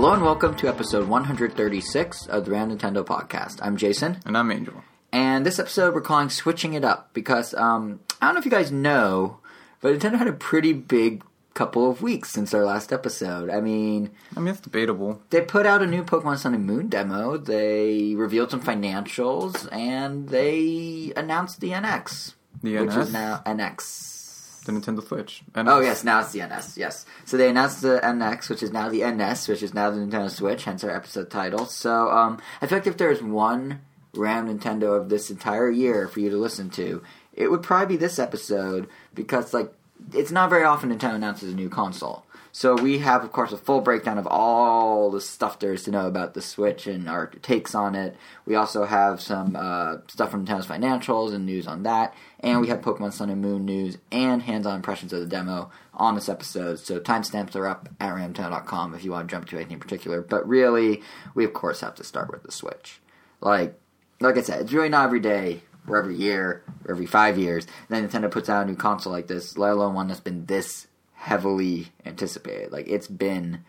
Hello and welcome to episode 136 of the Round Nintendo podcast. I'm Jason, And I'm Angel. and this episode we're calling Switching It Up because um, I don't know if you guys know, but Nintendo had a pretty big couple of weeks since our last episode. I mean, I mean, it's debatable. they put out a new Pokemon Sun and Moon demo, they revealed some financials, and they announced the NX, The which is now NX. The Nintendo Switch. And Oh yes, now it's the NS. Yes, so they announced the NX, which is now the NS, which is now the Nintendo Switch. Hence our episode title. So um, I feel like if there's one Ram Nintendo of this entire year for you to listen to, it would probably be this episode because like it's not very often Nintendo announces a new console. So we have, of course, a full breakdown of all the stuff there is to know about the Switch and our takes on it. We also have some uh, stuff from Nintendo's financials and news on that, and we have Pokemon Sun and Moon news and hands-on impressions of the demo on this episode. So timestamps are up at ramtown.com if you want to jump to anything in particular. But really, we of course have to start with the Switch. Like, like I said, it's really not every day or every year or every five years that Nintendo puts out a new console like this, let alone one that's been this heavily anticipated. Like it's been,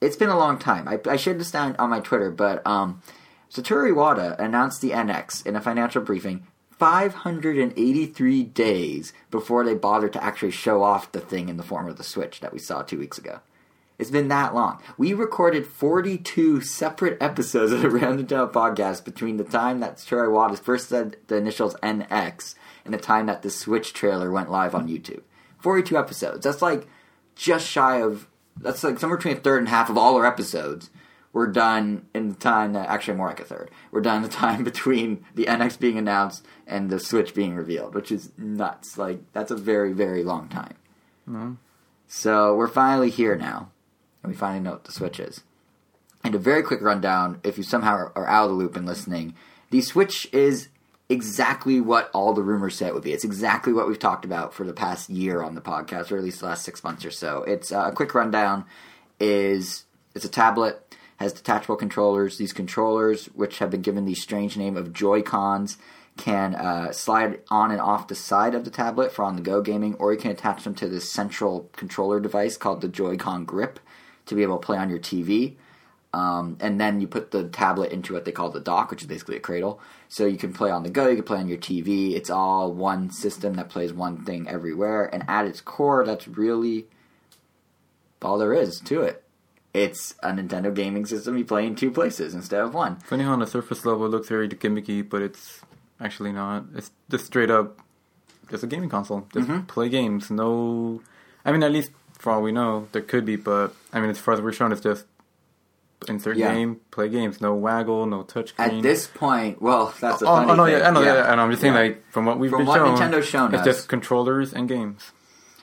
it's been a long time. I, I shared this down on my Twitter, but um, Satoru Iwata announced the NX in a financial briefing 583 days before they bothered to actually show off the thing in the form of the Switch that we saw two weeks ago. It's been that long. We recorded 42 separate episodes of the Round Nintendo podcast between the time that Satoru Iwata first said the initials NX and the time that the Switch trailer went live on YouTube. 42 episodes. That's like just shy of. That's like somewhere between a third and half of all our episodes were done in the time that. Actually, more like a third. We're done in the time between the NX being announced and the Switch being revealed, which is nuts. Like, that's a very, very long time. No. So we're finally here now, and we finally know what the Switch is. And a very quick rundown, if you somehow are out of the loop and listening, the Switch is exactly what all the rumors say it would be. It's exactly what we've talked about for the past year on the podcast, or at least the last six months or so. It's uh, a quick rundown. Is it's a tablet has detachable controllers. These controllers, which have been given the strange name of Joy Cons, can uh, slide on and off the side of the tablet for on the go gaming, or you can attach them to this central controller device called the Joy-Con Grip to be able to play on your TV. Um, and then you put the tablet into what they call the dock, which is basically a cradle. So you can play on the go, you can play on your TV. It's all one system that plays one thing everywhere. And at its core, that's really all there is to it. It's a Nintendo gaming system you play in two places instead of one. Funny how on the surface level it looks very gimmicky, but it's actually not. It's just straight up just a gaming console. Just Mhm. play games. No. I mean, at least for all we know, there could be, but I mean, as far as we're shown, it's just insert Yeah. game, play games. No waggle, no touchscreen. At this point, well, that's the Oh, funny oh no, thing. yeah, I know, yeah. and I'm just saying, Yeah. like, from what we've From been what shown, Nintendo's shown it's us. just controllers and games.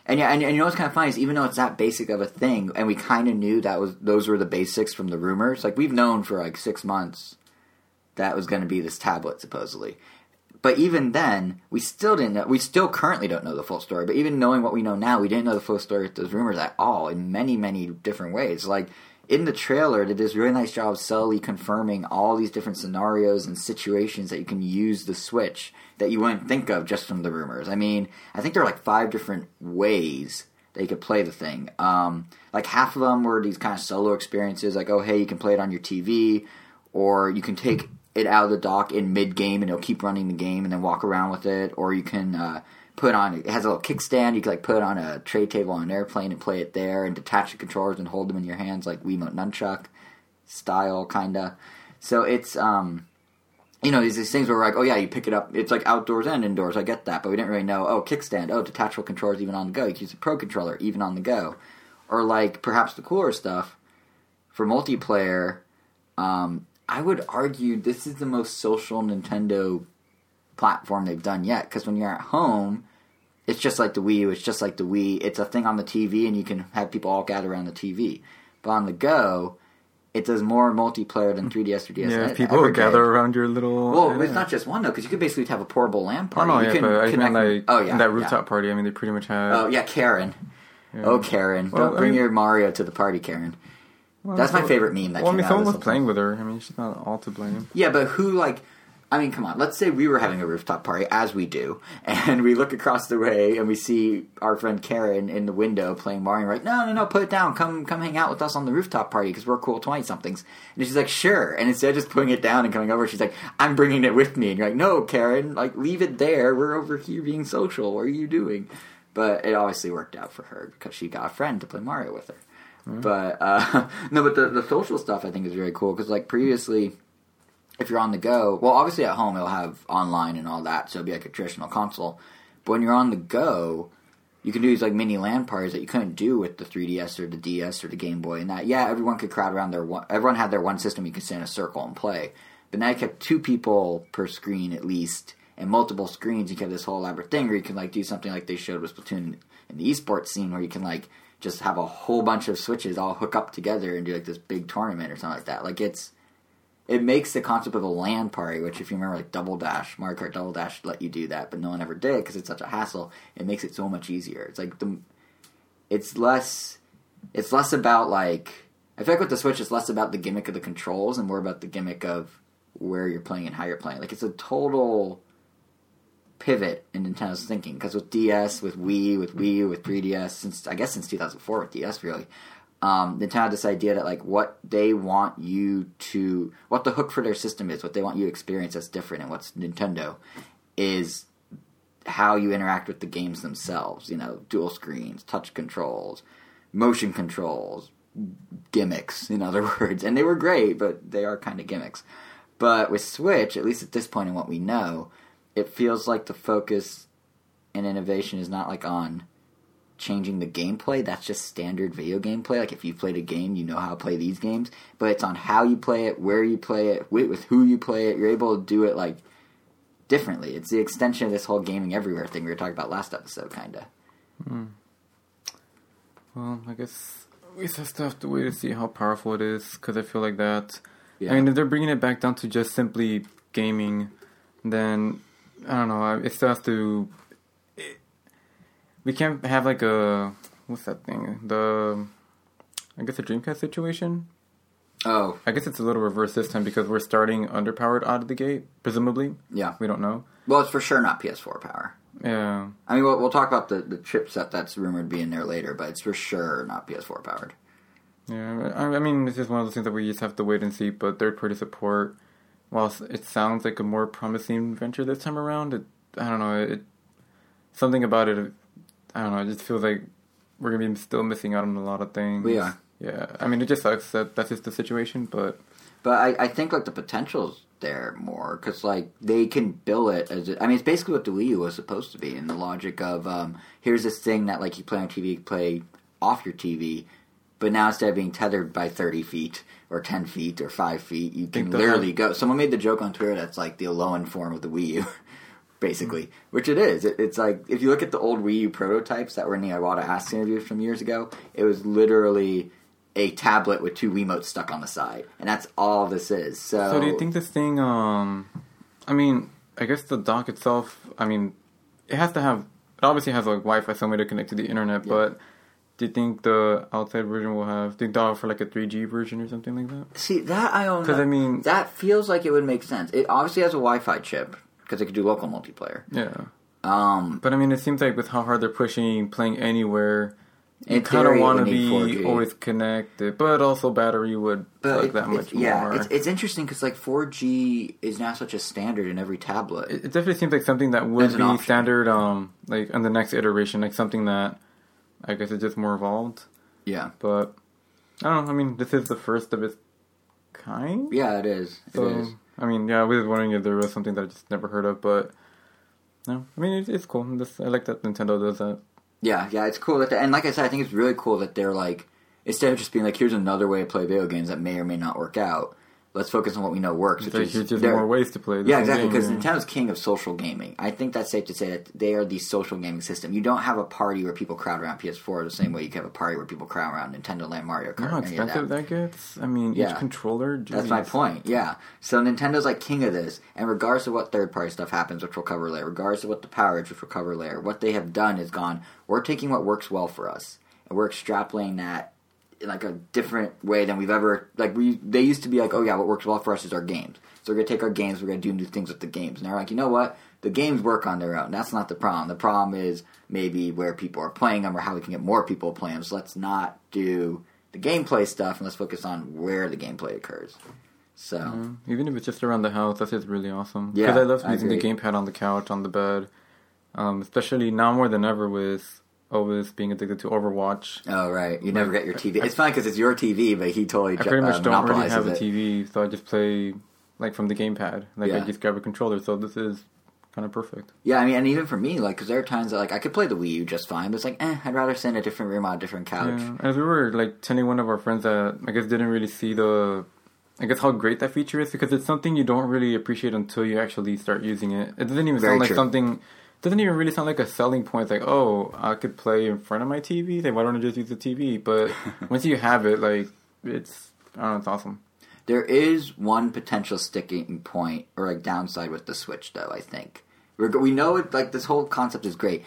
And yeah, and, and you know what's kind of funny is even though it's that basic of a thing, and we kind of knew that was those were the basics from the rumors. Like we've known for like six months that was going to be this tablet supposedly. But even then, we still didn't know. We still currently don't know the full story. But even knowing what we know now, we didn't know the full story of those rumors at all in many, many different ways. Like in the trailer, they did this really nice job subtly confirming all these different scenarios and situations that you can use the Switch that you wouldn't think of just from the rumors. I mean, I think there are like five different ways that you could play the thing. Um, like half of them were these kind of solo experiences, like oh hey, you can play it on your TV, or you can take it out of the dock in mid game and it'll keep running the game and then walk around with it, or you can uh, put on it has a little kickstand. You can like put on a tray table on an airplane and play it there, and detach the controllers and hold them in your hands like Wiimote nunchuck style, kinda. So it's um, you know, these, these things where we're like, oh yeah, you pick it up. It's like outdoors and indoors. I get that, but we didn't really know. Oh, kickstand. Oh, detachable controllers even on the go. You can use a pro controller even on the go, or like perhaps the cooler stuff for multiplayer. Um, I would argue this is the most social Nintendo platform they've done yet. Because when you're at home, it's just like the Wii U. It's just like the Wii. It's a thing on the TV, and you can have people all gather around the TV. But on the go, it does more multiplayer than 3DS or DS. Yeah, people would gather around your little. Well, yeah. it's not just one though, because you could basically have a portable LAN Oh no, you yeah, can but I mean, like, oh yeah, that yeah. rooftop party. I mean, they pretty much had. Oh yeah, Karen. yeah. Oh Karen, Well, don't I bring mean- your Mario to the party, Karen. Well, That's my favorite meme that Well, I mean, someone was playing with her. I mean, she's not all to blame. Yeah, but who like? I mean, come on. Let's say we were having a rooftop party, as we do, and we look across the way and we see our friend Karen in the window playing Mario. Right? No, no, no. Put it down. Come, come hang out with us on the rooftop party because we're cool twenty somethings. And she's like, sure. And instead of just putting it down and coming over, she's like, I'm bringing it with me. And you're like, no, Karen. Like, leave it there. We're over here being social. What are you doing? But it obviously worked out for her because she got a friend to play Mario with her. But uh, no, but the the social stuff I think is very cool because like previously if you're on the go, well, obviously at home it'll have online and all that, so it'll be like a traditional console. But when you're on the go, you can do these like mini LAN parties that you couldn't do with the 3DS or the DS or the Game Boy. And that, yeah, everyone could crowd around their one. Everyone had their one system. You could sit in a circle and play. But now you kept two people per screen at least, and multiple screens. You have this whole elaborate thing where you can like do something like they showed with Splatoon in the esports scene, where you can like just have a whole bunch of switches all hook up together and do like this big tournament or something like that. Like it's it makes the concept of a LAN party, which if you remember, like Double Dash, Mario Kart Double Dash let you do that, but no one ever did because it's such a hassle. It makes it so much easier. It's like the, it's less, it's less about like I feel like with the Switch, it's less about the gimmick of the controls and more about the gimmick of where you're playing and how you're playing. Like it's a total pivot in Nintendo's thinking because with DS, with Wii, with Wii with 3DS, since I guess since 2004 with DS really, um, Nintendo had this idea that like what they want you to, what the hook for their system is, what they want you to experience that's different, and what's Nintendo is how you interact with the games themselves. You know, dual screens, touch controls, motion controls, gimmicks. In other words, and they were great, but they are kind of gimmicks. But with Switch, at least at this point in what we know, it feels like the focus and innovation is not like on changing the gameplay. That's just standard video gameplay. Like if you played a game, you know how to play these games. But it's on how you play it, where you play it, with, with who you play it. You're able to do it like differently. It's the extension of this whole gaming everywhere thing we were talking about last episode, kind of. Hmm. Well, I guess we just have to wait to see how powerful it is because I feel like that. Yeah. I mean, if they're bringing it back down to just simply gaming, then I don't know. I- It still has to. We can't have like a what's that thing? The I guess a Dreamcast situation. Oh, I guess it's a little reverse this time because we're starting underpowered out of the gate, presumably. yeah. We don't know. Well, it's for sure not PS4 power. Yeah. I mean, we'll, we'll talk about the, the chipset that's rumored being there later, but it's for sure not PS4 powered. Yeah, I, I mean, this is one of those things that we just have to wait and see. But third party support, while it sounds like a more promising venture this time around, it I don't know, it something about it, I don't know, it just feels like we're gonna be still missing out on a lot of things. We are. Yeah, I mean, it just sucks that that's just the situation, but But I, I think like the potential's there more because like they can bill it as it, I mean it's basically what the Wii U was supposed to be in the logic of um, here's this thing that like you play on TV, you play off your TV, but now instead of being tethered by thirty feet or ten feet or five feet, you can literally go. Someone made the joke on Twitter that's like the Alolan form of the Wii U. Basically, which it is. It, it's like if you look at the old Wii U prototypes that were in the Iwata Asks interview from years ago, it was literally a tablet with two Wiimotes stuck on the side, and that's all this is. So, So do you think this thing? Um, I mean, I guess the dock itself. I mean, it has to have. It obviously has like Wi-Fi, some way to connect to the internet. Yeah. But do you think the outside version will have? Do you think they'll offer like a 3G version or something like that? See that I don't. Because I mean, that feels like it would make sense. It obviously has a Wi-Fi chip because it could do local multiplayer. yeah. Um, But I mean, it seems like with how hard they're pushing playing anywhere, you kind of want to be 4G. always connected. But also, battery would but it- that much yeah, more. it's, it's interesting because like 4G is now such a standard in every tablet. it, it definitely seems like something that would be option. standard, um, like on the next iteration, like something that I guess is just more evolved. yeah, But I don't know. I mean, this is the first of its kind. yeah, it is. So it is. I mean, yeah, I was wondering if there was something that I just never heard of, but no. I mean, it's, it's cool. This, I like that Nintendo does that. Yeah, yeah, it's cool that, they, and like I said, I think it's really cool that they're like instead of just being like, here's another way to play video games that may or may not work out. Let's focus on what we know works. Which is here's just they're- more ways to play. Yeah, exactly. Because. Nintendo's king of social gaming. I think that's safe to say that they are the social gaming system. You don't have a party where people crowd around PS4 the same way you can have a party where people crowd around Nintendo Land, Mario You know Kart. how expensive that. that gets? I mean, Yeah. each controller. That's my point. Yeah. So Nintendo's like king of this, and regardless of what third party stuff happens, which we'll cover later, regardless of what the power is, which we'll cover later, what they have done is gone. We're taking what works well for us, and we're extrapolating that like a different way than we've ever like we they used to be like oh yeah what works well for us is our games. So we're gonna take our games we're gonna do new things with the games. And they're like you know what? The games work on their own. That's not the problem. The problem is maybe where people are playing them or how we can get more people playing them. So let's not do the gameplay stuff and let's focus on where the gameplay occurs. So. Mm, Even if it's just around the house, that's just really awesome. Yeah, because I love using the gamepad on the couch, on the bed, um, especially now more than ever with Ovis being addicted to Overwatch. oh right you never get your TV it's fine because it's your TV but he totally I pretty uh, much don't really have a it. TV, so I just play like from the gamepad. Like I just grab a controller, so this is kind of perfect. Yeah, I mean, and even for me, like, because there are times that like I could play the Wii U just fine, but it's like, eh, I'd rather sit in a different room on a different couch. Yeah. As we were like telling one of our friends that I guess didn't really see the, I guess how great that feature is because it's something you don't really appreciate until you actually start using it. It doesn't even Very sound like true. something. Doesn't even really sound like a selling point. It's like, oh, I could play in front of my TV. Like, why don't I just use the TV? But once you have it, like, it's I don't know, it's awesome. There is one potential sticking point or like downside with the Switch, though. I think We're, we know it. Like this whole concept is great,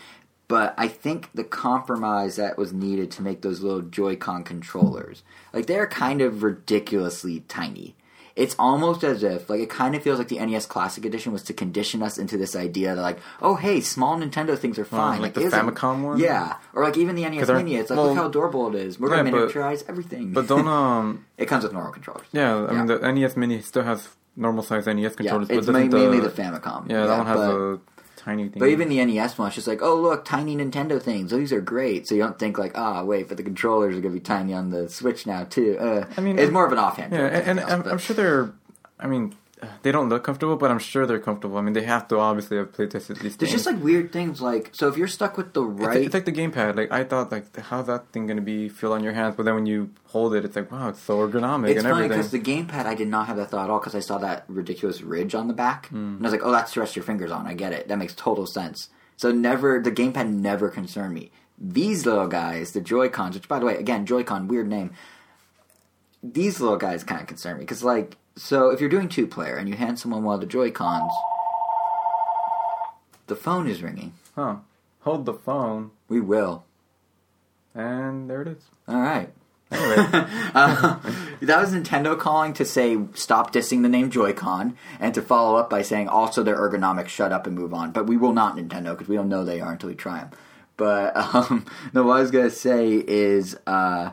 but I think the compromise that was needed to make those little Joy-Con controllers, like they're kind of ridiculously tiny. It's almost as if, like, it kind of feels like the NES Classic Edition was to condition us into this idea that, like, oh, hey, small Nintendo things are fine. like the isn't- Famicom one? Yeah, or like even the NES Mini. It's like, well, look how adorable it is. We're gonna yeah, but- miniaturize everything. But don't um, it comes with normal controllers. yeah, I mean the NES Mini still has normal size NES controllers. Yeah, it's but ma- doesn't mainly the, the Famicom. yeah, that one has but, a tiny thing. but even the NES one, it's just like, oh look, tiny Nintendo things. These are great. So you don't think like, ah, wait, but the controllers are gonna be tiny on the Switch now too. Uh, I mean, it's more of an offhand. Yeah, and, and anything I'm, I'm sure they're. I mean, they don't look comfortable, but I'm sure they're comfortable. I mean, they have to obviously have play tested these There's things. just like weird things like so if you're stuck with the right It's, like the gamepad. Like I thought, like how's that thing gonna be feel on your hands? But then when you hold it, it's like wow, it's so ergonomic It's and funny everything. because the gamepad, I did not have that thought at all because I saw that ridiculous ridge on the back, Hmm. and I was like, "Oh, that's to rest your fingers on." I get it. That makes total sense. So never the gamepad never concerned me. These little guys, the Joy Cons, which by the way, again, Joy-Con, weird name. These little guys kind of concern me because, like, so if you're doing two player and you hand someone one of the Joy Cons, the phone is ringing. huh? Hold the phone, We will. and there it is. All right. Anyway, Uh, that was Nintendo calling to say stop dissing the name Joy-Con and to follow up by saying also they're ergonomic, shut up and move on. But we will not Nintendo because we don't know they are until we try them. But um, no, what I was gonna say is uh,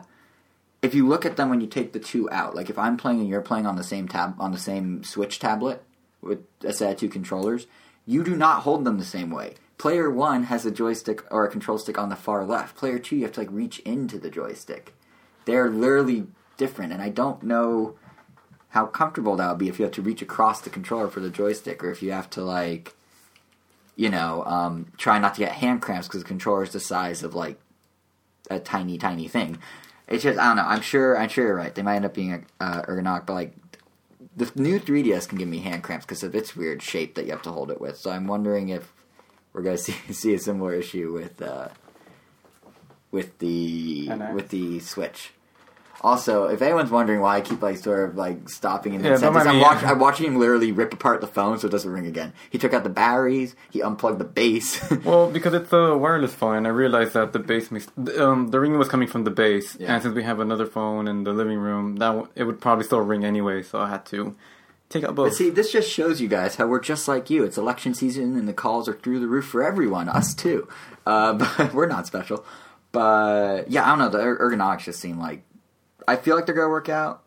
if you look at them when you take the two out, like if I'm playing and you're playing on the same tab on the same Switch tablet with a set of two controllers, you do not hold them the same way. Player one has a joystick or a control stick on the far left. Player two, you have to like reach into the joystick they're literally different, and I don't know how comfortable that would be if you have to reach across the controller for the joystick, or if you have to like, you know, um, try not to get hand cramps because the controller is the size of like a tiny, tiny thing. It's just I don't know. I'm sure I'm sure you're right. They might end up being uh, ergonomic, but like the new 3DS can give me hand cramps because of its weird shape that you have to hold it with. So I'm wondering if we're gonna see see a similar issue with uh, with the with the Switch. Also, if anyone's wondering why I keep like sort of like stopping in Yeah, sentence, I'm, watch- I'm watching him literally rip apart the phone so it doesn't ring again. He took out the batteries, he unplugged the base. well, because it's a wireless phone, I realized that the base makes um, the ring was coming from the base, Yeah. and since we have another phone in the living room, that w- it would probably still ring anyway. So I had to take out both. But see, this just shows you guys how we're just like you. It's election season, and the calls are through the roof for everyone, us too. Uh, but we're not special. But yeah, I don't know. The er- ergonomics just seem like I feel like they're gonna work out.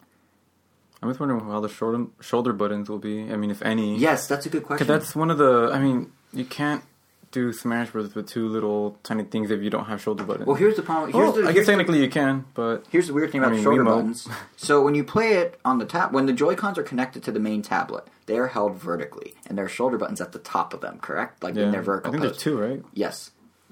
I'm just wondering how the shoulder shoulder buttons will be. I mean, if any. Yes, that's a good question. Because that's one of the. I mean, you can't do Smash Bros. with two little tiny things if you don't have shoulder buttons. well, here's the problem. Here's Well, the, I guess the- technically you can, but Here's the weird thing I about mean, shoulder buttons. So when you play it on the tab, when the Joy Cons are connected to the main tablet, they are held vertically, and there are shoulder buttons at the top of them. Correct, like yeah, in their vertical. I think there's two, right? Yes.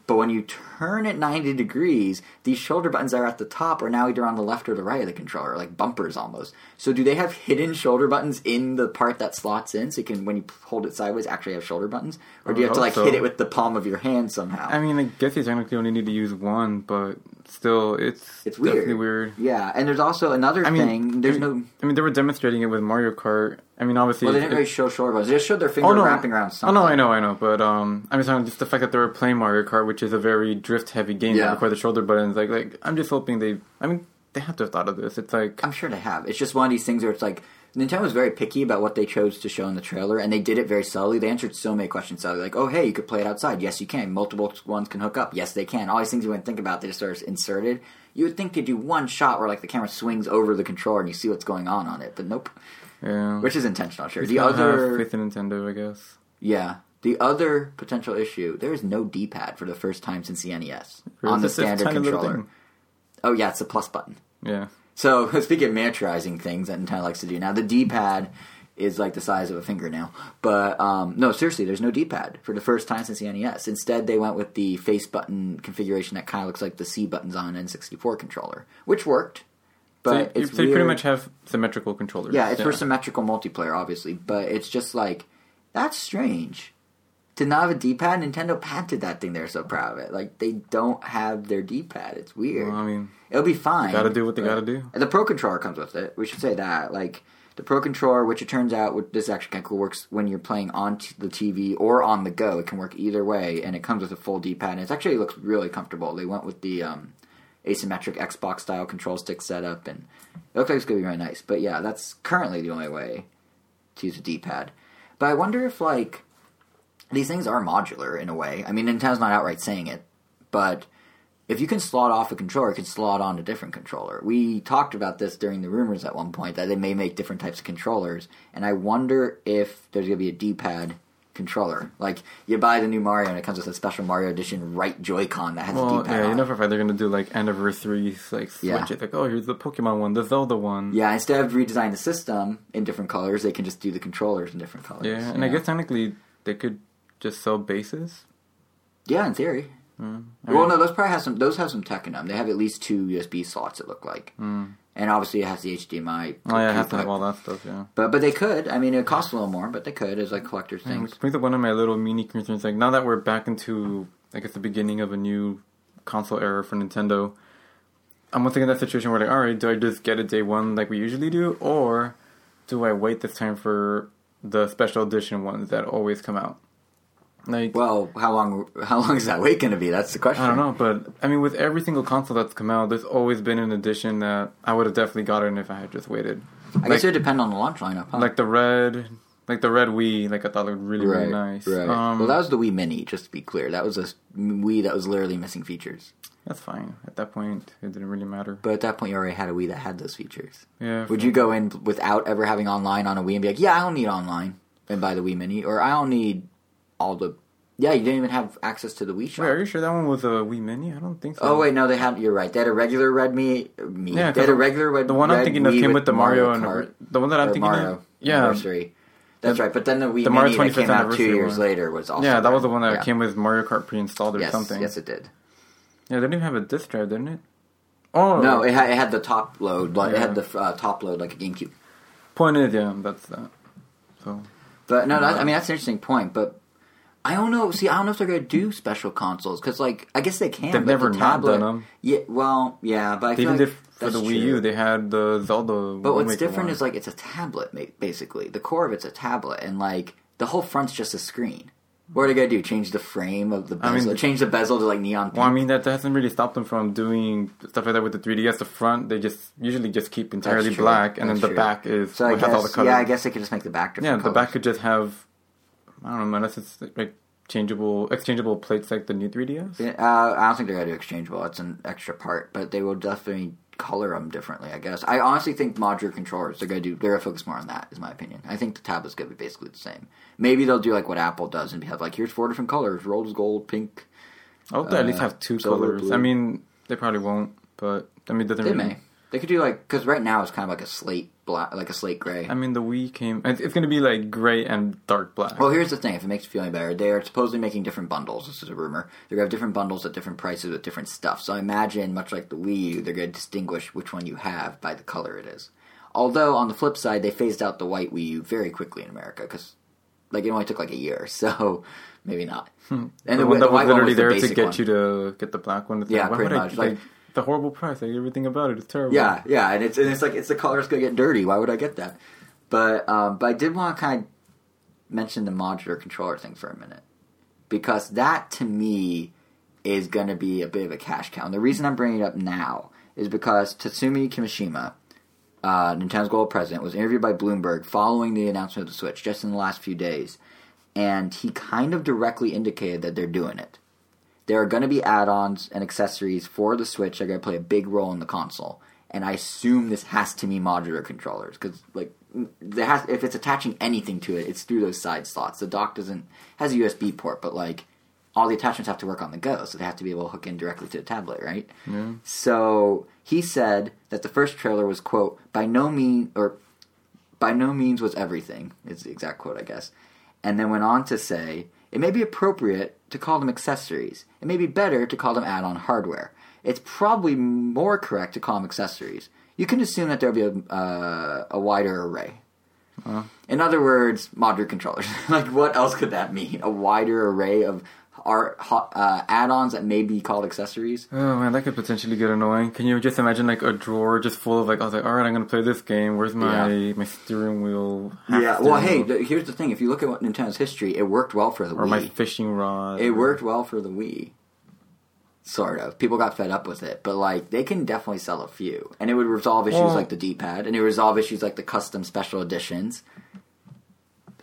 But when you turn it 90 degrees, these shoulder buttons that are at the top are now either on the left or the right of the controller, like bumpers almost. So do they have hidden shoulder buttons in the part that slots in so you can, when you hold it sideways, actually have shoulder buttons? Or do you have to like so. hit it with the palm of your hand somehow? I mean, I guess you technically only need to use one, but still, it's it's definitely weird. weird. Yeah, and there's also another I mean, thing. There's I no. I mean, they were demonstrating it with Mario Kart. I mean, obviously, Well, they didn't really show shoulder buttons. They just showed their finger Oh no! wrapping around Oh something. no, I know, I know, but um, I'm just talking just the fact that they were playing Mario Kart, which is a very drift-heavy game. Yeah. That require the shoulder buttons. Like, like I'm just hoping they. I mean, they have to have thought of this. It's like I'm sure they have. It's just one of these things where it's like Nintendo was very picky about what they chose to show in the trailer, and they did it very subtly. They answered so many questions subtly, like, "Oh, hey, you could play it outside. Yes, you can. Multiple ones can hook up. Yes, they can. All these things you wouldn't think about, they just sort of inserted. You would think they do one shot where like the camera swings over the controller and you see what's going on on it, but nope. yeah. Which is intentional, sure. Just The other, with in Nintendo, I guess. yeah, the other potential issue: there is no D-pad for the first time since the NES on the It's standard controller. Oh yeah, it's a plus button. Yeah. So speaking of miniaturizing things that Nintendo likes to do now, the D-pad is like the size of a fingernail. But um, no, seriously, there's no D-pad for the first time since the NES. Instead, they went with the face button configuration that kind of looks like the C buttons on an N64 controller, which worked. But so you, it's so you pretty much have symmetrical controllers. yeah, it's for symmetrical multiplayer, obviously. But it's just like that's strange. To not have a D-pad, Nintendo patented that thing. They're so proud of it. Like they don't have their D-pad. It's weird. Well, I mean, It'll be fine. gotta do what they gotta do. and the Pro Controller comes with it. We should say that. Like the Pro Controller, which it turns out, which- this is actually kind of cool, works when you're playing on t- the TV or on the go. It can work either way, and it comes with a full D-pad. And it actually looks really comfortable. They went with the um, asymmetric Xbox style control stick setup, and it looks like it's gonna be really nice. But yeah, that's currently the only way to use a D-pad. But I wonder if like these things are modular in a way. I mean, Nintendo's not outright saying it, but if you can slot off a controller, you can slot on a different controller. We talked about this during the rumors at one point that they may make different types of controllers, and I wonder if there's going to be a D-pad controller. Like you buy the new Mario and it comes with a special Mario Edition right Joy-Con that has a Well, D-pad. yeah, you on know it. for a they're gonna do like anniversaries, like switch Yeah. it. Like, oh, here's the Pokemon one, the Zelda one. Yeah, instead of redesigning the system in different colors, they can just do the controllers in different colors. Yeah, and I guess technically they could just sell bases. yeah, in theory. Mm. Well, no, those probably have some. Those have some tech in them. They have at least two USB slots. It look like, Mm. and obviously it has the HDMI. Oh yeah, it has to have all that stuff. Yeah. But but they could. I mean, it costs a little more, but they could as like collector's And things. Brings up one of my little mini concerns. Like now that we're back into, I guess, the beginning of a new console era for Nintendo, I'm once again that situation where like, all right, do I just get it day one like we usually do, or do I wait this time for the special edition ones that always come out? Like Well, how long how long is that wait going to be? That's the question. I don't know, but I mean, with every single console that's come out, there's always been an edition that I would have definitely gotten if I had just waited. I Like- guess it would depend on the launch lineup. Huh? Like the red, like the red Wii, like I thought it looked really right, really nice. Right. Um, well, that was the Wii Mini. Just to be clear, that was a Wii that was literally missing features. that's fine. At that point, it didn't really matter. But at that point, you already had a Wii that had those features. Yeah. Would you go in without ever having online on a Wii and be like, "Yeah, I don't need online," and buy the Wii Mini, or I don't need all the. Yeah, you didn't even have access to the Wii shop. Wait, are you sure that one was a Wii Mini? I don't think so. Oh wait, no, they had. You're right. They had a regular Red Me. me. Yeah, they had a regular Red. the one I'm thinking of came with the Mario, and Kart, the one that I'm thinking Mario of. Yeah, Anniversary. That's right. But then the Wii The Mario Mini that 25th came out two years one. later was also. yeah, that was the one that Yeah. came with Mario Kart pre-installed or Yes, something. yes, it did. Yeah, they didn't even have a disc drive, didn't it? Oh No, it had, it had the top load. Like, It had the uh, top load like a GameCube. point is, yeah, that's that. So But no, that, I mean that's an interesting point. But I don't know. See, I don't know if they're going to do special consoles because, like, I guess they can. They've never the not tablet, done 'em. Yeah, well, yeah, but I they feel even like for the Wii. U. They had the Zelda. But what's different one. is like it's a tablet, basically. The core of it's a tablet, and like the whole front's just a screen. What are they gonna do? Change the frame of the I bezel? mean- change the bezel to like neon pink? Well, I mean that hasn't really stopped them from doing stuff like that with the 3DS. The front they just usually just keep entirely black, and That's then the true. back is so I has all the guess, colors. yeah, I guess they could just make the back Yeah, the back could just have I don't know unless it's like changeable, exchangeable plates like the new 3DS. Yeah, Uh, I don't think they're gonna do exchangeable. It's an extra part, but they will definitely color them differently. I guess. I honestly think modular controllers they're gonna do. They're gonna focus more on that. Is my opinion. I think the tablet's gonna be basically the same. Maybe they'll do like what Apple does and have like here's four different colors: rose gold, pink. I hope they at least Uh, have two silver, colors. blue. I mean, they probably won't, but I mean, doesn't They really. may. They could do like because right now it's kind of like a slate black, like a slate gray. I mean, the Wii came. It's, going to be like gray and dark black. Well, here's the thing. If it makes you feel any better, they are supposedly making different bundles. This is a rumor. They're going to have different bundles at different prices with different stuff. So I imagine, much like the Wii U, they're going to distinguish which one you have by the color it is. Although, on the flip side, they phased out the white Wii U very quickly in America because like, it only took like a year. So maybe not. And Hmm. the, one the that was white one literally was the there to get one. you to get the black one. Yeah, pretty I- much, like- the horrible price. Like everything about it is terrible. Yeah, yeah, and it's and it's like it's the color's gonna get dirty. Why would I get that? But um, but I did want to kind of mention the modular controller thing for a minute because that to me is gonna be a bit of a cash cow. And the reason I'm bringing it up now is because Tatsumi Kimishima, uh, Nintendo's global president, was interviewed by Bloomberg following the announcement of the Switch just in the last few days, and he kind of directly indicated that they're doing it. There are going to be add-ons and accessories for the Switch that are going to play a big role in the console, and I assume this has to be modular controllers because, like, there has if it's attaching anything to it, it's through those side slots. The dock doesn't has a USB port, but like all the attachments have to work on the go, so they have to be able to hook in directly to the tablet, right? Yeah. So he said that the first trailer was quote by no mean or by no means was everything is the exact quote I guess, and then went on to say it may be appropriate to call them accessories. It may be better to call them add-on hardware. It's probably more correct to call them accessories. You can assume that there'll be a, uh, a wider array. In other words, modular controllers. like, what else could that mean? A wider array of art, uh, add-ons that may be called accessories. Oh man, that could potentially get annoying. Can you just imagine like a drawer just full of like I was like, all right, I'm gonna play this game. Where's my Yeah. my steering wheel? Yeah. Well, hey, th- here's the thing. If you look at what Nintendo's history, it worked well for the or Wii. my fishing rod. It worked well for the Wii. Sort of. People got fed up with it, but like they can definitely sell a few, and it would resolve issues Well- like the D-pad, and it would resolve issues like the custom special editions.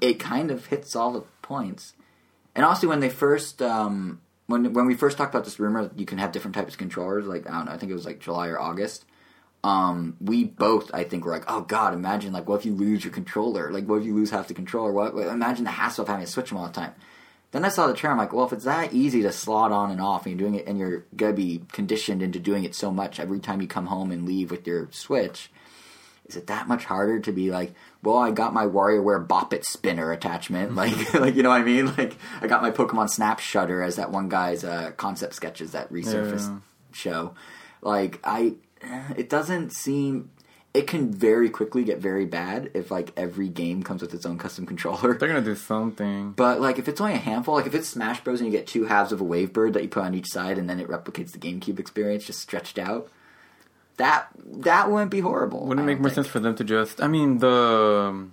It kind of hits all the points, and also when they first, um, when when we first talked about this rumor, that you can have different types of controllers. Like I don't know, I think it was like July or August. Um, we both, I think, were like, "Oh God, imagine like what if you lose your controller? Like what if you lose half the controller? What? what- Imagine the hassle of having to switch them all the time." Then I saw the trailer. I'm like, well, if it's that easy to slot on and off, and you're doing it, and you're gonna be conditioned into doing it so much every time you come home and leave with your Switch, is it that much harder to be like, well, I got my WarioWare Bop It spinner attachment, like, like you know what I mean? Like, I got my Pokemon Snap Shutter as that one guy's uh, concept sketches that resurfaced Yeah. show. Like, I, it doesn't seem. It can very quickly get very bad if like every game comes with its own custom controller. They're gonna do something. But like if it's only a handful, like if it's Smash Bros and you get two halves of a wave bird that you put on each side and then it replicates the GameCube experience just stretched out, that that wouldn't be horrible. Wouldn't it make more think. sense for them to just? I mean, the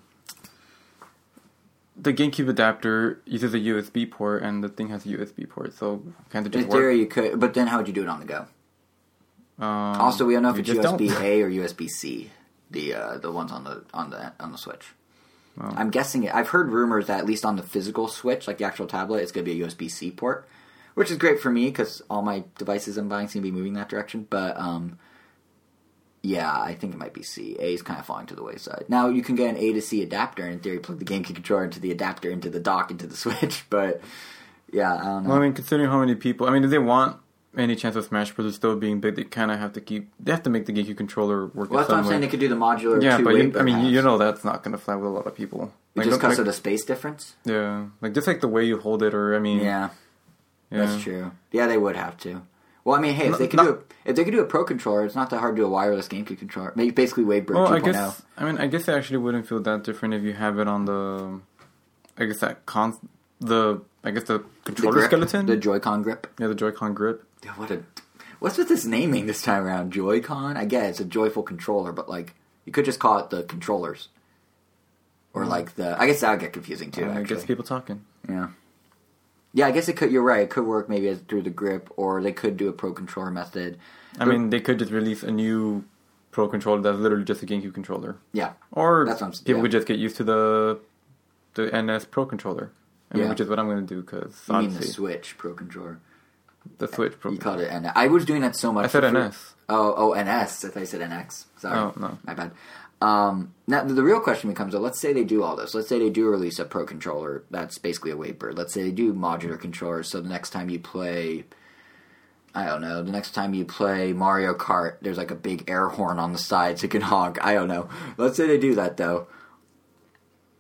the GameCube adapter uses a USB port, and the thing has a USB port, so can't it just In work? you could, but then how would you do it on the go? Um, Also, we don't know if it's don't. USB A or USB C. The uh, the ones on the on the on the Switch. Oh. I'm guessing it. I've heard rumors that at least on the physical Switch, like the actual tablet, it's going to be a USB C port, which is great for me because all my devices I'm buying seem to be moving that direction. But um, yeah, I think it might be C. A is kind of falling to the wayside. Now you can get an A to C adapter, and in theory, plug the GameCube controller into the adapter into the dock into the Switch. But yeah, I don't know. Well, I mean, considering how many people, I mean, if they want any chance of Smash Bros. still being big, they kind of have to keep. They have to make the GameCube controller work. well, that's what I'm saying. They could do the modular. Yeah, but you, I mean, you know that's not gonna fly with a lot of people. Like, just because like- of the space difference. yeah, like just like the way you hold it, or I mean, Yeah. yeah. That's true. Yeah, they would have to. Well, I mean, hey, if they could no- do a, if they could do a pro controller, it's not that hard to do a wireless GameCube controller. Maybe basically Wavebird Well, I oh. guess I mean I guess it actually wouldn't feel that different if you have it on the, I guess that con the I guess the the controller grip, skeleton. the Joy-Con grip. yeah, the Joy-Con grip. Yeah, what a what's with this naming this time around? Joy-Con. I guess it's a joyful controller, but like you could just call it the controllers, or hmm. like the. I guess that would get confusing too. I actually, guess people talking. yeah. Yeah, I guess it could. You're right. It could work maybe as through the grip, or they could do a pro controller method. I mean, they could just release a new Pro controller that's literally just a GameCube controller, Yeah, or That's what I'm people yeah. would just get used to the the NS Pro controller. I mean, Yeah. which is what I'm going to do because I mean the Switch pro controller? the Switch Pro. You called it NS. I was doing that so much. I said NS. Oh, oh, NS. I thought you said NX. Sorry. Oh, no. My bad. Um, now, the, real question becomes, though, let's say they do all this. Let's say they do release a pro controller that's basically a Wavebird. Let's say they do modular controllers, so the next time you play, I don't know, the next time you play Mario Kart, there's like a big air horn on the side so you can honk. I don't know. Let's say they do that, though.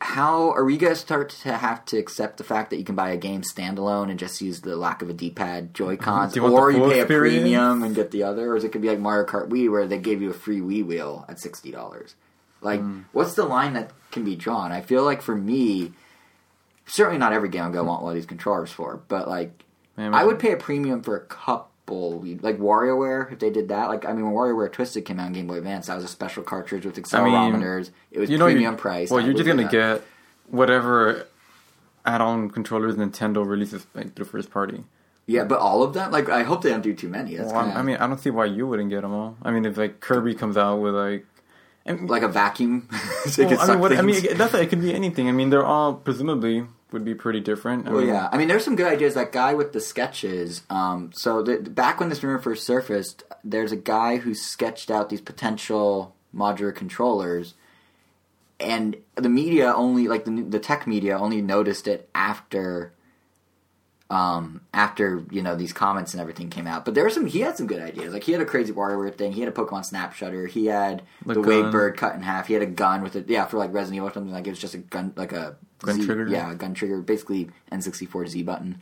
How are we going to start to have to accept the fact that you can buy a game standalone and just use the lack of a D-pad Joy-Cons, you or you pay experience? a premium and get the other, or is it could be like Mario Kart Wii where they gave you a free Wii wheel at sixty dollars? Like, Hmm. what's the line that can be drawn? I feel like for me, certainly not every game I'm gonna want one of these controllers for, but like, Man, I would pay a premium for a couple. Like WarioWare, if they did that, like I mean, when WarioWare Twisted came out on Game Boy Advance, that was a special cartridge with accelerometers. it was you know, premium price. Well, I you're just gonna that. get whatever add-on controllers Nintendo releases like through first party. Yeah, but all of them. Like, I hope they don't do too many. That's Well, kinda, I mean, I don't see why you wouldn't get them all. I mean, if like Kirby comes out with like, and, like a vacuum. so well, I suck mean, what, I mean, that's it could be anything. I mean, they're all presumably would be pretty different. I Well, mean, yeah. I mean, there's some good ideas. That guy with the sketches. Um, so the, back when this rumor first surfaced, there's a guy who sketched out these potential modular controllers, and the media only, like the the tech media, only noticed it after. Um, after you know these comments and everything came out, but there were some. He had some good ideas. Like he had a crazy Wario thing. He had a Pokemon Snap Shutter. He had The the, Wave. Bird cut in half. He had a gun with it. Yeah, for like Resident Evil or something. Like it was just a gun, like a Gun Z- trigger? Yeah, gun trigger. Basically N64 Z button.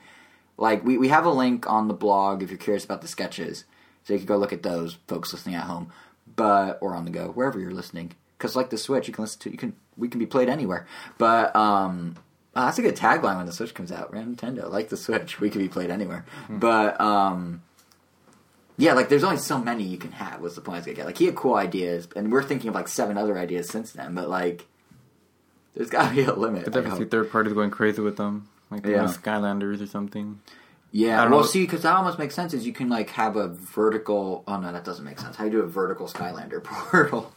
Like we, we have a link on the blog if you're curious about the sketches, so you can go look at those, folks listening at home, but or on the go wherever you're listening. Because like the Switch, you can listen to you can we can be played anywhere. But um, uh, that's a good tagline when the Switch comes out. Nintendo, like the Switch, we could be played anywhere. But um, yeah, like there's only so many you can have. What's the point I was gonna get? Like he had cool ideas, and we're thinking of like seven other ideas since then. But like, there's got to be a limit. I I see third parties going crazy with them, like yeah. Skylanders or something. Yeah, I don't well, know. see, because that almost makes sense. Is you can like have a vertical. Oh no, that doesn't make sense. How do you do a vertical Skylander portal?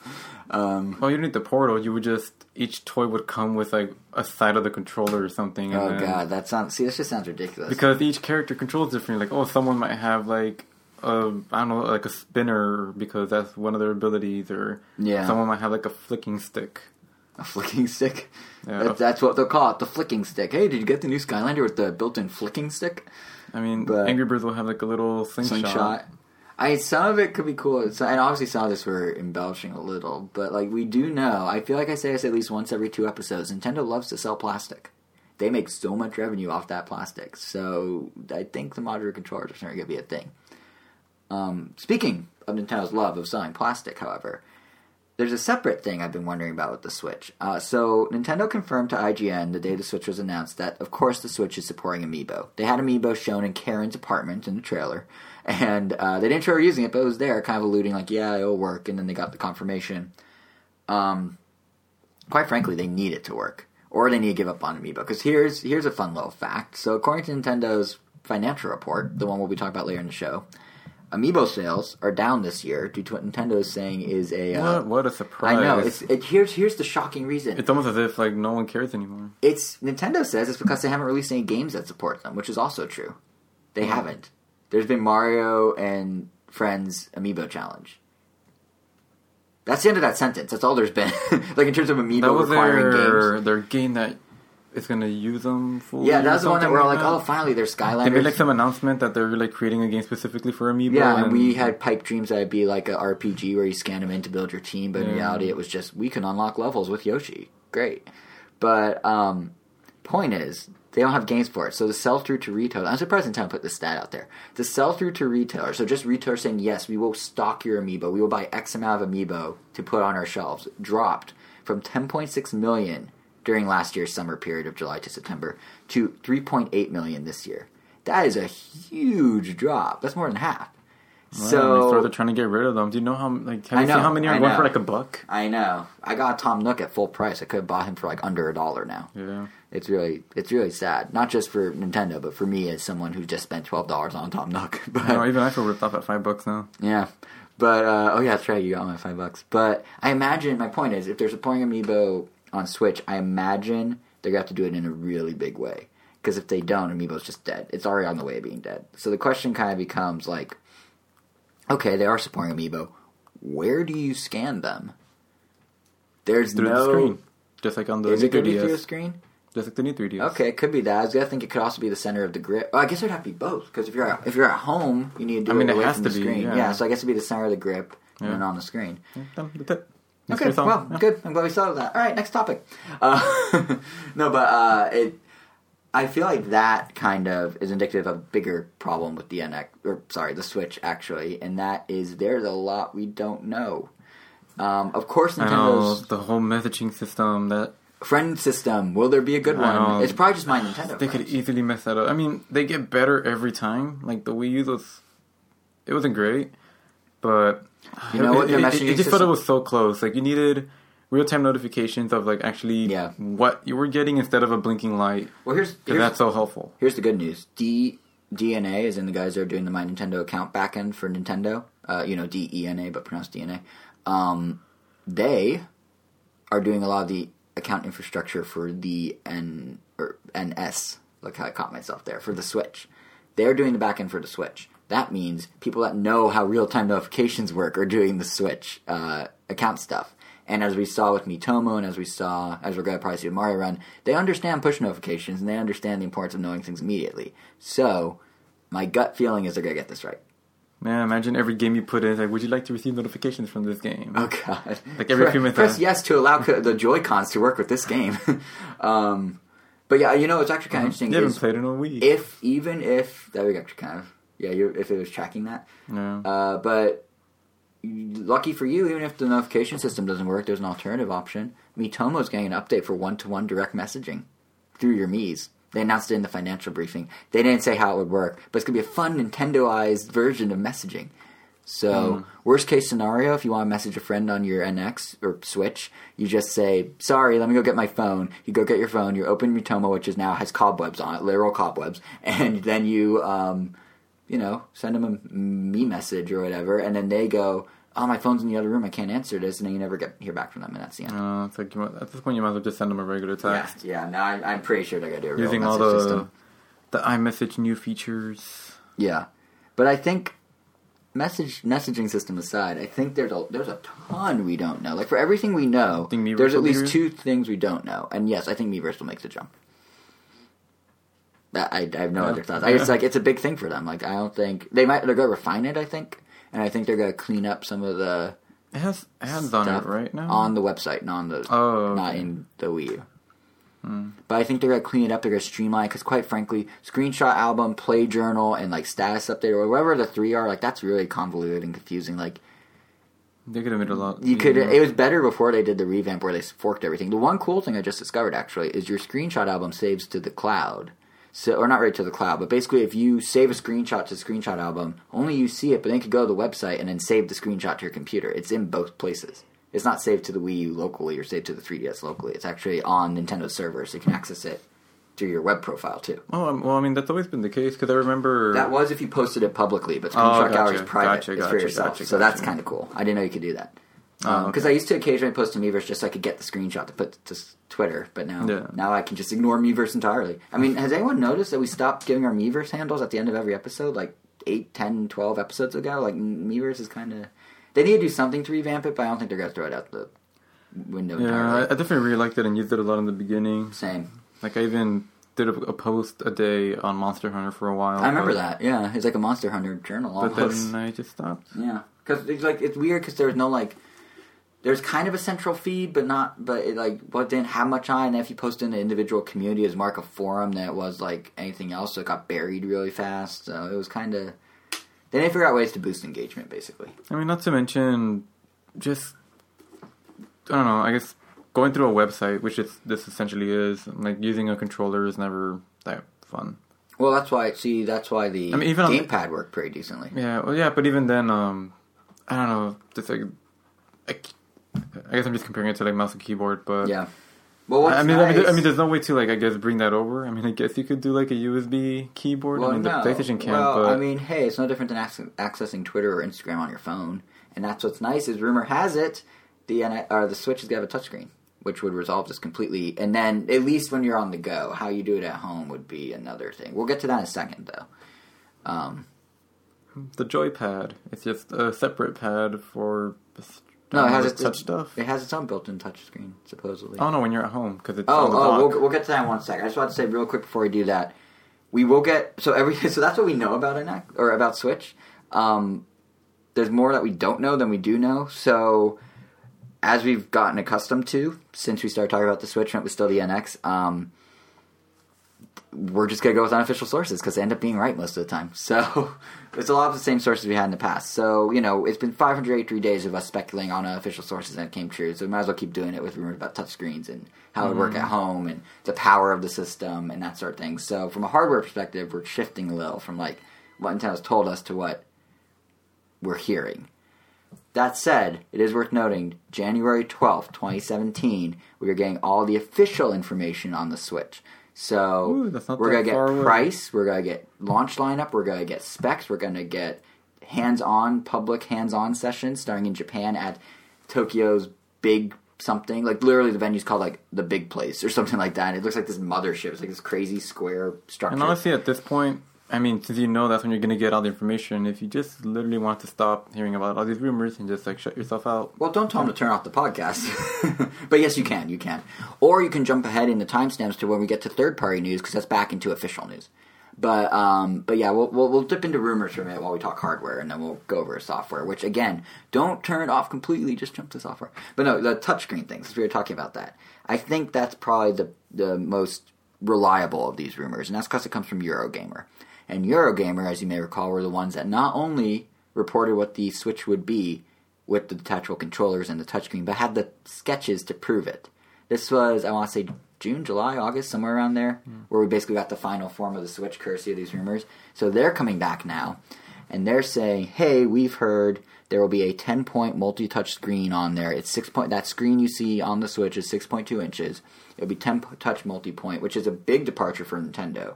Um, Well, you don't need the portal. You would just each toy would come with like a side of the controller or something. and oh then- god, that sounds. See, this just sounds ridiculous. Because each character controls differently. Like, oh, someone might have like a I don't know, like a spinner because that's one of their abilities, or Yeah. someone might have like a flicking stick. a flicking stick. Yeah. That, that's what they'll call it, the flicking stick. Hey, did you get the new Skylander with the built-in flicking stick? I mean, But- Angry Birds will have like a little slingshot. slingshot. I some of it could be cool, so, and obviously some of this we're embellishing a little, but like we do know. I feel like I say this at least once every two episodes. Nintendo loves to sell plastic. They make so much revenue off that plastic, so I think the modular controllers are going to be a thing. Um, speaking of Nintendo's love of selling plastic, however, there's a separate thing I've been wondering about with the Switch. Uh, so Nintendo confirmed to IGN the day the Switch was announced that, of course, the Switch is supporting Amiibo. They had Amiibo shown in Karen's apartment in the trailer, and uh, they didn't show her using it, but it was there, kind of alluding like, "Yeah, it'll work." And then they got the confirmation. Um, quite frankly, they need it to work, or they need to give up on Amiibo. Because here's here's a fun little fact. So according to Nintendo's financial report, the one we'll be talking about later in the show. Amiibo sales are down this year due to what Nintendo is saying is a uh, What, what a surprise! I know. It's it, here's here's the shocking reason. It's almost as if like no one cares anymore. It's Nintendo says it's because they haven't released any games that support them, which is also true. They haven't. There's been Mario and Friends Amiibo challenge. That's the end of that sentence. That's all there's been. like in terms of Amiibo That was requiring their games. their game that is going to use them fully. Yeah, that's the one that we're all like, oh, finally, there's They Skylanders. made like some announcement that they're like creating a game specifically for Amiibo. yeah, and we had pipe dreams that it'd be like a RPG where you scan them in to build your team, but in reality, it was just we can unlock levels with Yoshi. Great, but um, point is they don't have games for it. So the sell through to retailers, I'm surprised Nintendo put this stat out there. The sell through to retailers, so just retailers saying yes, we will stock your amiibo, we will buy X amount of amiibo to put on our shelves, dropped from 10.6 million during last year's summer period of July to September to 3.8 million this year. That is a huge drop. That's more than half. Wow, so they are trying to get rid of them. Do you know how like have I you seen know, how many are going for like a buck? I know. I got Tom Nook at full price. I could have bought him for like under a dollar now. Yeah. It's really it's really sad. Not just for Nintendo, but for me as someone who just spent twelve dollars on Tom Nook. But No, even I feel ripped off at five bucks now. yeah. But uh, oh yeah, that's right. You got my five bucks. But I imagine my point is, if there's a supporting Amiibo on Switch, I imagine they're gonna have to do it in a really big way. Because if they don't, Amiibo's just dead. It's already on the way of being dead. So the question kind of becomes like, okay, they are supporting Amiibo. Where do you scan them? There's Through no. the screen. Just like on the Is it going to be through the 3DS. screen? Just like the new 3DS. Okay, it could be that. I was gonna think it could also be the center of the grip. Well, I guess it would have to be both because if you're at, if you're at home, you need to do I mean, it it away has from to the be, screen. yeah. so I guess it'd be the center of the grip and then on the screen. Yeah, done. That's it. That's Okay, well, Yeah. good. I'm glad we settled that. All right, next topic. Uh, no, but uh, it. I feel like that kind of is indicative of a bigger problem with the NX, or sorry, the Switch actually, and that is there's a lot we don't know. Um, of course, I know Nintendo's the whole messaging system that friend system. Will there be a good one? It's probably just my Nintendo. they could easily mess that up. I mean, they get better every time. Like the Wii U was, it wasn't great, but You know what it, it, it, just felt it was so close. Like you needed real time notifications of like actually Yeah. what you were getting instead of a blinking light. Well, here's, that's so helpful. Here's the good news: the DNA, is in the guys that are doing the My Nintendo account backend for Nintendo. Uh, you know, D E N A, but pronounced DNA. Um, they are doing a lot of the account infrastructure for the N or NS. Look how I caught myself there for the Switch. They're doing the backend for the Switch. That means people that know how real time notifications work are doing the Switch uh, account stuff. And as we saw with Miitomo, and as we saw, as we're going to probably see with Mario Run, they understand push notifications and they understand the importance of knowing things immediately. So, my gut feeling is they're going to get this right. Man, imagine every game you put in. Like, would you like to receive notifications from this game? Oh God! Like every press, few minutes, press yes to allow co- the Joy Cons to work with this game. um, but yeah, you know, it's actually kind of interesting. You haven't played in a week. if even if that would actually kind of yeah, you if it was tracking that. no. Uh, but lucky for you, even if the notification system doesn't work, there's an alternative option. Miitomo's getting an update for one-to-one direct messaging through your Mii's. They announced it in the financial briefing. They didn't say how it would work, but it's gonna be a fun Nintendoized version of messaging. So, worst case scenario, if you want to message a friend on your NX or Switch, you just say, "Sorry, let me go get my phone." You go get your phone. You open Miitomo, which is now has cobwebs on it, literal cobwebs, and then you, um, you know, send them a me message or whatever, and then they go, "Oh, my phone's in the other room. I can't answer this," and then you never get hear back from them, and that's the end. Uh, it's like might, at this point you might as well just send them a regular text Yeah, yeah. Now I'm, I'm pretty sure they're gonna do a using all the system. the iMessage new features. Yeah, but I think message messaging system aside, I think there's a there's a ton we don't know. Like for everything we know, there's at least two things we don't know. And yes, I think Miiverse will make the jump. I, I have no Yeah. other thoughts. I just like it's a big thing for them. Like I don't think they might they're gonna refine it. I think, and I think they're gonna clean up some of the It has ads on it right now. on the website, not on the oh, not in the Wii U. Hmm. But I think they're gonna clean it up. They're gonna streamline because, quite frankly, screenshot album, play journal, and like status update or whatever the three are, like that's really convoluted and confusing. Like they could have made a lot. you could, easier. it was better before they did the revamp where they forked everything. The one cool thing I just discovered actually is your screenshot album saves to the cloud. So, or not right to the cloud, but basically, if you save a screenshot to the screenshot album, only you see it, but then you can go to the website and then save the screenshot to your computer. It's in both places. It's not saved to the Wii U locally or saved to the 3DS locally. It's actually on Nintendo server, so you can access it through your web profile too. Oh um, well, I mean that's always been the case because I remember That was if you posted it publicly, but Oh, Screenshot gotcha, Gallery is private. gotcha, it's for yourself. gotcha, so that's kind of cool. I didn't know you could do that. Oh, um, Because okay. I used to occasionally post to Miiverse just so I could get the screenshot to put to Twitter, but now Yeah. now I can just ignore Miiverse entirely. I mean, has anyone noticed that we stopped giving our Miiverse handles at the end of every episode, like 8, 10, 12 episodes ago? Like, Miiverse is kind of... They need to do something to revamp it, but I don't think they're going to throw it out the window yeah, I, entirely. I definitely really liked it and used it a lot in the beginning. Same. Like I even did a, a post a day on Monster Hunter for a while. I remember that, yeah. It's like a Monster Hunter journal but then I just stopped. Yeah, because it's like it's weird because there's no like there's kind of a central feed, but not but it like what didn't have much on. And if you post in the individual community as mark a forum, then it was like anything else, so it got buried really fast. So it was kind of they didn't figure out ways to boost engagement, basically. I mean, not to mention just I don't know. I guess going through a website, which is this essentially is, like using a controller is never that fun. Well, that's why see that's why the I mean, even the- gamepad worked pretty decently. Yeah, well, yeah, but even then, um, I don't know. Just like, I, I guess I'm just comparing it to like mouse and keyboard, but Yeah. Well, what's I mean, nice, I mean, I mean, there's no way to like, I guess, bring that over. I mean, I guess you could do like a USB keyboard. well, I mean, no. the PlayStation can, well, but I mean, hey, it's no different than acc- accessing Twitter or Instagram on your phone. And that's what's nice is rumor has it the or the Switch is gonna have a touchscreen, which would resolve this completely. And then at least when you're on the go, how you do it at home would be another thing. We'll get to that in a second, though. Um, the joypad, it's just a separate pad for no, it has its touch stuff. It has its own built-in touchscreen, supposedly. Oh no, when you're at home because it's Oh, on the oh, dock. we'll, we'll get to that in one sec. I just want to say real quick before we do that, we will get so every so that's what we know about NX or about Switch. Um, there's more that we don't know than we do know. So as we've gotten accustomed to since we started talking about the Switch when it was still the NX, um, we're just gonna go with unofficial sources because they end up being right most of the time. So it's a lot of the same sources we had in the past. So you know, it's been 583 days of us speculating on unofficial sources and it came true. So we might as well keep doing it with rumors about touchscreens and how it would work at mm-hmm. home and the power of the system and that sort of thing. So from a hardware perspective, we're shifting a little from like what Nintendo's told us to what we're hearing. That said, it is worth noting January 12th, 2017, we are getting all the official information on the Switch. So Ooh, we're gonna get away. price, we're gonna get launch lineup, we're gonna get specs, we're gonna get hands-on public hands-on sessions starting in Japan at Tokyo's big something. Like literally, the venue's called like the Big Place or something like that. And it looks like this mothership. It's like this crazy square structure. And honestly, at this point, I mean, since you know that's when you're gonna get all the information, if you just literally want to stop hearing about all these rumors and just like shut yourself out, Well, don't tell them to turn off the podcast. but yes, you can. You can. Or you can jump ahead in the timestamps to when we get to third party news because that's back into official news. But um, but yeah, we'll, we'll we'll dip into rumors for a minute while we talk hardware, and then we'll go over software. Which again, don't turn it off completely. Just jump to software. But no, the touchscreen things. We were talking about that, I think that's probably the the most reliable of these rumors, and that's because it comes from Eurogamer. And Eurogamer, as you may recall, were the ones that not only reported what the Switch would be with the detachable controllers and the touchscreen, but had the sketches to prove it. This was, I want to say, June, July, August, somewhere around there, hmm. where we basically got the final form of the Switch, courtesy of these rumors. So they're coming back now, and they're saying, "Hey, we've heard there will be a 10-point multi-touch screen on there. It's six point. That screen you see on the Switch is 6.2 inches. It'll be 10-touch multi-point, which is a big departure for Nintendo.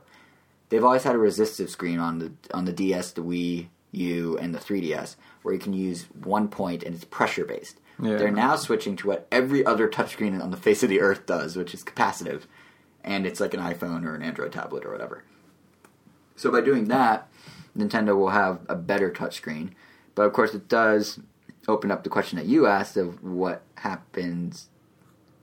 They've always had a resistive screen on the on the DS, the Wii U, and the 3DS, where you can use one point and it's pressure based. Yeah. They're now switching to what every other touchscreen on the face of the earth does, which is capacitive, and it's like an iPhone or an Android tablet or whatever. So by doing that, Nintendo will have a better touchscreen. But of course, it does open up the question that you asked of what happens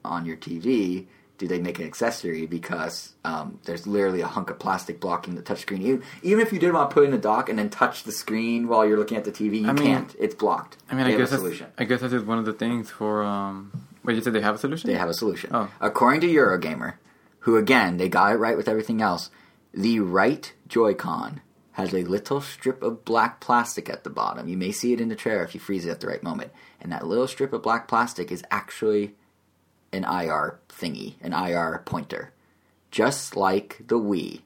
on your TV. Do they make an accessory because um, there's literally a hunk of plastic blocking the touchscreen? Even, even if you did want to put it in a dock and then touch the screen while you're looking at the TV, you I mean- can't. It's blocked. I mean, they I guess solution. I guess that's one of the things for. um Wait, you said they have a solution? They have a solution. Oh. According to Eurogamer, who again, they got it right with everything else, the right Joy-Con has a little strip of black plastic at the bottom. You may see it in the trailer if you freeze it at the right moment. And that little strip of black plastic is actually an IR thingy, an IR pointer. Just like the Wii,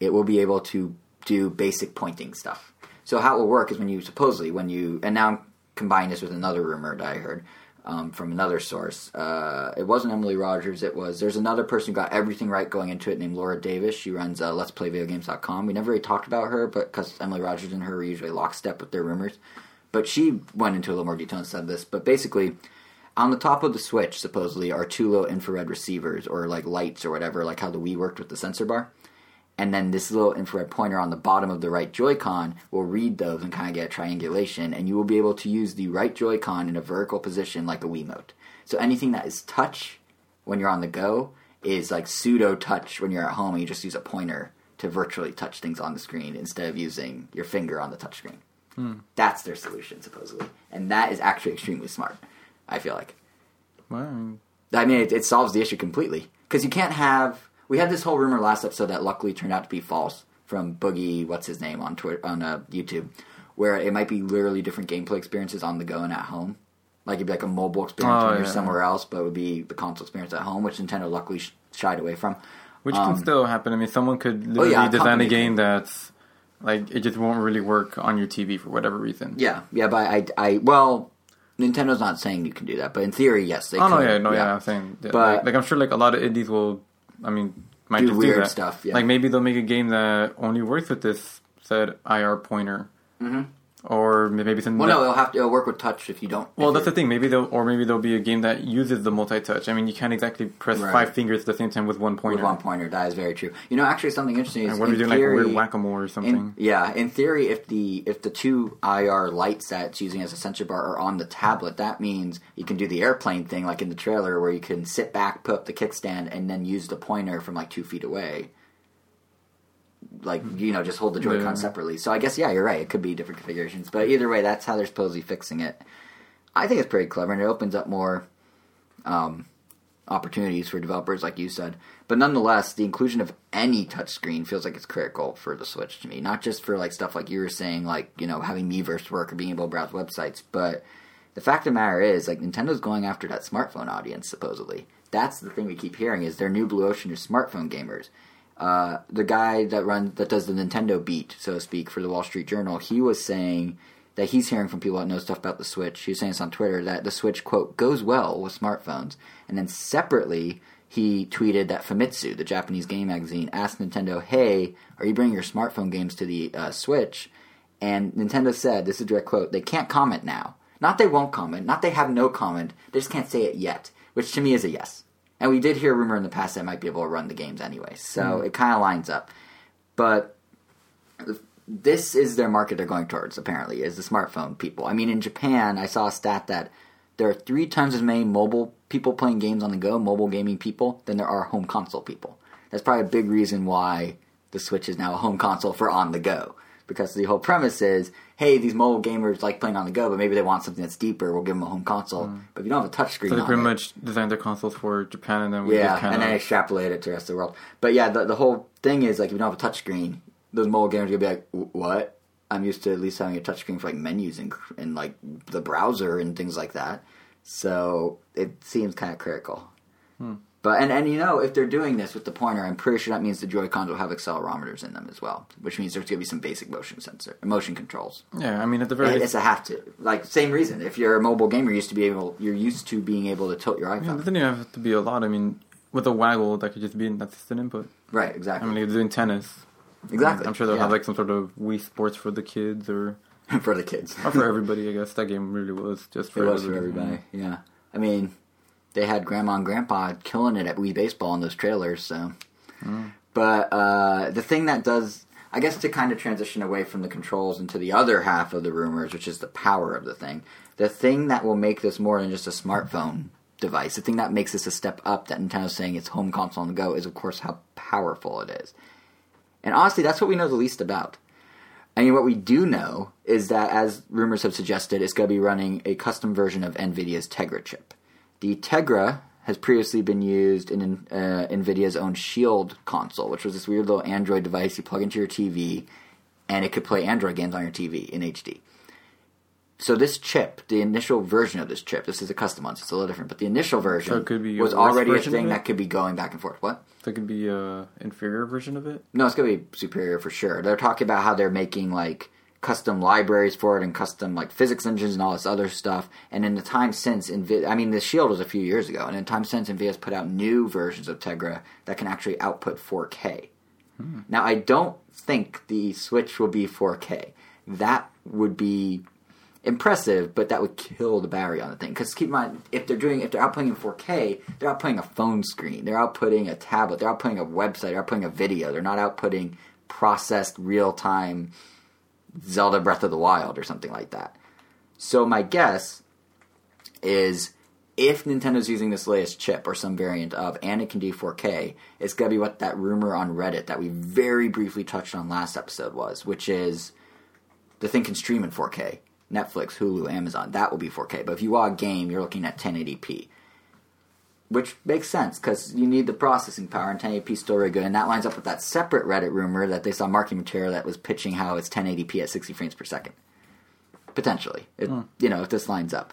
it will be able to do basic pointing stuff. So how it will work is when you supposedly when you and now I'm combining this with another rumor that I heard um, from another source. Uh, it wasn't Emily Rogers. It was there's another person who got everything right going into it named Laura Davis. She runs uh, Let's Play Video Games.com. We never really talked about her, but because Emily Rogers and her are usually lockstep with their rumors. But she went into a little more detail and said this. But basically, on the top of the Switch, supposedly, are two little infrared receivers or like lights or whatever, like how the Wii worked with the sensor bar. And then this little infrared pointer on the bottom of the right Joy-Con will read those and kind of get triangulation, and you will be able to use the right Joy-Con in a vertical position like a Wiimote. So anything that is touch when you're on the go is like pseudo touch when you're at home and you just use a pointer to virtually touch things on the screen instead of using your finger on the touchscreen. Hmm. That's their solution, supposedly. And that is actually extremely smart, I feel like. Well, I mean, it, it solves the issue completely because you can't have. We had this whole rumor last episode that luckily turned out to be false from Boogie, what's his name on Twitter on uh, YouTube, where it might be literally different gameplay experiences on the go and at home. Like it'd be like a mobile experience Oh, when you're yeah. somewhere else, but it would be the console experience at home, which Nintendo luckily sh- shied away from. which Um, can still happen. I mean, someone could literally yeah, design a game that's like it just won't really work on your TV for whatever reason. Yeah, yeah, but I, I, well, Nintendo's not saying you can do that, but in theory, yes, they. Can. Oh no, yeah, no, yeah. I'm saying, yeah, But- like, like, I'm sure, like a lot of indies will. I mean, might Do just weird do that. stuff, yeah. Like maybe they'll make a game that only works with this said IR pointer, mm-hmm. Or maybe something. Well, that, no, it'll have to it'll work with touch if you don't. Well, that's the thing. Maybe they'll, or maybe there'll be a game that uses the multi-touch. I mean, you can't exactly press Right. five fingers at the same time with one with pointer. one pointer. That is very true. You know, actually, something interesting is And what you're doing theory, like weird whack-a-mole or something? In, yeah, in theory, if the if the two IR lights that it's using as a sensor bar are on the tablet, that means you can do the airplane thing, like in the trailer, where you can sit back, put up the kickstand, and then use the pointer from like two feet away. Like you know, just hold the Joy-Con Yeah. separately. So I guess yeah, you're right. It could be different configurations, but either way, that's how they're supposedly fixing it. I think it's pretty clever, and it opens up more um, opportunities for developers, like you said. But nonetheless, the inclusion of any touchscreen feels like it's critical for the Switch to me. Not just for like stuff like you were saying, like you know having Miiverse work or being able to browse websites, but the fact of the matter is, like Nintendo's going after that smartphone audience. Supposedly, that's the thing we keep hearing is their new blue ocean is smartphone gamers. Uh, the guy that runs that does the Nintendo beat, so to speak, for the Wall Street Journal, he was saying that he's hearing from people that know stuff about the Switch. He was saying this on Twitter that the Switch quote goes well with smartphones, and then separately he tweeted that Famitsu, the Japanese game magazine, asked Nintendo, "Hey, are you bringing your smartphone games to the uh, Switch?" And Nintendo said, "This is a direct quote: They can't comment now. Not they won't comment. Not they have no comment. They just can't say it yet." Which to me is a yes. And we did hear a rumor in the past that might be able to run the games anyway, so Mm. it kind of lines up. But this is their market they're going towards. Apparently, is the smartphone people. I mean, in Japan, I saw a stat that there are three times as many mobile people playing games on the go, mobile gaming people, than there are home console people. That's probably a big reason why the Switch is now a home console for on the go. Because the whole premise is, hey, these mobile gamers like playing on the go, but maybe they want something that's deeper. We'll give them a home console. But if you don't have a touchscreen, So they pretty it- much designed their consoles for Japan, and then we yeah, just kind and then extrapolate it to the rest of the world. But yeah, the, the whole thing is like if you don't have a touchscreen, those mobile gamers are gonna be like, "What? I'm used to at least having a touchscreen for like menus and and like the browser and things like that." So it seems kind of critical. Hmm. But and and you know if they're doing this with the pointer, I'm pretty sure that means the Joy Cons will have accelerometers in them as well, which means there's gonna be some basic motion sensor, motion controls. yeah. I mean, at the very It- It's a have to. Like same reason. If you're a mobile gamer, you're used to be able, you're used to being able to tilt your I mean, it iPhone. doesn't even have to be a lot. I mean, with a waggle, that could just be that's just an input. Right. Exactly. I mean, they're doing tennis. exactly. I'm sure they'll Yeah. have like some sort of Wii Sports for the kids, or for the kids. or for everybody. I guess that game really was just it for was for everybody. Yeah. I mean, they had grandma and grandpa killing it at Wii Baseball in those trailers. So, but uh, the thing that does, I guess, to kind of transition away from the controls into the other half of the rumors, which is the power of the thing. The thing that will make this more than just a smartphone device, the thing that makes this a step up that Nintendo's saying it's home console on the go, is of course how powerful it is. And honestly, that's what we know the least about. I mean, what we do know is that, as rumors have suggested, it's going to be running a custom version of NVIDIA's Tegra chip. The Tegra has previously been used in uh, NVIDIA's own Shield console, which was this weird little Android device you plug into your TV, and it could play Android games on your TV in HD. So this chip, the initial version of this chip, this is a custom one, so it's a little different, but the initial version So it was already a thing that could be going back and forth. What? That could be a inferior version of it. No, it's gonna be superior for sure. They're talking about how they're making like custom libraries for it and custom like physics engines and all this other stuff. And in the time since, Nvidia, I mean, the Shield was a few years ago, and in time since, Nvidia's put out new versions of Tegra that can actually output 4K. Hmm. Now, I don't think the Switch will be 4K. That would be impressive, but that would kill the battery on the thing. Because keep in mind, if they're doing, if they're outputting in 4K, they're outputting a phone screen, they're outputting a tablet, they're outputting a website, they're outputting a video. They're not outputting processed real time Zelda Breath of the Wild or something like that. So my guess is if Nintendo's using this latest chip or some variant of, and it can do 4K, it's gonna be what that rumor on Reddit that we very briefly touched on last episode was, which is the thing can stream in 4K. Netflix, Hulu, Amazon, that will be 4K. But if you want a game, you're looking at 1080p. Which makes sense because you need the processing power, and 1080p is still really good. And that lines up with that separate Reddit rumor that they saw marketing material that was pitching how it's 1080p at 60 frames per second. Potentially, it, you know, if this lines up.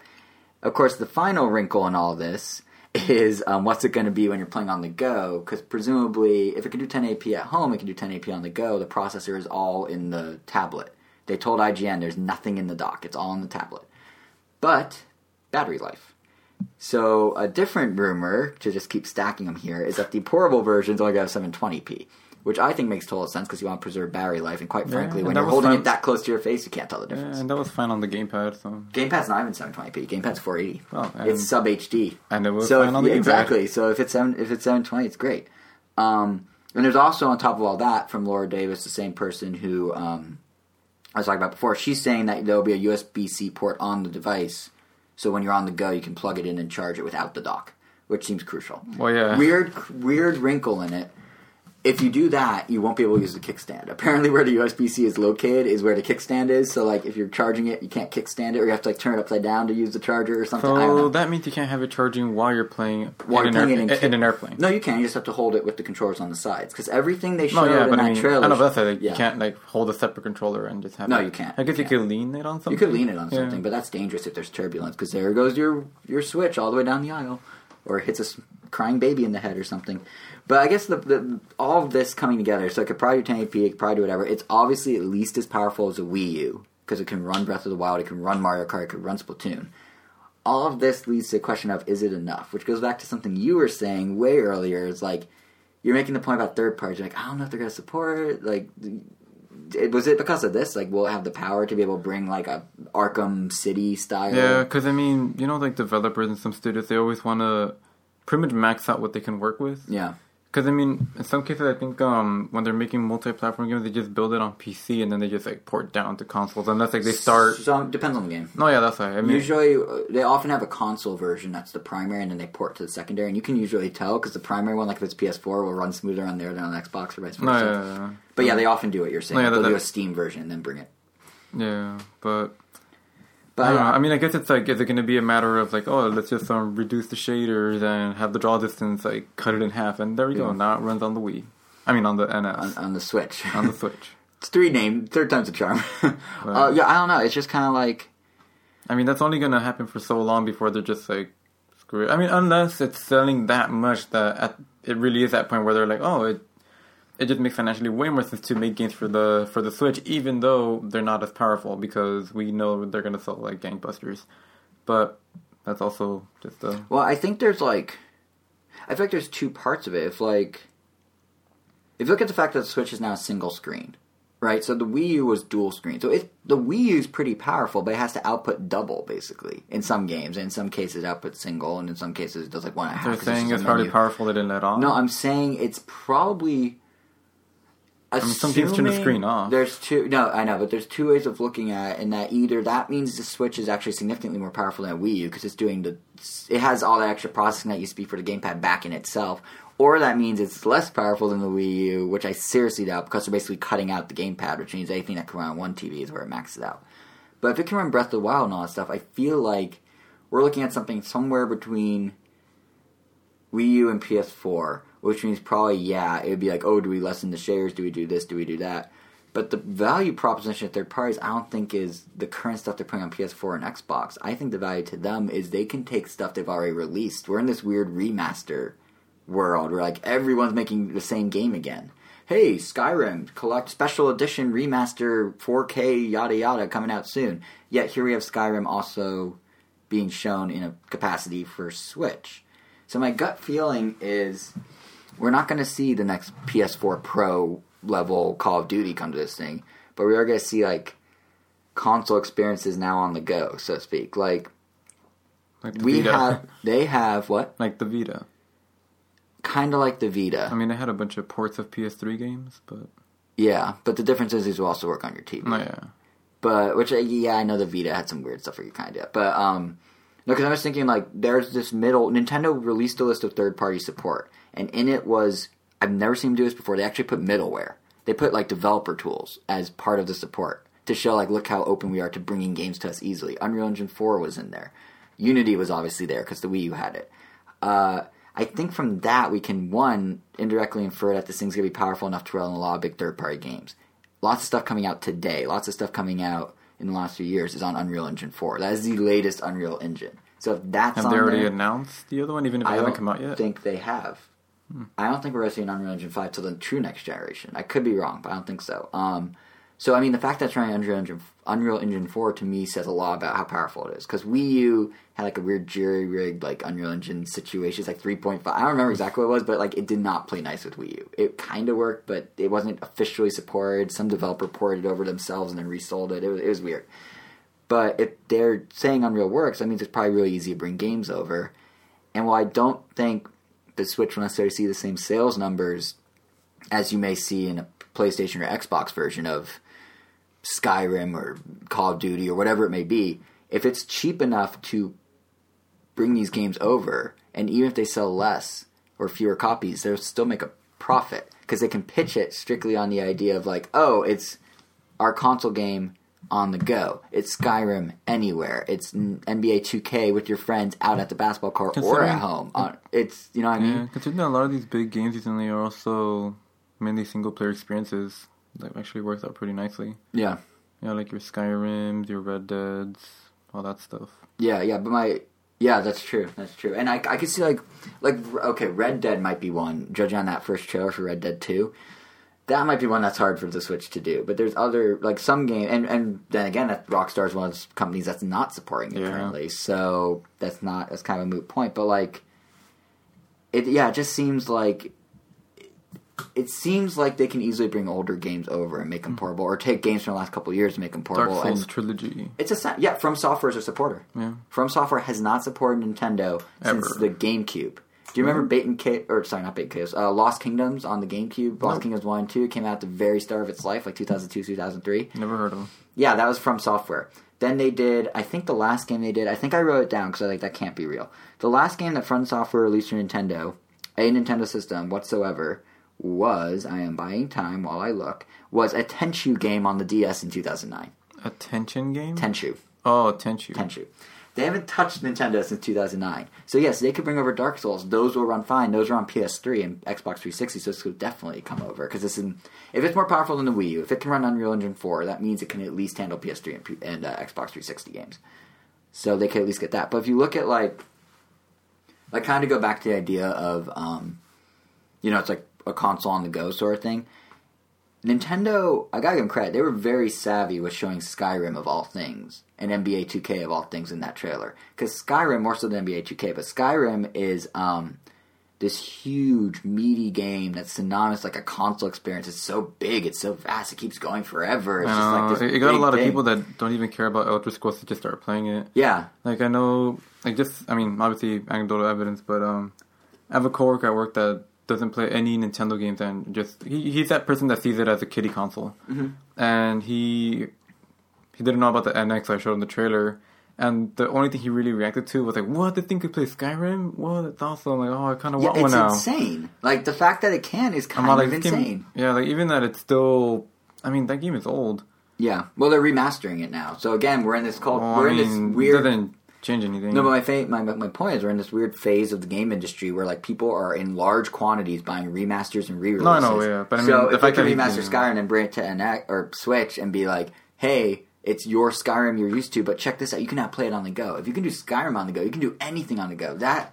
Of course, the final wrinkle in all this is um, what's it going to be when you're playing on the go? Because presumably, if it can do 1080p at home, it can do 1080p on the go. The processor is all in the tablet. They told IGN there's nothing in the dock; it's all in the tablet. But battery life. So a different rumor to just keep stacking them here is that the portable versions only got 720p, which I think makes total sense because you want to preserve battery life. And quite frankly, and when you're holding it that close to your face, you can't tell the difference. And that was fine on the gamepad. So Gamepad's not even 720p. Gamepad's 480. Well, it's sub HD. and it was so fine if- on the yeah, gamepad. exactly. So if it's seven, if it's 720, it's great. Um, and there's also on top of all that from Laura Davis, the same person who um, I was talking about before. She's saying that there will be a USB C port on the device, so when you're on the go, you can plug it in and charge it without the dock, which seems crucial. Well, yeah. Weird, weird wrinkle in it. If you do that, you won't be able to use the kickstand. Apparently, where the USB C is located is where the kickstand is. So, like, if you're charging it, you can't kickstand it, or you have to like turn it upside down to use the charger or something. So that means you can't have it charging while you're playing While in, you're an, playing air- in in, an airplane. No, you can. You just have to hold it with the controllers on the sides because everything they oh, showed No, yeah, in but that I mean, trailer. I know that's like yeah. you can't like hold a separate controller and just have. No, it. you can't. I guess you Yeah. could lean it on something. You could lean it on Yeah. something, but that's dangerous if there's turbulence because there goes your your switch all the way down the aisle, or it hits a crying baby in the head or something. But I guess the, the all of this coming together, so it could probably do 1080p, it could probably do whatever. It's obviously at least as powerful as a Wii U because it can run Breath of the Wild, it can run Mario Kart, it can run Splatoon. all of this leads to the question of is it enough? Which goes back to something you were saying way earlier. Is like you're making the point about third parties. You're like, I don't know if they're gonna support it. Like, it, was it because of this? Like, we'll have the power to be able to bring like a Arkham City style. Yeah, because I mean, you know, like developers and some studios, they always want to pretty much max out what they can work with. Yeah. Because I mean, in some cases, I think um, when they're making multi-platform games, they just build it on PC and then they just like port down to consoles, unless like they start. So it depends on the game. No, yeah, that's right. I mean, Usually, uh, they often have a console version that's the primary, and then they port to the secondary, and you can usually tell because the primary one, like if it's PS4, will run smoother on there than on Xbox or vice versa. no, yeah, yeah, yeah. But yeah, they often do what you're saying. No, yeah, They'll that- do a Steam version and then bring it. yeah, but But I, don't know. I mean, I guess it's like, is it going to be a matter of like, oh, let's just um, reduce the shaders and have the draw distance like cut it in half, and there we go. Yeah. Now it runs on the Wii. I mean, on the NS, on, on, on the Switch, on the Switch. it's three name, third time's a charm. uh, yeah, I don't know. It's just kind of like I mean, that's only going to happen for so long before they're just like, screw it. I mean, unless it's selling that much that at, it really is that point where they're like, oh, it it just makes financially way more sense to make games for the for the Switch, even though they're not as powerful because we know they're going to sell like gangbusters. But that's also just a Well, I think there's like, I feel like there's two parts of it. If like, if you look at the fact that the Switch is now single screen, right? So the Wii U was dual screen. So it the Wii U is pretty powerful, but it has to output double basically in some games. In some cases, it outputs single, and in some cases, it does like one and a half. they're saying it's hardly powerful. They didn't let on. No, I'm saying it's probably. I mean, some people turn the screen off. There's two. No, I know, but there's two ways of looking at it, and that either that means the Switch is actually significantly more powerful than a Wii U because it's doing the, it has all that extra processing that used to be for the gamepad back in itself, or that means it's less powerful than the Wii U, which I seriously doubt because they're basically cutting out the gamepad, which means anything that can run on one TV is where it maxes out. But if it can run Breath of the Wild and all that stuff, I feel like we're looking at something somewhere between Wii U and PS4, which means probably yeah, it would be like, oh, do we lessen the shaders? Do we do this? Do we do that? But the value proposition of third parties, I don't think is the current stuff they're putting on PS4 and Xbox. I think the value to them is they can take stuff they've already released. We're in this weird remaster world where like everyone's making the same game again. Hey, Skyrim, collect special edition remaster 4K yada yada coming out soon. Yet here we have Skyrim also being shown in a capacity for Switch. So my gut feeling is we're not going to see the next PS4 Pro level Call of Duty come to this thing, but we are going to see like console experiences now on the go, so to speak. Like like the we Vita. have, they have what like the Vita. kind of like the Vita, I mean, they had a bunch of ports of PS3 games, but yeah. But the difference is these will also work on your TV. no, yeah. But which uh, yeah, I know the Vita had some weird stuff for you kind of but um no, because I was thinking like there's this middle Nintendo released a list of third party support, and in it was I've never seen them do this before. They actually put middleware. They put like developer tools as part of the support to show like look how open we are to bringing games to us easily. Unreal Engine Four was in there. Unity was obviously there because the Wii U had it. Uh, I think from that we can one indirectly infer that this thing's gonna be powerful enough to run a lot of big third party games. Lots of stuff coming out today. Lots of stuff coming out in the last few years is on Unreal Engine 4. That is the latest Unreal Engine. So if that's Have on they already there, announced the other one, even if it hasn't come out yet? I think they have. I don't think we're going to see an Unreal Engine 5 till the true next generation. I could be wrong, but I don't think so. Um, so, I mean, the fact that it's running Unreal Engine, Unreal Engine 4 to me says a lot about how powerful it is. Because Wii U had like a weird jury rigged like Unreal Engine situation. It's like 3.5. I don't remember exactly what it was, but like it did not play nice with Wii U. It kind of worked, but it wasn't officially supported. Some developer ported it over themselves and then resold it. It was, it was weird. But if they're saying Unreal works, that means it's probably really easy to bring games over. And while I don't think the Switch will necessarily see the same sales numbers as you may see in a PlayStation or Xbox version of Skyrim or Call of Duty or whatever it may be, if it's cheap enough to bring these games over, and even if they sell less or fewer copies, they'll still make a profit because they can pitch it strictly on the idea of like, oh, it's our console game on the go. It's Skyrim anywhere. It's NBA 2K with your friends out at the basketball court or at home. Uh, it's you know what I mean. Yeah, considering a lot of these big games recently are also mainly single player experiences that actually works out pretty nicely. Yeah, Yeah, like your Skyrims, your Red Deads, all that stuff. yeah, yeah. But my yeah, that's true. That's true. And I I could see like like okay, Red Dead might be one. Judging on that first trailer for Red Dead Two, that might be one that's hard for the Switch to do. But there's other like some game, and and then again, that Rockstar is one of those companies that's not supporting it Yeah. currently, so that's not that's kind of a moot point. But like, it yeah, it just seems like. It seems like they can easily bring older games over and make them portable, or take games from the last couple of years and make them Hmm. Dark portable. Souls and trilogy. it's a yeah. From Software is a supporter. Yeah. From Software has not supported Nintendo since the GameCube. Do you remember Baten Kaitos, or sorry, not Baten Kaitos, uh, Lost Kingdoms on the GameCube? Lost Nope. Kingdoms 1 and 2 came out at the very start of its life, like 2002, 2003. Never heard of them. Yeah, that was from Software. Then they did, I think the last game they did, I think I wrote it down because I like that can't be real. The last game that From Software released for Nintendo, a Nintendo system whatsoever, was, I am buying time while I look, was a Tenchu game on the DS in 2009. A Attention game. Tenchu. Oh, Tenchu. Tenchu. They haven't touched Nintendo since 2009. So yes, they could bring over Dark Souls. Those will run fine. Those are on PS3 and Xbox 360, so this could definitely come over because this is if it's more powerful than the Wii U, if it can run Unreal Engine 4, that means it can at least handle PS3 and, and uh, Xbox 360 games. So they could at least get that. But if you look at like, like kind of go back to the idea of, um, you know, it's like a console on the go sort of thing. Nintendo, I gotta give them credit. They were very savvy with showing Skyrim of all things and NBA 2K of all things in that trailer. Because Skyrim, more so than NBA 2K, but Skyrim is um, this huge, meaty game that's synonymous like a console experience. It's so big, it's so vast, it keeps going forever. It's just like this it got a lot of thing. people that don't even care about Elder Scrolls to just start playing it. Yeah, Like I know, like just I mean, obviously anecdotal evidence, but um, I have a coworker at work that doesn't play any Nintendo games and just he, he's that person that sees it as a kiddie console, Mm-hmm. and he he didn't know about the NX. I showed him the trailer, and the only thing he really reacted to was like, "What? This thing could play Skyrim? What? That's awesome!" Like, oh, I kind of yeah, want one it's now. insane. Like the fact that it can is I'm kind of like insane. game. Yeah, like even that it's still. I mean, that game is old. Yeah, well, they're remastering it now. So again, we're in this called Well, we're I in mean, this weird doesn't change anything. No, but my, fa- my my point is we're in this weird phase of the game industry where like people are in large quantities buying remasters and re-releases. No, know, yeah, but I mean, so if I can remaster. Skyrim and bring it to NX or Switch and be like, hey, it's your Skyrim you're used to, but check this out, you can now play it on the go. If you can do Skyrim on the go, you can do anything on the go. That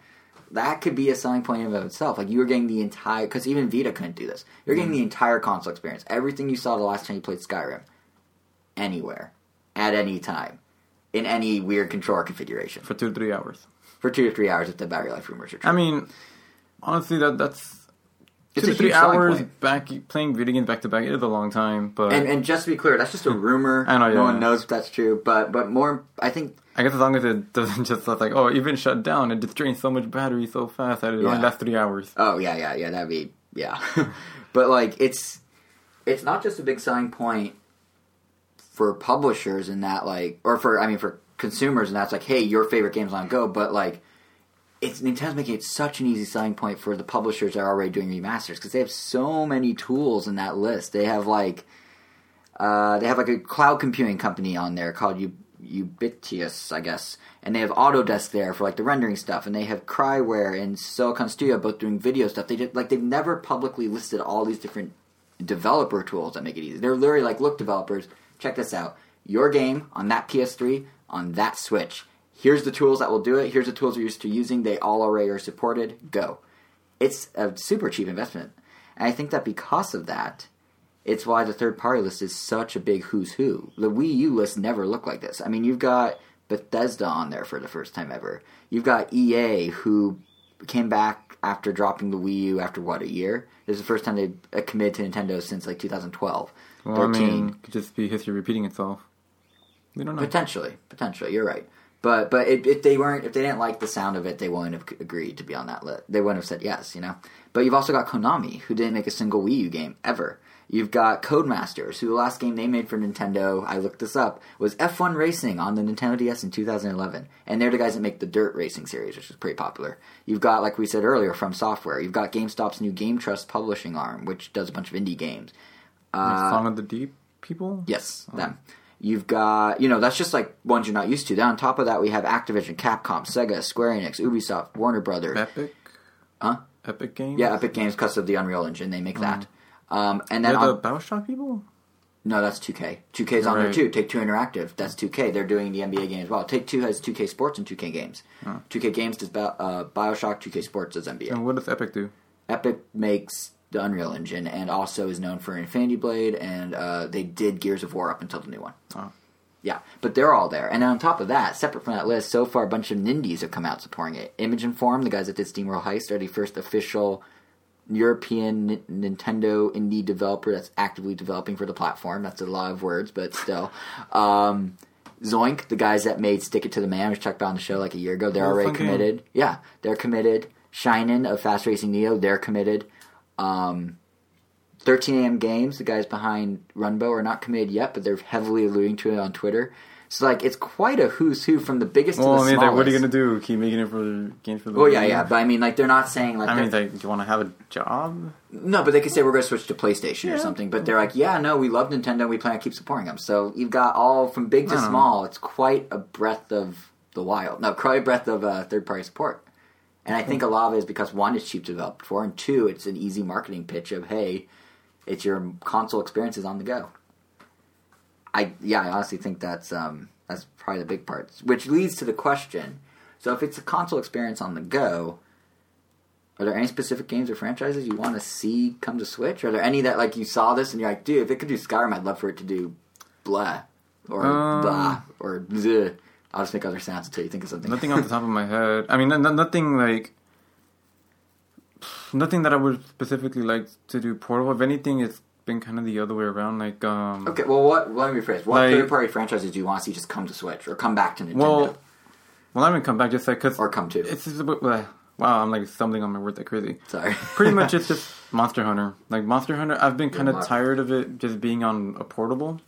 that could be a selling point in of itself. Like you were getting the entire because even Vita couldn't do this. You're getting the mm. entire console experience. Everything you saw the last time you played Skyrim, anywhere, at any time, in any weird controller configuration for two to three hours. for two to three hours if the battery life rumors are true. I mean, honestly, that that's It's two to three hours back playing video games back to back. It is a long time, but and and just to be clear, that's just a rumor. I know, no one yeah. knows if that's true. But but more, I think I guess as long as it doesn't just look like oh, even shut down, it just drains so much battery so fast that it Yeah. only lasts three hours. Oh yeah, yeah, yeah. That'd be yeah. but like it's it's not just a big selling point for publishers in that like or for I mean for consumers and that's like hey your favorite game's on go but like it's Nintendo's making it such an easy selling point for the publishers that are already doing remasters because they have so many tools in that list. They have like uh, they have like a cloud computing company on there called U- Ubitus, I guess, and they have Autodesk there for like the rendering stuff, and they have CRIWARE and Silicon Studio both doing video stuff. They did like they've never publicly listed all these different developer tools that make it easy. They're literally like, look, developers, check this out. Your game on that PS3 on that Switch. Here's the tools that will do it. Here's the tools you're used to using. They all already are supported. Go. It's a super cheap investment, and I think that because of that, it's why the third party list is such a big who's who. The Wii U list never looked like this. I mean, you've got Bethesda on there for the first time ever. You've got EA who came back after dropping the Wii U after what a year. This is the first time they uh, committed to Nintendo since like 2012, Well, 13. I mean, it could just be history repeating itself. We don't know. Potentially, potentially, you're right. But but if, if they weren't, if they didn't like the sound of it, they wouldn't have agreed to be on that list. They wouldn't have said yes, you know. But you've also got Konami, who didn't make a single Wii U game ever. You've got Codemasters, who the last game they made for Nintendo, I looked this up, was F1 Racing on the Nintendo DS in 2011, and they're the guys that make the Dirt Racing series, which is pretty popular. You've got, like we said earlier, from Software. You've got GameStop's new Game Trust publishing arm, which does a bunch of indie games. Uh, Song of the Deep people. Yes, them. You've got, you know, that's just like ones you're not used to. Then on top of that, we have Activision, Capcom, Sega, Square Enix, Ubisoft, Warner Brothers. Epic. Huh? Epic Games. Yeah, Epic Games because of the Unreal Engine, they make that. Um, and then They're on, the Bioshock people. no, that's 2K. 2K's on there too. Take Two Interactive, that's 2K. They're doing the NBA game as well. Take Two has 2K Sports and 2K Games. 2K Games does uh, Bioshock. 2K Sports does NBA. And what does Epic do? Epic makes the Unreal Engine, and also is known for Infinity Blade, and uh, they did Gears of War up until the new one. Oh. Yeah, but they're all there. And on top of that, separate from that list, so far a bunch of Nindies have come out supporting it. Image & Form, the guys that did SteamWorld Heist, are the first official European N- Nintendo indie developer that's actively developing for the platform. That's a lot of words, but still. Um, Zoink, the guys that made Stick It to the Man, which checked on the show like a year ago, they're Oh, already fun game. committed. Yeah, they're committed. Shin'en of Fast Racing Neo, they're committed. Um, 13 AM Games, the guys behind Runbow, are not committed yet, but they're heavily alluding to it on Twitter. So, like, it's quite a who's who from the biggest Well, to I the mean, like, smallest. what are you gonna do? Keep making it for the games for the. Well, yeah, yeah, but I mean, like, they're not saying like, I mean, like, do you want to have a job? no, but they could say we're going to switch to PlayStation or something. But they're like, yeah, no, we love Nintendo, we plan to keep supporting them. So you've got all from big to I don't know. small. It's quite a breadth of the wild. No, quite a breadth of uh, third party support. And I think a lot of it is because one, it's cheap to develop for, and two, it's an easy marketing pitch of hey, it's your console experiences on the go. I yeah, I honestly think that's um, that's probably the big part, which leads to the question. So if it's a console experience on the go, are there any specific games or franchises you want to see come to Switch? Are there any that like you saw this and you're like, dude, if it could do Skyrim, I'd love for it to do blah or Um, blah or zh. I'll just make other sounds until you think of something. Nothing off the top of my head. I mean, nothing like. Nothing that I would specifically like to do portable. If anything, it's been kind of the other way around. Like, um, Okay, well, what? Let me rephrase. What Like- third-party franchises do you want to see just come to Switch or come back to Nintendo well, well, I haven't come back just like because or come to? it's just a bit, uh, wow. I'm like stumbling on my words like crazy. Sorry. Pretty much, it's just Monster Hunter. Like Monster Hunter, I've been kind of tired of it just being on a portable,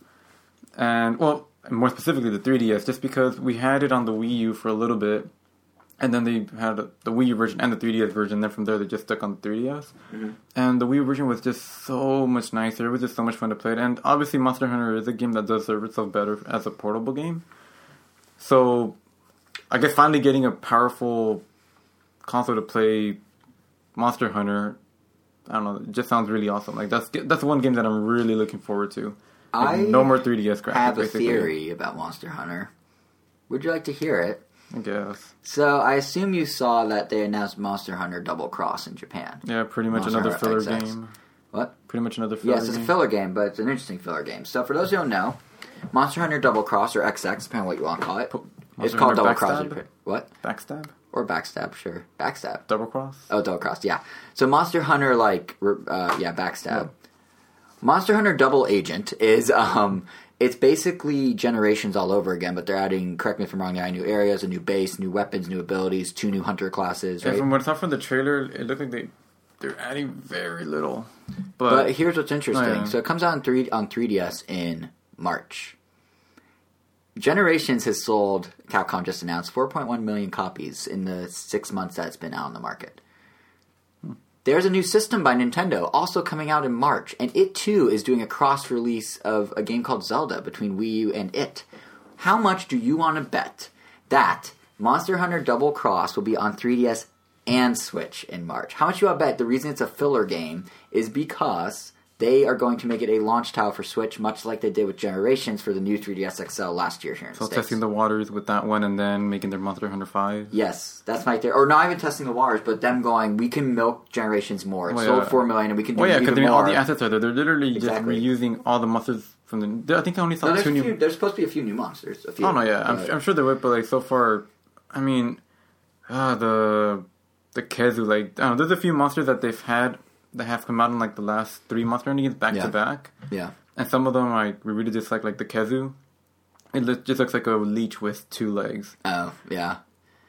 and well, more specifically the 3DS, just because we had it on the Wii U for a little bit, and then they had the Wii U version and the 3DS version. Then from there, they just stuck on the 3DS, mm-hmm. and the Wii U version was just so much nicer. It was just so much fun to play. It, and obviously, Monster Hunter is a game that does serve itself better as a portable game. So, I guess finally getting a powerful console to play Monster Hunter, I don't know, it just sounds really awesome. Like that's that's one game that I'm really looking forward to. Like, I no more 3DS graphics. have a basically. theory about Monster Hunter. Would you like to hear it? I guess. So I assume you saw that they announced Monster Hunter Double Cross in Japan. Yeah, pretty much Monster another Hunter filler XX. game. What? Pretty much another filler game. Yes, it's a game. filler game, but it's an interesting filler game. So for those who don't know, Monster Hunter Double Cross or XX, depending on what you want to call it, Po- it's Monster called Hunter Double Cross. in Backstab? Japan. What? Backstab? Or Backstab? Sure, Backstab. Double cross? Oh, Double Cross, yeah. So Monster Hunter, like, re- uh, yeah, Backstab. Monster Hunter Double Agent is, um, it's basically generations all over again, but they're adding, correct me if I'm wrong, they're adding new areas, a new base, new weapons, new abilities, two new hunter classes, right? from what I saw from the trailer, it looked like they they're adding very little. But, But here's what's interesting. Oh, yeah. So it comes out on three on 3DS in March. Generations has sold. Capcom just announced 4.1 million copies in the six months that it's been out on the market. There's a new system by Nintendo also coming out in March, and it too is doing a cross release of a game called Zelda between Wii U and it. How much do you want to bet that Monster Hunter Double Cross will be on 3DS and Switch in March? How much you want to bet the reason it's a filler game is because they are going to make it a launch tile for Switch, much like they did with Generations for the new 3DS XL last year here in so the testing the waters with that one and then making their Monster Hunter 5. Yes, that's my theory. Or not even testing the waters, but them going, we can milk Generations more. It Well, sold yeah. four million, and we can do Well, yeah, even because I mean, more. all the assets are there. They're literally Exactly. just reusing all the monsters from the. I think I only saw no, two a new. few, there's supposed to be a few new monsters. A few. Oh no, yeah, I'm, I'm sure they would, but like so far, I mean, ah, the the Khezu, like I don't know, there's a few monsters that they've had that have come out in like the last three Monster games back Yeah. to back, yeah. and some of them like we really dislike, like the Khezu. It lo- just looks like a leech with two legs, Oh, yeah.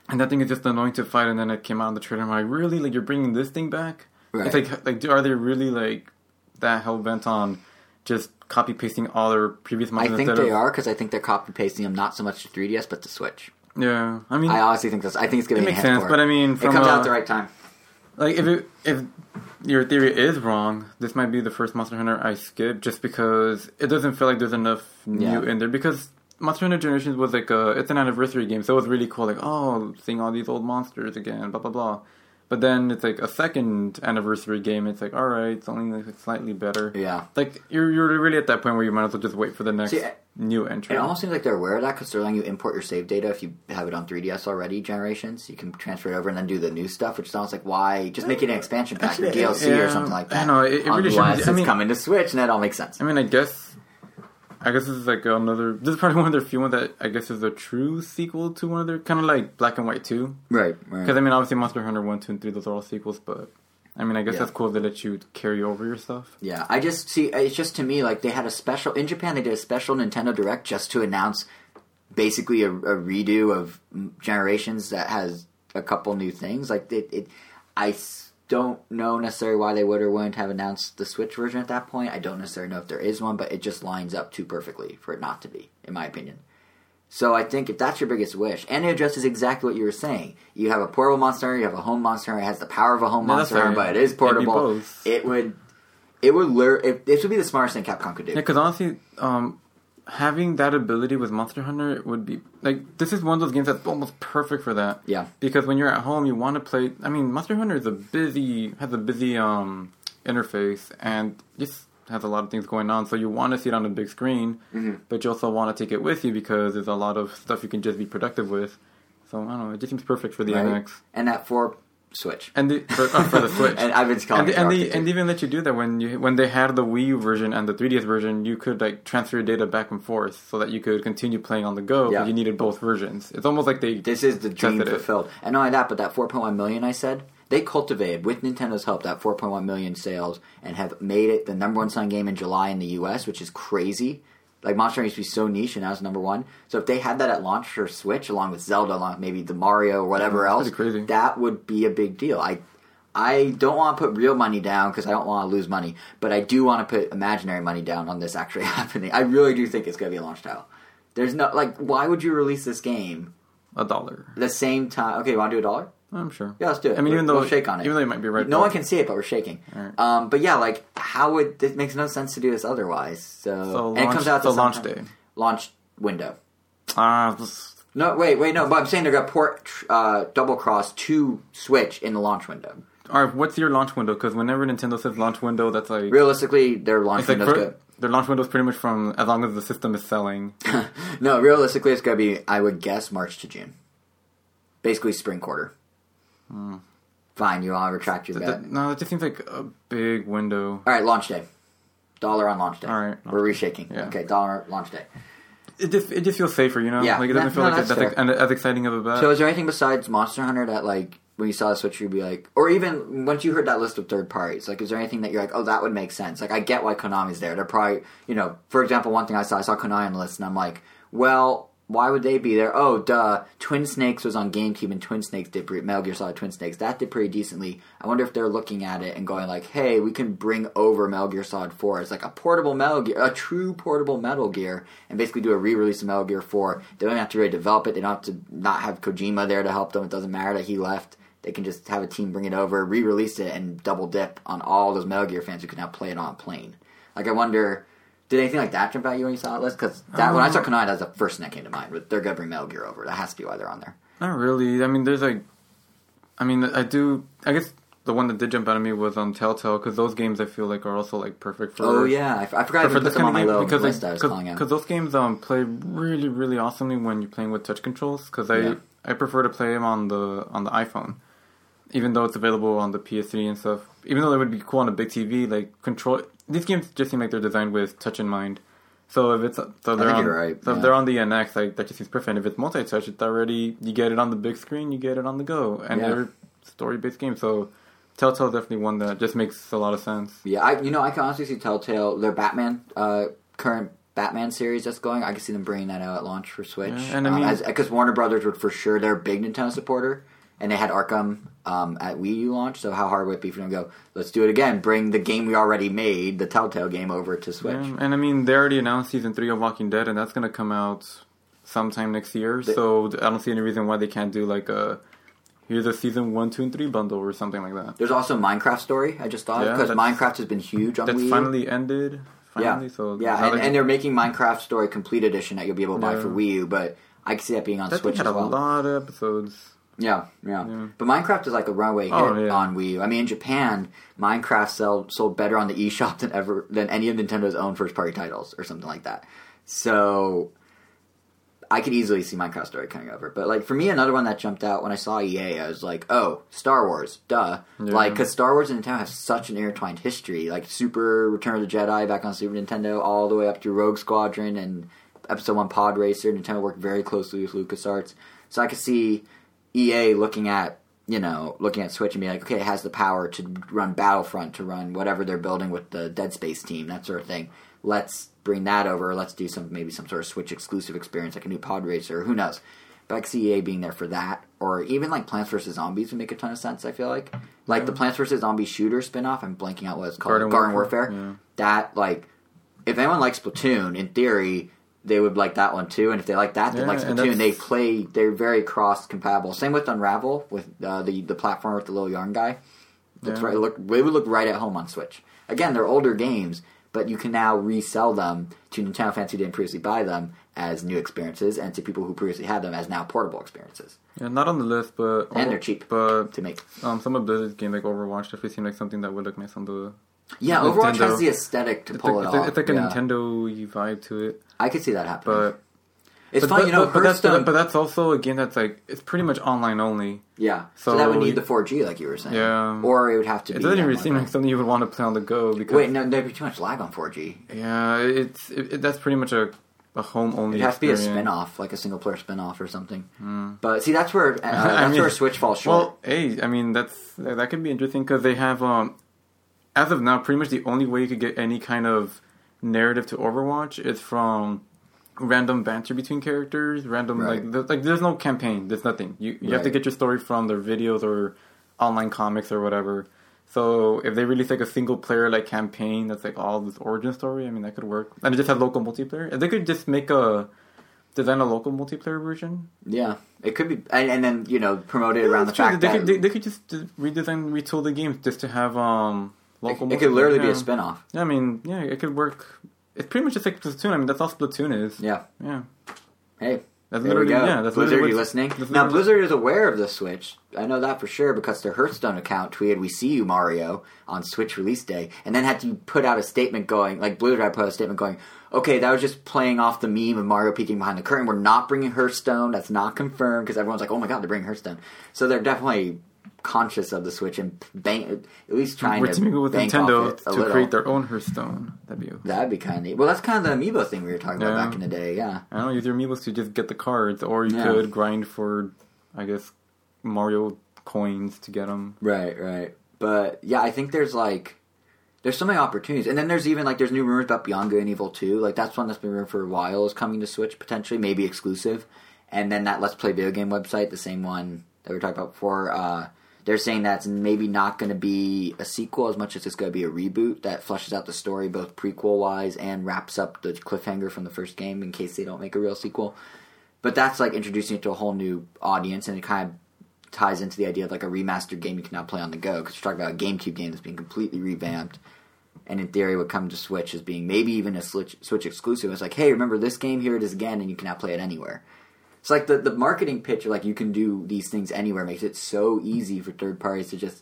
and that thing is just annoying to fight. And then it came out in the trailer. I'm like, really? Like you're bringing this thing back? Right. It's like, like, do, are they really like that hell bent on just copy pasting all their previous models? I think they of, are because I think they're copy pasting them not so much to 3DS but to Switch. Yeah, I mean, I honestly think that's. I think it's it going to makes sense, but I mean, it comes a, out at the right time. Like if it, if your theory is wrong, this might be the first Monster Hunter I skip just because it doesn't feel like there's enough new Yeah. in there because Monster Hunter Generations was like a it's an anniversary game, so it was really cool. Like oh, seeing all these old monsters again, blah blah blah. But then it's like a second anniversary game. It's like all right, it's only like slightly better. Yeah. Like you're you're really at that point where you might as well just wait for the next See, new entry. It almost seems like they're aware of that because they're letting you import your save data if you have it on 3DS already generations. You can transfer it over and then do the new stuff, which sounds like why just make it an expansion pack or DLC or something like that. I know, it- it really should be- I it's mean- coming to Switch, and that all makes sense. I mean, I guess. I guess this is like another. This is probably one of their few ones that I guess is a true sequel to one of their kind of like Black and White Two. Right, right. Because I mean, obviously, Monster Hunter One, Two, and Three, those are all sequels. But I mean, I guess Yeah. that's cool they let you carry over your stuff. Yeah, I just see. It's just to me like they had a special in Japan. They did a special Nintendo Direct just to announce basically a, a redo of Generations that has a couple new things. Like it, it I don't know necessarily why they would or wouldn't have announced the Switch version at that point. I don't necessarily know if there is one, but it just lines up too perfectly for it not to be, in my opinion. So I think if that's your biggest wish, and it addresses exactly what you were saying, you have a portable monster, you have a home monster, it has the power of a home No, monster, but it is portable. It would, it would lure. It, this would be the smartest thing Capcom could do. Yeah, because honestly, um, having that ability with Monster Hunter would be like this is one of those games that's almost perfect for that. Yeah. Because when you're at home, you want to play. I mean, Monster Hunter is a busy has a busy um interface and just has a lot of things going on. So you want to see it on a big screen, Mm-hmm. but you also want to take it with you because there's a lot of stuff you can just be productive with. So I don't know. It just seems perfect for the right? NX and that for Switch. and the for, uh, for the Switch. and I've been calling and, it they, and, they, and even let you do that when you when they had the Wii U version and the 3DS version, you could like transfer your data back and forth so that you could continue playing on the go. Yeah. But you needed both versions. It's almost like they This is the dream tested it. fulfilled. And not only that, but that 4.1 million I said, they cultivated with Nintendo's help that 4.1 million sales and have made it the number one selling game in July in the US, which is crazy. Like Monster Hunter used to be so niche, and now it's number one. So if they had that at launch for Switch, along with Zelda, along with maybe the Mario or whatever else, that would be a big deal. I I don't want to put real money down because I don't want to lose money, but I do want to put imaginary money down on this actually happening. I really do think it's going to be a launch title. There's no like, why would you release this game a dollar. the same time? Okay, you want to do a dollar? I'm sure. Yeah, let's do it. I mean, We'll- even though we'll shake on it. even though you might be right. No one can see it, but we're shaking. Alright. Um, but yeah, like, how would it makes no sense to do this otherwise? So, So and it comes out so the launch day. launch window. Ah, this- No, wait, wait, no. But I'm saying they're gonna port uh, Double Cross to Switch in the launch window. all right. What's your launch window? Because whenever Nintendo says launch window, that's like Realistically, their launch it's like window's for, good. their launch window is pretty much from as long as the system is selling. No, realistically, it's gonna be I would guess March to June. Basically, spring quarter. Fine, you want to retract your Th- bet. th- no, it just seems like a big window. All right, launch day. Dollar on launch day. All right. we're reshaking. Yeah. Okay, dollar launch day. It just it just feels safer, you know. Yeah. like it doesn't No, feel no, like that's that's, fair. and as exciting of a bet. So, is there anything besides Monster Hunter that, like, when you saw the Switch, you'd be like, or even once you heard that list of third parties, like, is there anything that you're like, oh, that would make sense? Like, I get why Konami's there. They're probably, you know, for example, one thing I saw, I saw Konami on the list, and I'm like, well, why would they be there? Oh, duh. Twin Snakes was on GameCube, and Twin Snakes did pretty, Metal Gear Solid Twin Snakes. That did pretty decently. I wonder if they're looking at it and going like, hey, we can bring over Metal Gear Solid 4 as like a portable Metal Gear, a true portable Metal Gear, and basically do a re-release of Metal Gear 4. They don't have to really develop it. They don't have to not have Kojima there to help them. It doesn't matter that he left. They can just have a team bring it over, re-release it, and double dip on all those Metal Gear fans who can now play it on a plane. Like, I wonder, did anything like that jump out you when you saw list? Because that when I saw Um, Konami, that's the first thing that came to mind. But they're gonna bring Metal Gear over. That has to be why they're on there. Not really. I mean, there's like, I mean, I do. I guess the one that did jump out at me was on Telltale because those games I feel like are also like perfect for. oh yeah, I forgot to For, for put them on my little because list. I was calling out. because those games um play really really awesomely when you're playing with touch controls because I Yeah. I prefer to play them on the on the iPhone, even though it's available on the PS3 and stuff. Even though it would be cool on a big TV, like control these games just seem like they're designed with touch in mind. So if it's so they're on right, so yeah. if they're on the NX, like that just seems perfect. And if it's multi-touch, it's already you get it on the big screen, you get it on the go, and Yeah. they're story-based games. So Telltale is definitely one that just makes a lot of sense. Yeah, I you know I can honestly see Telltale their Batman uh, current Batman series that's going. I can see them bringing that out at launch for Switch. Yeah, and I mean- because Warner Brothers would for sure they're a big Nintendo supporter, and they had Arkham um, at Wii U launch. So how hard would it be for them to go? Let's do it again. Bring the game we already made, the Telltale game, over to Switch. Yeah, and I mean, they already announced season three of Walking Dead, and that's going to come out sometime next year. so I don't see any reason why they can't do like a here's a season one, two, and three bundle or something like that. There's also Minecraft Story. I just thought because that's- Minecraft has been huge on That's Wii. Finally ended. Finally, yeah, so yeah, and, they- and they're making Minecraft Story Complete Edition that you'll be able to buy Yeah. for Wii U. But I can see that being on that Switch thing had as a lot of episodes. Yeah, yeah, Yeah. But Minecraft is like a runaway oh, hit Oh, yeah. on Wii U. I mean, in Japan, Minecraft sell, sold better on the eShop than ever than any of Nintendo's own first party titles or something like that. So I could easily see Minecraft story coming over. But like for me, another one that jumped out when I saw EA, I was like, oh, Star Wars, duh. Yeah. Like because Star Wars and Nintendo have such an intertwined history. Like Super Return of the Jedi back on Super Nintendo, all the way up to Rogue Squadron and Episode One Pod Racer. Nintendo worked very closely with LucasArts, so I could see EA looking at you know looking at Switch and be like, okay, it has the power to run Battlefront, to run whatever they're building with the Dead Space team, that sort of thing. Let's bring that over. Let's do some maybe some sort of Switch exclusive experience, like a new Pod Racer. Who knows? But I see EA being there for that, or even like Plants vs Zombies would make a ton of sense. I feel like, like the Plants vs Zombies shooter spinoff. I'm blanking out what it's called. Garden Garden, Warfare? Warfare. Yeah. That like, if anyone likes Splatoon, in theory, they would like that one too. And if they like that, they Yeah, like and Splatoon. They play. They're very cross compatible. Same with Unravel with uh, the the platform with the little yarn guy. That's Yeah. right. Look, they would look right at home on Switch. Again, they're older games, but you can now resell them to Nintendo fans who didn't previously buy them as new experiences, and to people who previously had them as now portable experiences. Yeah, not on the list, but And they're cheap. But To make um, some of Blizzard's games like Overwatch definitely seem like something that would look nice on the. Yeah, Overwatch Nintendo. has the aesthetic to It's pull like, it it's, off. like, it's like a yeah. Nintendo vibe to it, I could see that happening. but it's fun, you know. but, but that's but that's also a game that's like it's pretty much online only. yeah, so, so that would need the 4G, like you were saying. Yeah. or it would have to It be. doesn't even seem like something you would want to play on the go because Wait, no, there'd be too much lag on 4G. yeah, it's it, it, that's pretty much a a home only. It'd have to be a experience. spin-off, like a single player spin-off or something. But see, that's where uh, that's I mean- where Switch falls short. Well, hey, I mean that's that could be interesting because they have um, as of now, pretty much the only way you could get any kind of narrative to Overwatch is from random banter between characters, random Right. like there's, like there's no campaign, there's nothing. You you have to get your story from their videos or online comics or whatever. So if they release like a single player like campaign that's like all this origin story, I mean that could work. And it just has local multiplayer. If they could just make a design a local multiplayer version, yeah, it could be, and, and then you know promote it around the true. fact they that could, they, they could just redesign, retool the games just to have um local. it could literally be a spin-off. Yeah, I mean, yeah, it could work. It's pretty much just like Splatoon. I mean, that's all Splatoon is. Yeah. Yeah, Hey, that's there we literally go. yeah. That's Blizzard, you listening? that's Now, Blizzard is aware of the Switch. I know that for sure because their Hearthstone account tweeted, "We see you, Mario," on Switch release day, and then had to put out a statement going, like Blizzard had put out a statement going, "Okay, that was just playing off the meme of Mario peeking behind the curtain. We're not bringing Hearthstone. That's not confirmed because everyone's like, oh my god, they're bringing Hearthstone." So they're definitely conscious of the Switch and at least trying We're to teaming with Nintendo to little. create their own Hearthstone. That'd be. That'd be kind of neat. Well, that's kind of the amiibo thing we were talking about back in the day. Yeah. I don't know. Use your amiibos to just get the cards, or you Yeah. could grind for, I guess, Mario coins to get them. Right, right. But yeah, I think there's like there's so many opportunities, and then there's even like there's new rumors about Beyond Good and Evil 2. Like that's one that's been rumored for a while is coming to Switch potentially, maybe exclusive. And then that Let's Play video game website, the same one that we were talking about before, uh, they're saying that's maybe not going to be a sequel as much as it's going to be a reboot that flushes out the story both prequel wise and wraps up the cliffhanger from the first game in case they don't make a real sequel. But that's like introducing it to a whole new audience, and it kind of ties into the idea of like a remastered game you can now play on the go because you're talking about a GameCube game that's being completely revamped, and in theory would come to Switch as being maybe even a Switch, Switch exclusive. It's like, hey, remember this game? Here it is again, and you can now play it anywhere. It's like the the marketing pitch, like you can do these things anywhere, makes it so easy for third parties to just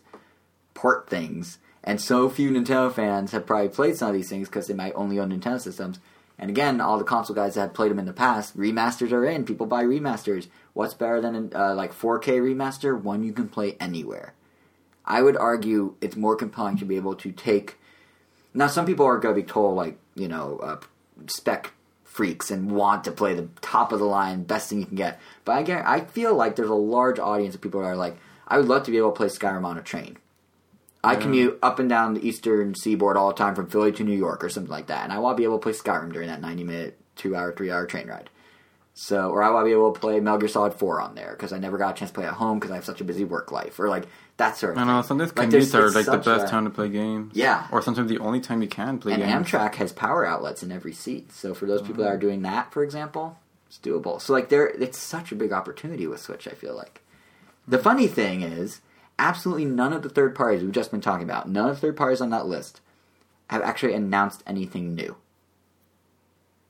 port things. And so few Nintendo fans have probably played some of these things because they might only own Nintendo systems. And again, all the console guys that have played them in the past, remasters are in. People buy remasters. What's better than uh, like 4K remaster? One you can play anywhere. I would argue it's more compelling to be able to take. Now, some people are going to be told like you know uh, spec freaks and want to play the top of the line, best thing you can get. But I guar- I feel like there's a large audience of people that are like, I would love to be able to play Skyrim on a train. I commute up and down the eastern seaboard all the time from Philly to New York or something like that, and I want to be able to play Skyrim during that 90 minute, two hour, three hour train ride. So, or I want to be able to play Metal Gear Solid 4 on there because I never got a chance to play at home because I have such a busy work life, or like that sort of I thing. know sometimes Like, commutes are like the best a- time to play games. Yeah. or sometimes the only time you can play And games. Amtrak has power outlets in every seat. So for those people that are Mm-hmm. doing that, for example, it's doable. So like there, it's such a big opportunity with Switch. I feel like the funny thing is, absolutely none of the third parties we've just been talking about, none of the third parties on that list, have actually announced anything new.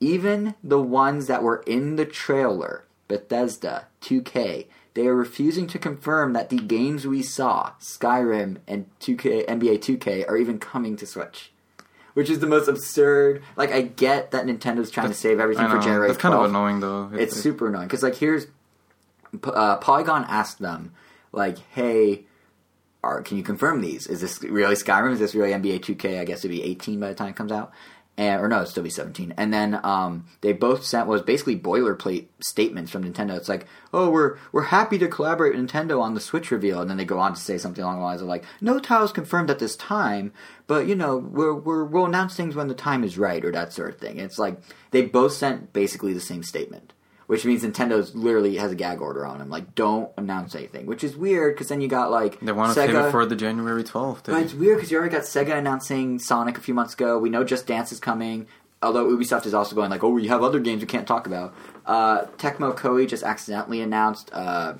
Even the ones that were in the trailer, Bethesda, 2K, they are refusing to confirm that the games we saw, Skyrim and 2K, NBA 2K, are even coming to Switch. Which is the most absurd. Like, I get that Nintendo's trying to save everything for. Generation That's kind of annoying though. It's super annoying because like here's uh, Polygon asked them like, "Hey, are, can you confirm these? Is this really Skyrim? Is this really NBA 2K? I guess it'd be 18 by the time it comes out." And, or no, it'd still be 17. And then um, they both sent was basically boilerplate statements from Nintendo. It's like, "Oh, we're we're happy to collaborate with Nintendo on the Switch reveal." And then they go on to say something along the lines of like, "No titles confirmed at this time, but you know, we're, we're we'll announce things when the time is right," or that sort of thing. it's like they both sent basically the same statement which means Nintendo's literally has a gag order on them. Like, don't announce anything, which is weird because then you got like They want to Sega. save it for the January 12th. but it's weird because you already got Sega announcing Sonic a few months ago. We know Just Dance is coming. Although Ubisoft is also going like, oh, we have other games we can't talk about. Uh, Tecmo Koei just accidentally announced uh,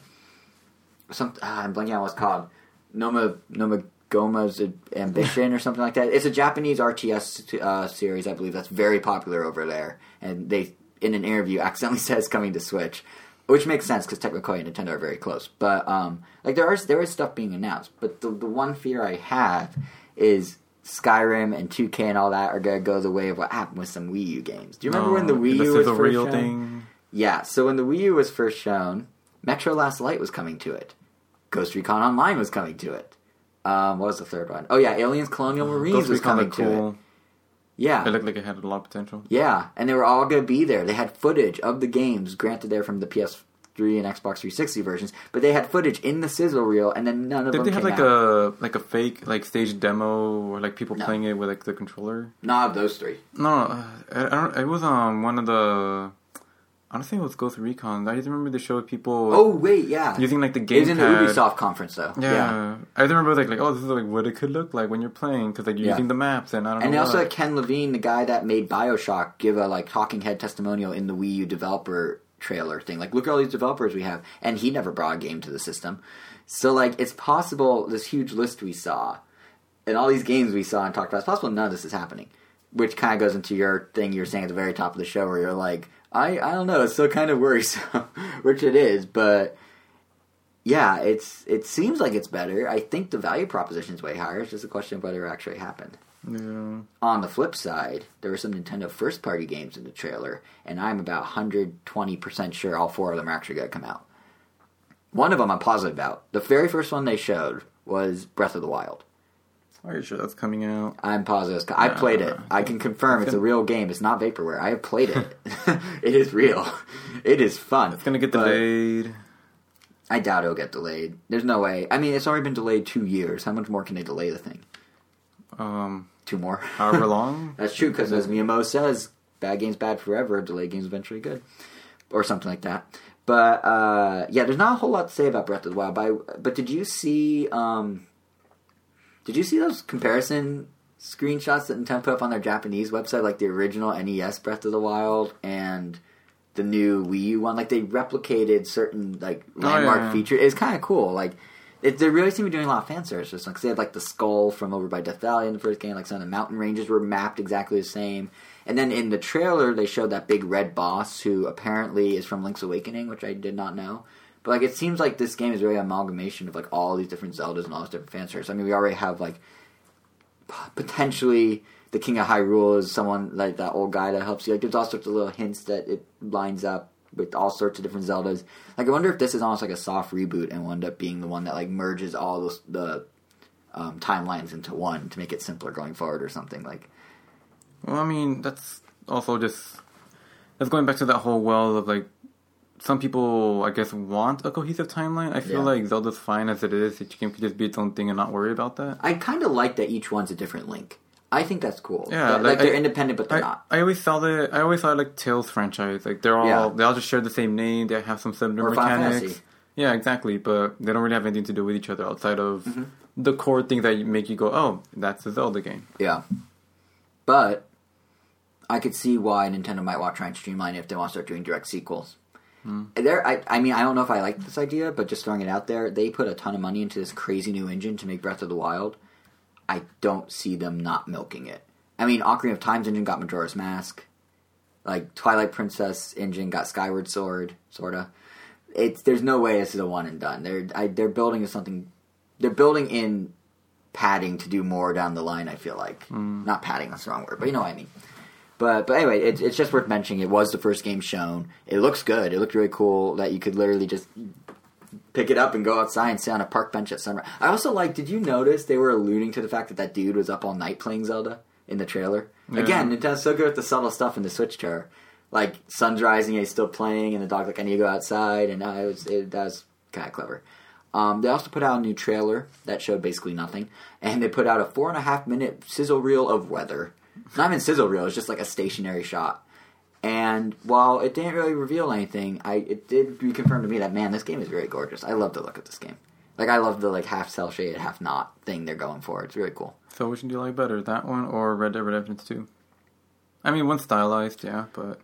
some. ah, I'm blanking on what it's called. Noma Noma Goma's Ambition or something like that. It's a Japanese RTS uh, series, I believe, that's very popular over there. And they, in an interview, accidentally says coming to Switch, which makes sense because Koei and Nintendo are very close. But um, like there are there is stuff being announced. But the the one fear I have is Skyrim and 2K and all that are gonna go the way of what happened with some Wii U games. Do you remember when the Wii U was a first real shown? thing. Yeah, so when the Wii U was first shown, Metro Last Light was coming to it. Ghost Recon Online was coming to it. Um, what was the third one? Oh yeah, Aliens Colonial Marines Ghost was Recon coming to it. Yeah, It looked like it had a lot of potential. yeah, and they were all going to be there. They had footage of the games. Granted, they're from the PS3 and Xbox 360 versions, but they had footage in the sizzle reel, and then none of Did them they have like out. a like a fake like stage demo or like people No. playing it with like the controller? Not of those three. No, uh, I, I don't. It was um one of the. Honestly, it was Ghost Recon. I just remember the show showed people Oh wait, yeah. using like the it was in the. Ubisoft conference though. Yeah. I remember like like oh this is like what it could look like when you're playing because like you're Yeah. using the maps and I don't know. And know. also what. had Ken Levine, the guy that made Bioshock, give a like talking head testimonial in the Wii U developer trailer thing. Like, look at all these developers we have, and he never brought a game to the system. So like, it's possible this huge list we saw, and all these games we saw and talked about. It's possible none of this is happening, which kind of goes into your thing you're saying at the very top of the show, where you're like, I I don't know, it's still kind of worrisome, which it is, but. Yeah, it's it seems like it's better. I think the value proposition is way higher. It's just a question of whether it actually happened. yeah. On the flip side, there were some Nintendo first party games in the trailer, and I'm about 120% sure all four of them are actually going to come out. One of them I'm positive about. The very first one they showed was Breath of the Wild. Are you sure that's coming out? I'm positive. I played it. I can confirm it's a real game. It's not vaporware. I have played it. it is real. It is fun. It's gonna get delayed. I doubt it'll get delayed. There's no way. I mean, it's already been delayed two years. How much more can they delay the thing? Um, Two more. however long. That's true because as Miyamoto says, bad games bad forever, delayed games eventually good, or something like that. But uh, yeah, there's not a whole lot to say about Breath of the Wild. But, I, but did you see? Um, did you see those comparison screenshots that Nintendo put up on their Japanese website, like the original NES Breath of the Wild and the new Wii U one? Like they replicated certain like Oh, yeah, landmark yeah. features. It's kind of cool. Like it, they really seem to be doing a lot of fan service. Just like they had like the skull from over by Death Valley in the first game. Like some of the mountain ranges were mapped exactly the same. And then in the trailer, they showed that big red boss who apparently is from Link's Awakening, which I did not know. But like, it seems like this game is really amalgamation of like all these different Zeldas and all these different fan service. I mean, we already have like potentially the King of Hyrule is someone like that old guy that helps you. Like, there's all sorts of little hints that it lines up with all sorts of different Zeldas. Like, I wonder if this is almost like a soft reboot and will end up being the one that like merges all those the um, timelines into one to make it simpler going forward or something. Like, Well, I mean, that's also just that's going back to that whole well of like some people, I guess, want a cohesive timeline. I feel Yeah. like Zelda's fine as it is. Each game could just be its own thing and not worry about that. I kind of like that each one's a different Link. I think that's cool. Yeah, like, like, they're I- independent, but they're I, not. I always saw the I always thought like Tales franchise. Like they're all Yeah. they all just share the same name. They have some similar mechanics. Yeah, exactly. But they don't really have anything to do with each other outside of Mm-hmm. the core things that make you go, "Oh, that's a Zelda game." Yeah. But I could see why Nintendo might want to try and streamline it if they want to start doing direct sequels. Mm. There, I, I mean, I don't know if I like this idea, but just throwing it out there, they put a ton of money into this crazy new engine to make Breath of the Wild. I don't see them not milking it. I mean, Ocarina of Time's engine got Majora's Mask. Like Twilight Princess engine got Skyward Sword, sorta. it's there's no way this is a one and done. They're I, they're building something. They're building in padding to do more down the line. I feel like mm. not padding. That's the wrong word, but you know what I mean. But but anyway, it's it's just worth mentioning. It was the first game shown. It looks good. It looked really cool that you could literally just pick it up and go outside and sit on a park bench at sunrise. I also like. Did you notice they were alluding to the fact that that dude was up all night playing Zelda in the trailer? Yeah. Again, Nintendo's so good with the subtle stuff in the Switch chair. Like sun's rising, and he's still playing, and the dog's like, "I need to go outside," and uh, it was it, that was kind of clever. Um, they also put out a new trailer that showed basically nothing, and they put out a four and a half minute sizzle reel of weather. Not even sizzle reel; it's just like a stationary shot. And while it didn't really reveal anything, I it did reconfirm to me that man, this game is very gorgeous. I love the look of this game. Like I love the like half cel shaded, half not thing they're going for. It's really cool. So which one do you like better, that one or Red Dead Redemption Two? I mean, one's stylized, yeah, but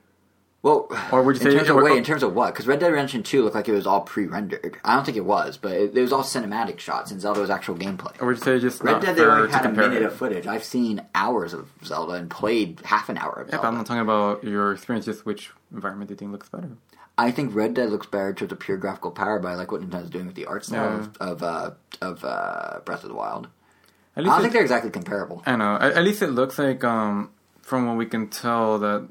Well, Or would you in say- terms of or- wait, in terms of what? Because Red Dead Redemption Two looked like it was all pre-rendered. I don't think it was, but it, it was all cinematic shots, and Zelda was actual gameplay. or would you say just Red Dead they only had a minute it? of footage. I've seen hours of Zelda and played half an hour of Yeah, Zelda. but I'm not talking about your experience. Just which environment do you think looks better? I think Red Dead looks better to the pure graphical power, but I like what Nintendo's doing with the art style Yeah. of of, uh, of uh, Breath of the Wild. I don't it- think they're exactly comparable. I know. At, at least it looks like, um, from what we can tell, that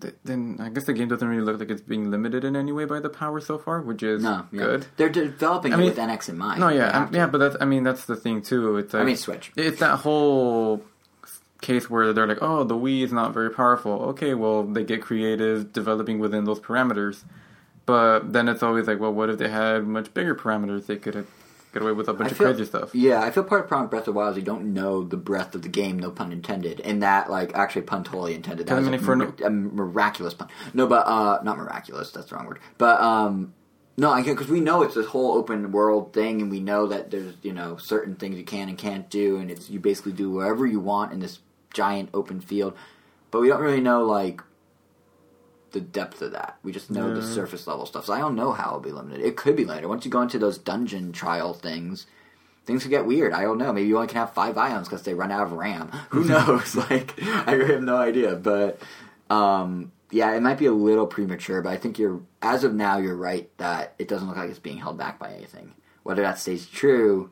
th- then I guess the game doesn't really look like it's being limited in any way by the power so far, which is No, yeah. good. They're developing I it with NX in mind. No, yeah, yeah, but that's I mean that's the thing too. It's like, I mean Switch. it's that whole case where they're like, oh, the Wii is not very powerful. Okay, well they get creative, developing within those parameters. But then it's always like, well, what if they had much bigger parameters? They could have get away with a bunch of crazy stuff. Yeah, I feel part of the problem with Breath of the Wild is you don't know the breadth of the game, no pun intended. And that, like, actually pun totally intended. That was a, for mir- a miraculous pun. No, but, uh, not miraculous, that's the wrong word. But, um, no, I because we know it's this whole open world thing, and we know that there's, you know, certain things you can and can't do, and it's, you basically do whatever you want in this giant open field. But we don't really know, like, the depth of that. We just know the surface level stuff. So I don't know how it'll be limited. It could be limited. Once you go into those dungeon trial things, things could get weird. I don't know. Maybe you only can have five ions because they run out of RAM. Who knows? like, I have no idea. But um, yeah, it might be a little premature. But I think you're, as of now, you're right that it doesn't look like it's being held back by anything. Whether that stays true,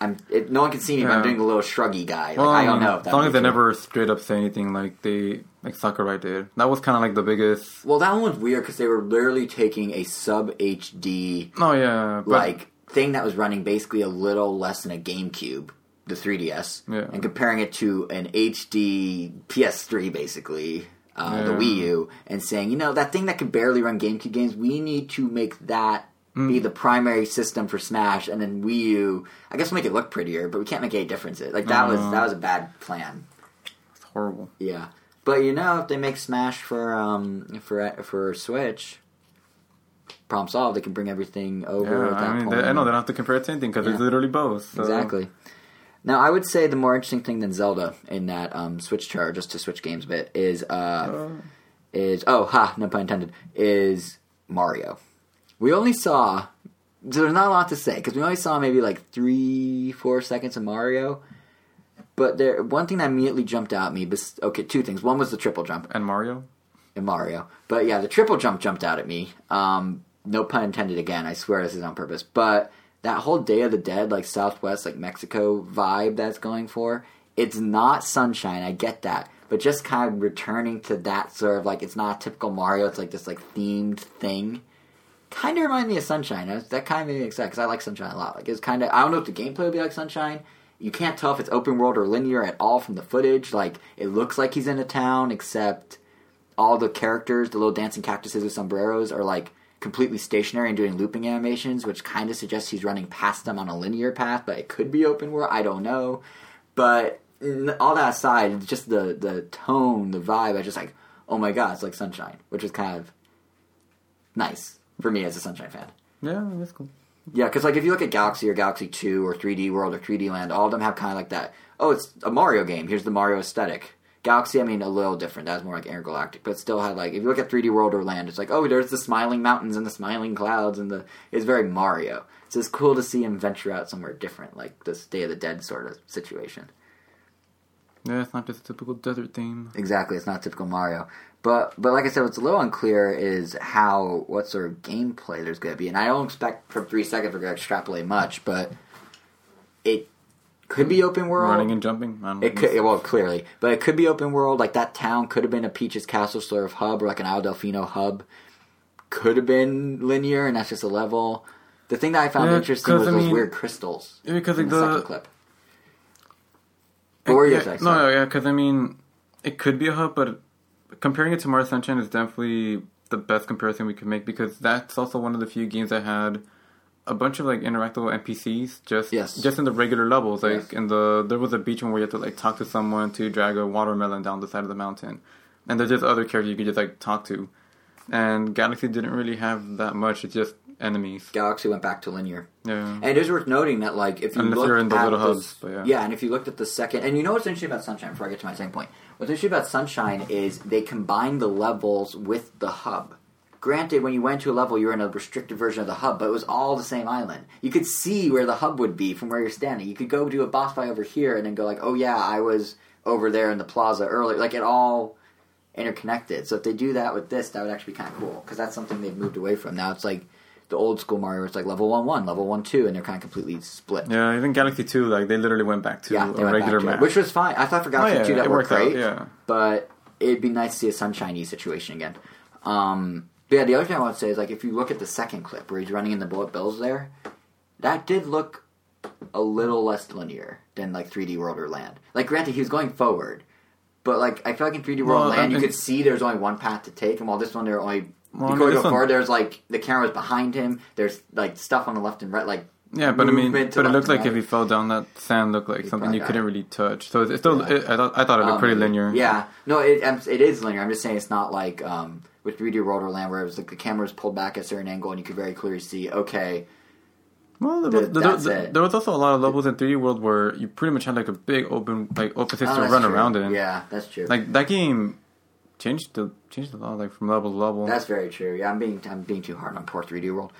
I'm. It, no one can see me. But I'm doing the little shruggy guy. Like, Well, I don't know. If As that long as they never straight up say anything like they like Sakurai did. That was kind of like the biggest. Well, that one was weird because they were literally taking a sub HD Oh yeah, but like thing that was running basically a little less than a GameCube, the 3DS, Yeah. and comparing it to an HD PS3, basically. Uh, The Wii U, and saying, you know, that thing that can barely run GameCube games, we need to make that Mm. be the primary system for Smash, and then Wii U. I guess we'll make it look prettier, but we can't make any differences. Like that was that was a bad plan. it's horrible. Yeah, but you know, if they make Smash for um for for Switch, problem solved. They can bring everything over Yeah, at that I mean, point. they, I know they don't have to compare it to anything because Yeah. it's literally both. so- Exactly. Now, I would say the more interesting thing than Zelda in that um, Switch chart, just to switch games a bit, is uh, Uh, is oh ha no pun intended is Mario. We only saw so there's not a lot to say because we only saw maybe like three four seconds of Mario. But there one thing that immediately jumped out at me. bes- Okay, two things. One was the triple jump and Mario. and Mario. But yeah, the triple jump jumped out at me. Um, no pun intended again. I swear this is on purpose. But that whole Day of the Dead, like Southwest, like Mexico vibe that's going for, it's not sunshine. I get that. But just kind of returning to that sort of like, it's not a typical Mario. It's like this like themed thing. Kind of remind me of Sunshine. That, kind of made me excited because I like Sunshine a lot. Like it's kind of I don't know if the gameplay will be like Sunshine. You can't tell if it's open world or linear at all from the footage. Like it looks like he's in a town, except all the characters, the little dancing cactuses with sombreros, are like completely stationary and doing looping animations, which kind of suggests he's running past them on a linear path, but it could be open world. I don't know. But all that aside, just the the tone, the vibe. I just like, oh my god, it's like Sunshine, which is kind of nice for me as a Sunshine fan. Yeah, that's cool. Yeah, because like if you look at Galaxy or Galaxy Two or 3D World or 3D Land, all of them have kind of like that. Oh, it's a Mario game. Here's the Mario aesthetic. Galaxy, I mean, a little different. That was more like intergalactic, but still had like if you look at 3D World or Land, it's like oh, there's the smiling mountains and the smiling clouds and the it's very Mario. So it's cool to see him venture out somewhere different, like this Day of the Dead sort of situation. Yeah, it's not just a typical desert theme. Exactly, it's not typical Mario. But but like I said, what's a little unclear is how what sort of gameplay there's going to be, and I don't expect from three seconds we're going to extrapolate much, but it could be open world. Running and jumping. I don't know. It could well clearly, but it could be open world. Like that town could have been a Peach's Castle sort of hub, or like an Isle Delfino hub. Could have been linear, and that's just a level. The thing that I found Yeah, interesting was I those mean- weird crystals Yeah, because in the, the second clip. What were you yeah? No, yeah, because I mean, it could be a hub, but comparing it to Mario Sunshine is definitely the best comparison we could make because that's also one of the few games that had a bunch of like interactable NPCs just Yes. just in the regular levels. Like Yes. in the there was a beach one where you had to like talk to someone to drag a watermelon down the side of the mountain, and there's just other characters you could just like talk to. And Galaxy didn't really have that much. It's just enemies. Galaxy went back to linear. Yeah. And it is worth noting that, like, if you Unless look you're the at hubs, but yeah. and if you looked at the second, and you know what's interesting about Sunshine? Before I get to my second point, what's interesting about Sunshine is they combine the levels with the hub. Granted, when you went to a level, you were in a restricted version of the hub, but it was all the same island. You could see where the hub would be from where you're standing. You could go do a boss fight over here, and then go like, "Oh yeah, I was over there in the plaza earlier." Like it all interconnected. So if they do that with this, that would actually be kind of cool because that's something they've moved away from. Now it's like the old school Mario, it's like level one, one, level one, two, and they're kind of completely split. Yeah, even Galaxy Two, like they literally went back to Yeah, a regular back to it, map, which was fine. I thought for Galaxy Oh, yeah, two that worked worked out, great. yeah. but it'd be nice to see a sunshiny situation again. Um, but yeah, the other thing I want to say is like if you look at the second clip where he's running in the bullet bills there, that did look a little less linear than like 3D World or Land. Like, granted, he was going forward, but like I feel like in 3D World Well, Land, I you could see there's only one path to take, and while this one there are only Well, you I could mean, go this one- There's like the camera was behind him. There's like stuff on the left and right, like Yeah, but I mean, but it looked like if right. he fell down, that sand looked like He'd something you couldn't really touch. So it's, still, Yeah. it, I thought, I thought it looked Um, pretty linear. Yeah, no, it um, it is linear. I'm just saying it's not like um, with 3D World or Land where it was like the camera was pulled back at a certain angle and you could very clearly see. Okay, Well, there, Th- was, there, that's there- was also a lot of levels in 3D World where you pretty much had like a big open, like open space Oh, to run true. around in. Yeah, that's true. Like that game changed the changed a lot, like from level to level. that's very true. Yeah, I'm being I'm being too hard on poor 3D World.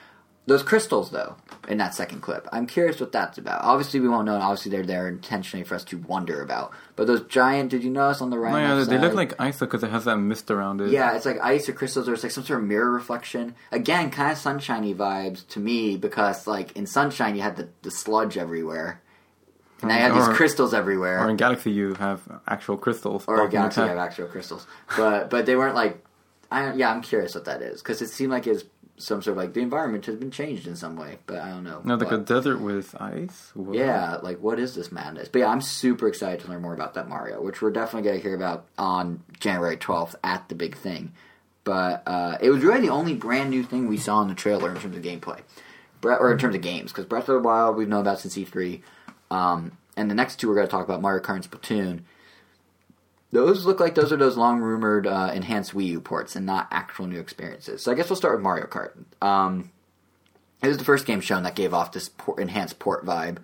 Those crystals, though, in that second clip, I'm curious what that's about. Obviously, we won't know. and Obviously, they're there intentionally for us to wonder about. But those giant, did you notice on the right? Oh, yeah, they look like ice because it has that mist around it. Yeah, it's like ice or crystals, or it's like some sort of mirror reflection. Again, kind of sunshiny vibes to me because, like, in sunshine you had the, the sludge everywhere, and now you have Or- these crystals everywhere. Or in Galaxy, you have actual crystals. or in Galaxy you have actual crystals, but but they weren't like. I yeah, I'm curious what that is because it seemed like it's some sort of like the environment has been changed in some way, but I don't know. No, like a desert with ice. Yeah, like what is this madness? But yeah, I'm super excited to learn more about that Mario, which we're definitely going to hear about on January 12th at the big thing. But uh, it was really the only brand new thing we saw in the trailer in terms of gameplay, Bre- or in terms of games. Because Breath of the Wild we've known about since E3, um, and the next two we're going to talk about Mario Kart and Splatoon. Those look like those are those long rumored uh, enhanced Wii U ports and not actual new experiences. So I guess we'll start with Mario Kart. Um, it was the first game shown that gave off this port, enhanced port vibe.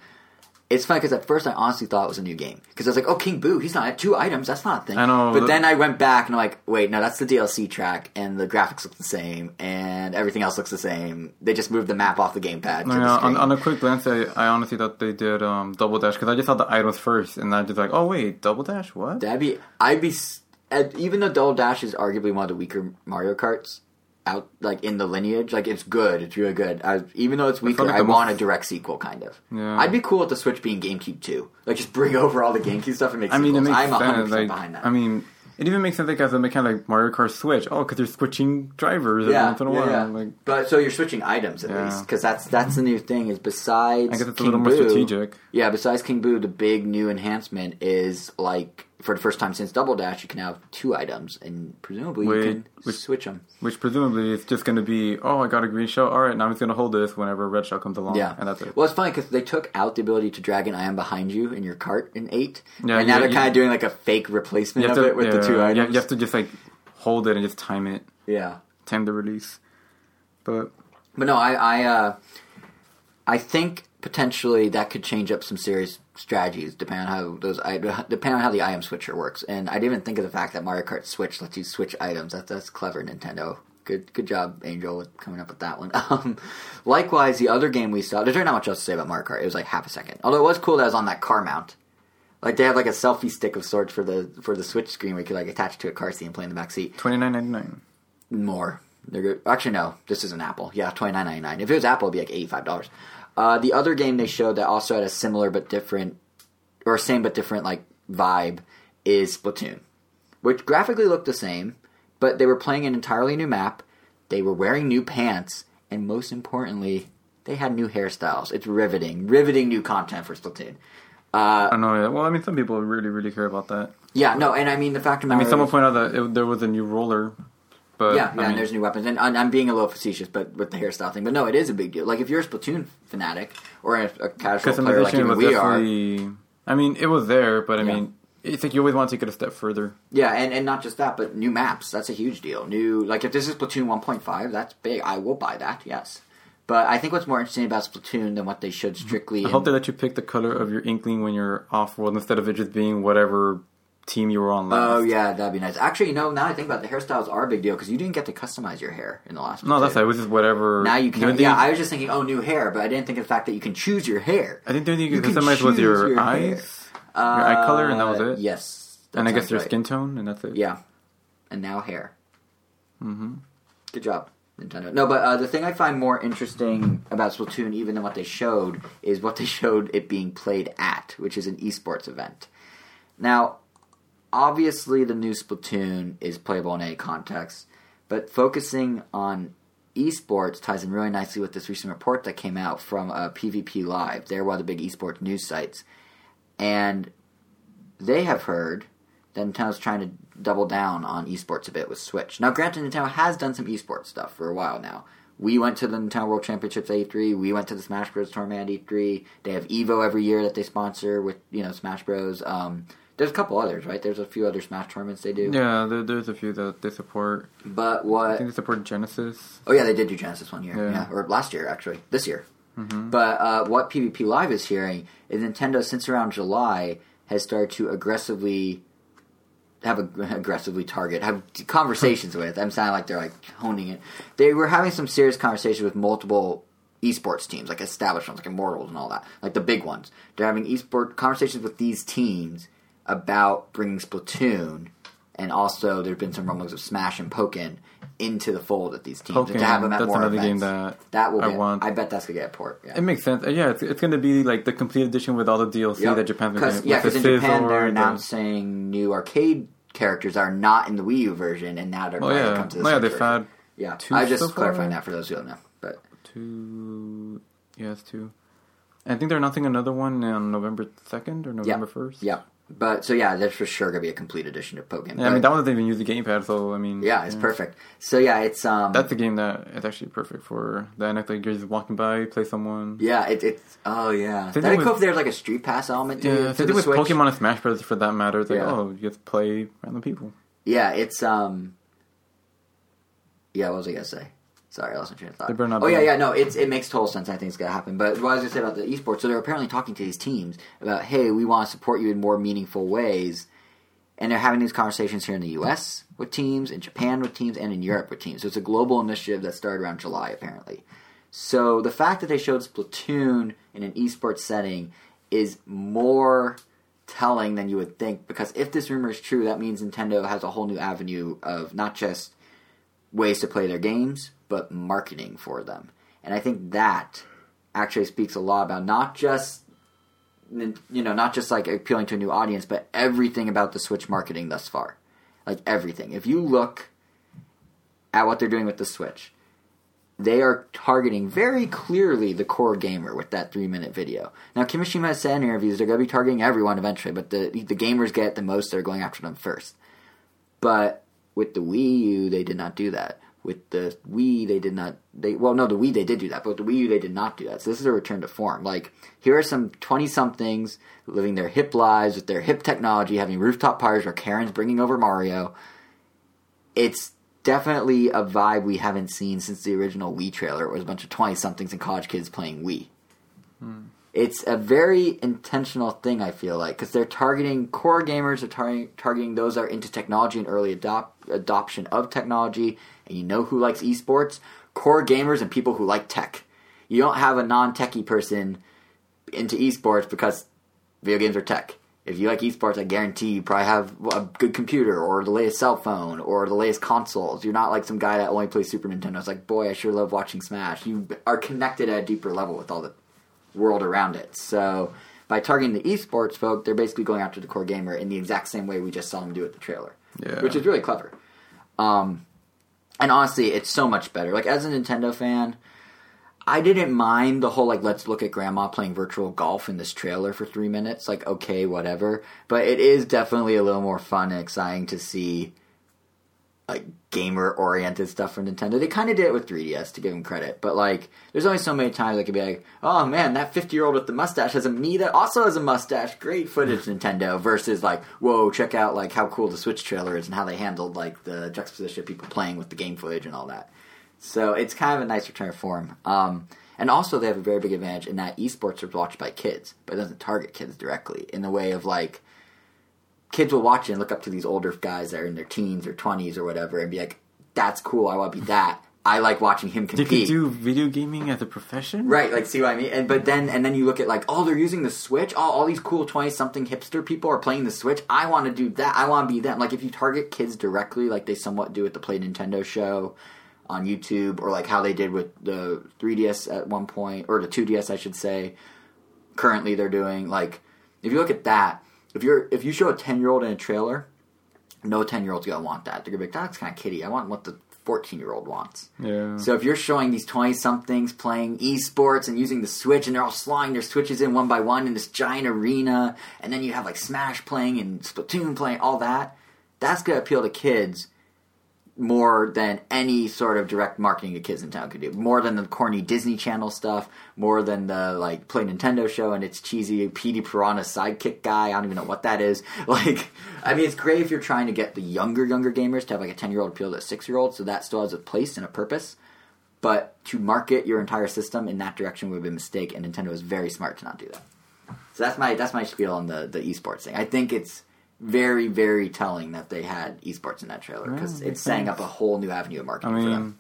It's funny because at first I honestly thought it was a new game because I was like, "Oh, King Boo, he's not at two items. That's not a thing." I know, but the- then I went back and I'm like, "Wait, no, that's the DLC track, and the graphics look the same, and everything else looks the same. They just moved the map off the gamepad." No, yeah, on, on a quick glance, I, I honestly thought they did um, double dash because I just saw the items first, and I just like, oh wait, double dash, what? That'd be I'd be even though Double Dash is arguably one of the weaker Mario Karts out like in the lineage, like it's good, it's really good. I, even though it's weaker, like I want a direct sequel kind of. Yeah. I'd be cool with the Switch being GameCube too. Like just bring over all the GameCube stuff and make I mean, it sequels. makes I'm 100 percent Like, behind that. I mean, it even makes sense like as a mechanic like Mario Kart Switch. Oh, because they're switching drivers every yeah, once in a yeah, while. yeah. Like, but so you're switching items at Yeah. least because that's that's the new thing. Is besides I guess it's a King little more Boo- strategic. Yeah, besides King Boo, the big new enhancement is like for the first time since Double Dash, you can have two items, and presumably Wait, you can which- switch them. Which presumably is just going to be, oh, I got a green shell. All right, now I'm just going to hold this whenever a red shell comes along. Yeah, and that's it. Well, it's funny because they took out the ability to drag an item behind you in your cart in eight, Yeah, and now they're kind of doing like a fake replacement of to, it with yeah, the two items. You have to just like hold it and just time it, yeah, time the release. But but no, I I uh, I think potentially that could change up some serious strategies depending on how those i- depending on how the item switcher works. And I didn't even think of the fact that Mario Kart Switch lets you switch items. That's that's clever, Nintendo. Good good job, Angel, with coming up with that one. Um, likewise, the other game we saw, there's not much else to say about Mario Kart. It was like half a second. Although it was cool that it was on that car mount. Like they have like a selfie stick of sorts for the for the Switch screen where you could like attach to a car seat and play in the back seat. Twenty nine ninety nine. More. They're good. Actually, no. This is an Apple. Yeah, twenty nine ninety nine. If it was Apple, it'd be like eighty five dollars. Uh, the other game they showed that also had a similar but different, or same but different like vibe is Splatoon, which graphically looked the same, but they were playing an entirely new map. They were wearing new pants, and most importantly, they had new hairstyles. It's riveting, riveting new content for Splatoon. Uh, I know. Yeah. Well, I mean, some people really, really care about that. yeah, no, and I mean the fact of the I matter mean, someone pointed out that it, there was a new roller, but yeah, I yeah, mean, and there's new weapons, and I'm, I'm being a little facetious, but with the hairstyle thing, but no, it is a big deal. Like if you're a Splatoon fanatic or a, a casual player like even we are. I mean, it was there, but I Yeah. mean, it's like you always want to take it a step further. yeah, and, and not just that, but new maps. That's a huge deal. New like if this is Splatoon 1.5, that's big. I will buy that. Yes, but I think what's more interesting about Splatoon than what they should strictly. I in- hope they let you pick the color of your inkling when you're off world instead of it just being whatever team you were on last. Oh yeah, that'd be nice. Actually, you know, now I think about it, the hairstyles are a big deal because you didn't get to customize your hair in the last. No, that's. It was just whatever. Now you can. Yeah, thing- I was just thinking, oh, new hair, but I didn't think of the fact that you can choose your hair. I think the only thing you you could customize was your, your eyes, your eye color, and that was Uh, it. Yes, that and I guess your right. skin tone, and that's it. Yeah, and now hair. Mm-hmm. Good job, Nintendo. No, but uh, the thing I find more interesting about Splatoon, even than what they showed, is what they showed it being played at, which is an esports event. Now, obviously, the new Splatoon is playable in any context, but focusing on esports ties in really nicely with this recent report that came out from uh, PvP Live. They're one of the big esports news sites, and they have heard that Nintendo's trying to double down on esports a bit with Switch. Now, granted, Nintendo has done some esports stuff for a while now. We went to the Nintendo World Championships at E3. We went to the Smash Bros. tournament at E3. They have Evo every year that they sponsor with you know Smash Bros. Um, there's a couple others, right? There's a few other Smash tournaments they do. Yeah, there, there's a few that they support. But what? I think they support Genesis. Oh yeah, they did do Genesis one year, Yeah. yeah, or last year actually, this year. But uh, what PvP Live is hearing is Nintendo, since around July, has started to aggressively have a, aggressively target have conversations with. I'm sounding like they're like honing it. They were having some serious conversations with multiple esports teams, like established ones, like Immortals and all that, like the big ones. They're having esport conversations with these teams about bringing Splatoon, and also there's been some rumblings of Smash and Pokken into the fold of these teams and to have them at that's more another events. game that that will I get, want. I bet that's gonna get a port. Yeah. It makes sense. Yeah, it's, it's going to be like the complete edition with all the DLC Yep. that Japan's been Cause, yeah, because the in Japan they're the- announcing new arcade characters that are not in the Wii U version, and now they're Oh going to yeah, come to the oh, yeah, they've had Yeah, two I just so clarifying that for those who don't know. But two. Yes, two. I think they're announcing another one on November second or November first. yeah, but so yeah, there's for sure to be a complete edition of Pokken. Yeah, I mean that one doesn't even use the gamepad, so I mean. yeah, it's perfect. So yeah, it's um, That's a game that it's actually perfect for the NX. Like you're just walking by, play someone. yeah, it, it's oh yeah. Same That'd be cool if there's like a Street Pass element to, Yeah, to same thing with Switch. Pokemon and Smash Bros. For that matter, it's like Yeah. oh, you have to play random people. Yeah, it's um. Yeah, what was I gonna say? Sorry, I lost my train of thought. They better not oh yeah, yeah, no, it's it makes total sense. I think it's gonna happen. But what I was gonna say about the esports, so they're apparently talking to these teams about, hey, we want to support you in more meaningful ways, and they're having these conversations here in the U.S. with teams, in Japan with teams, and in Europe with teams. So it's a global initiative that started around July, apparently. So the fact that they showed Splatoon in an esports setting is more telling than you would think because if this rumor is true, that means Nintendo has a whole new avenue of not just ways to play their games, but marketing for them. And I think that actually speaks a lot about not just you know, not just like appealing to a new audience, but everything about the Switch marketing thus far. Like everything. If you look at what they're doing with the Switch, they are targeting very clearly the core gamer with that three minute video. Now, Kimishima has said in interviews they're going to be targeting everyone eventually, but the the gamers get the most. They're going after them first. But with the Wii U, they did not do that. With the Wii, they did not. They well, no, the Wii they did do that, but the Wii U, they did not do that. So this is a return to form. Like here are some twenty somethings living their hip lives with their hip technology, having rooftop parties where Karen's bringing over Mario. It's definitely a vibe we haven't seen since the original Wii trailer. It was a bunch of twenty somethings and college kids playing Wii. Hmm. It's a very intentional thing. I feel like because they're targeting core gamers, they're tar- targeting those that are into technology and early adopt- adoption of technology. And you know who likes esports? Core gamers and people who like tech. You don't have a non-techie person into esports because video games are tech. if you like esports, I guarantee you probably have a good computer or the latest cell phone or the latest consoles. You're not like some guy that only plays Super Nintendo. It's like, boy, I sure love watching Smash. You are connected at a deeper level with all the world around it. So by targeting the esports folk, they're basically going after the core gamer in the exact same way we just saw them do with the trailer, Yeah. which is really clever. Um, and honestly, it's so much better. Like as a Nintendo fan, I didn't mind the whole like let's look at grandma playing virtual golf in this trailer for three minutes. Like okay, whatever. But it is definitely a little more fun and exciting to see like gamer oriented stuff from Nintendo. They kind of did it with 3DS to give them credit, but like there's only so many times I could be like, oh man, that 50 year old with the mustache has a me that also has a mustache. Great footage, Nintendo. Versus like, whoa, check out like how cool the Switch trailer is and how they handled like the juxtaposition of people playing with the game footage and all that. So it's kind of a nice return of form. Um, and also, they have a very big advantage in that esports are watched by kids, but it doesn't target kids directly in the way of like kids will watch it and look up to these older guys that are in their teens or 20s or whatever and be like, that's cool, I want to be that. I like watching him compete. could do video gaming as a profession. Right, like see what I mean? And but then and then you look at like, oh, they're using the Switch. Oh, all these cool twenty something hipster people are playing the Switch. I want to do that. I want to be them. Like if you target kids directly, like they somewhat do at the Play Nintendo show on YouTube, or like how they did with the 3DS at one point, or the 2DS, I should say. Currently, they're doing like if you look at that, if you're if you show a ten year old in a trailer, no ten year old's gonna want that. They're gonna be like, ah, that's kind of kiddie. I want what the fourteen year old wants. Yeah. So if you're showing these 20 somethings playing esports and using the Switch and they're all sliding their Switches in one by one in this giant arena, and then you have like Smash playing and Splatoon playing, all that, that's going to appeal to kids more than any sort of direct marketing a kids in town could do. More than the corny Disney Channel stuff, more than the like Play Nintendo show and its cheesy Petey Piranha sidekick guy. I don't even know what that is. Like, I mean, it's great if you're trying to get the younger, younger gamers to have like a 10 year old appeal to a 6 year old, so that still has a place and a purpose. But to market your entire system in that direction would be a mistake, and Nintendo is very smart to not do that. So that's my that's my spiel on the the esports thing. I think it's very very telling that they had esports in that trailer because Yeah, it's setting makes up a whole new avenue of I marketing for them.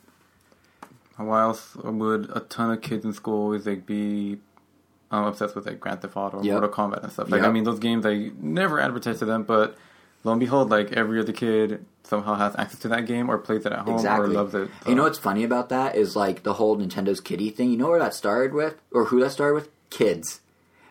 mean, why else would a ton of kids in school always like be um, obsessed with like Grand Theft Auto or Yep. Mortal Kombat and stuff? Like, Yep. I mean, those games I never advertised to them, but lo and behold, like every other kid somehow has access to that game or plays it at home Exactly. or loves it. You know what's funny about that is like the whole Nintendo's kitty thing. You know where that started with, or who that started with? Kids.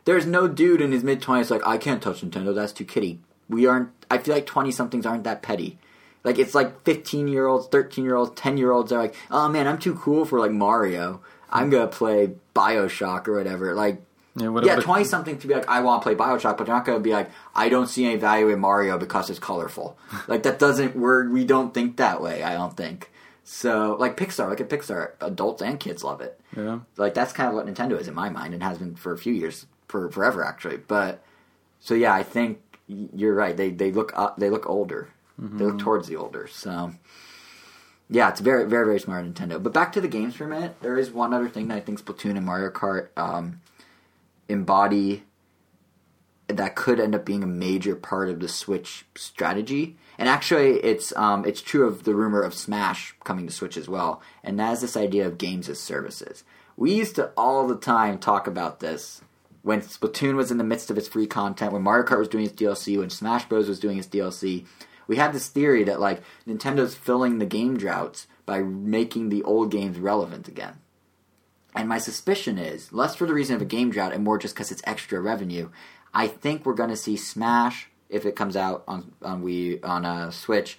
There's no dude in his mid twenties like I can't touch Nintendo. That's too kitty. We aren't. I feel like twenty somethings aren't that petty. Like it's like fifteen year olds, thirteen year olds, ten year olds are like, oh man, I'm too cool for like Mario. I'm gonna play Bioshock or whatever. Like Yeah, what yeah, twenty something to be like, I want to play Bioshock, but they're not going to be like, I don't see any value in Mario because it's colorful. like that doesn't. We're we don't think that way. I don't think. So like Pixar, look at Pixar. Adults and kids love it. Yeah. Like that's kind of what Nintendo is in my mind, and has been for a few years, for forever actually. But so yeah, I think you're right. They they look up. They look older. They look towards the older. So yeah, it's very very very smart Nintendo. But back to the games for a minute. There is one other thing that I think Splatoon and Mario Kart um, embody that could end up being a major part of the Switch strategy. And actually, it's um, it's true of the rumor of Smash coming to Switch as well. And that is this idea of games as services. We used to all the time talk about this when Splatoon was in the midst of its free content, when Mario Kart was doing its DLC, when Smash Bros was doing its DLC. We had this theory that like Nintendo's filling the game droughts by making the old games relevant again. And my suspicion is, less for the reason of a game drought and more just because it's extra revenue, I think we're going to see Smash, if it comes out on, on Wii, on a Switch,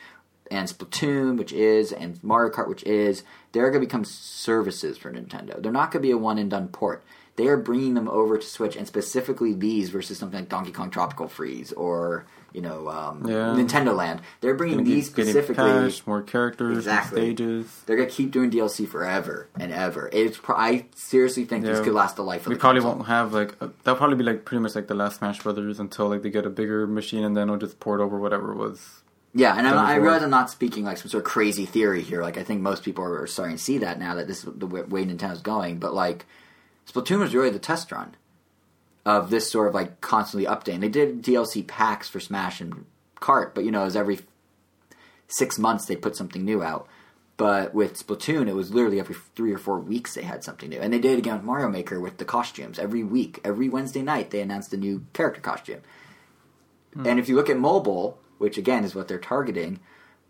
and Splatoon, which is, and Mario Kart, which is, they're going to become services for Nintendo. They're not going to be a one and done port. They are bringing them over to Switch, and specifically these versus something like Donkey Kong Tropical Freeze or, you know, um, Yeah. Nintendo Land. They're bringing Getting- these getting specifically. more characters, Exactly. stages. They're gonna keep doing DLC forever and ever. It's pro- I seriously think this could last the life of We the probably console. won't have like a, that'll probably be like pretty much like the last Smash Brothers until like they get a bigger machine and then it'll just port over whatever was. Yeah, and I'm, I realize I'm not speaking like some sort of crazy theory here. Like I think most people are starting to see that now that this is the way Nintendo's going. But like Splatoon was really the test run of this sort of like constantly updating. They did DLC packs for Smash and Kart, but you know, it was every six months they put something new out. But with Splatoon, it was literally every three or four weeks they had something new, and they did it again with Mario Maker with the costumes. Every week, every Wednesday night, they announced a new character costume. Hmm. And if you look at mobile, which again is what they're targeting,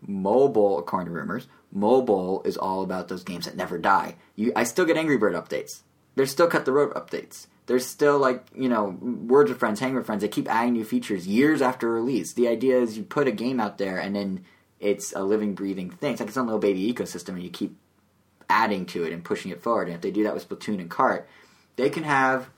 mobile, according to rumors, mobile is all about those games that never die. You, I still get Angry Bird updates. There's still Cut the Rope updates. There's still like you know Words with Friends, Hang with Friends. They keep adding new features years after release. The idea is you put a game out there and then it's a living, breathing thing. It's like its own little baby ecosystem, and you keep adding to it and pushing it forward. And if they do that with Splatoon and Kart, they can have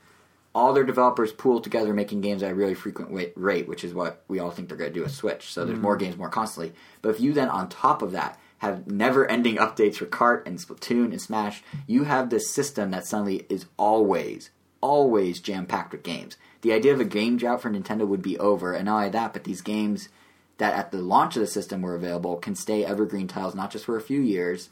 all their developers pool together making games at a really frequent rate, which is what we all think they're going to do with Switch. So there's mm-hmm. more games more constantly. But if you then, on top of that, have never-ending updates for Kart and Splatoon and Smash, you have this system that suddenly is always, always jam-packed with games. The idea of a game drought for Nintendo would be over, and not only that, but these games that at the launch of the system were available can stay evergreen titles not just for a few years,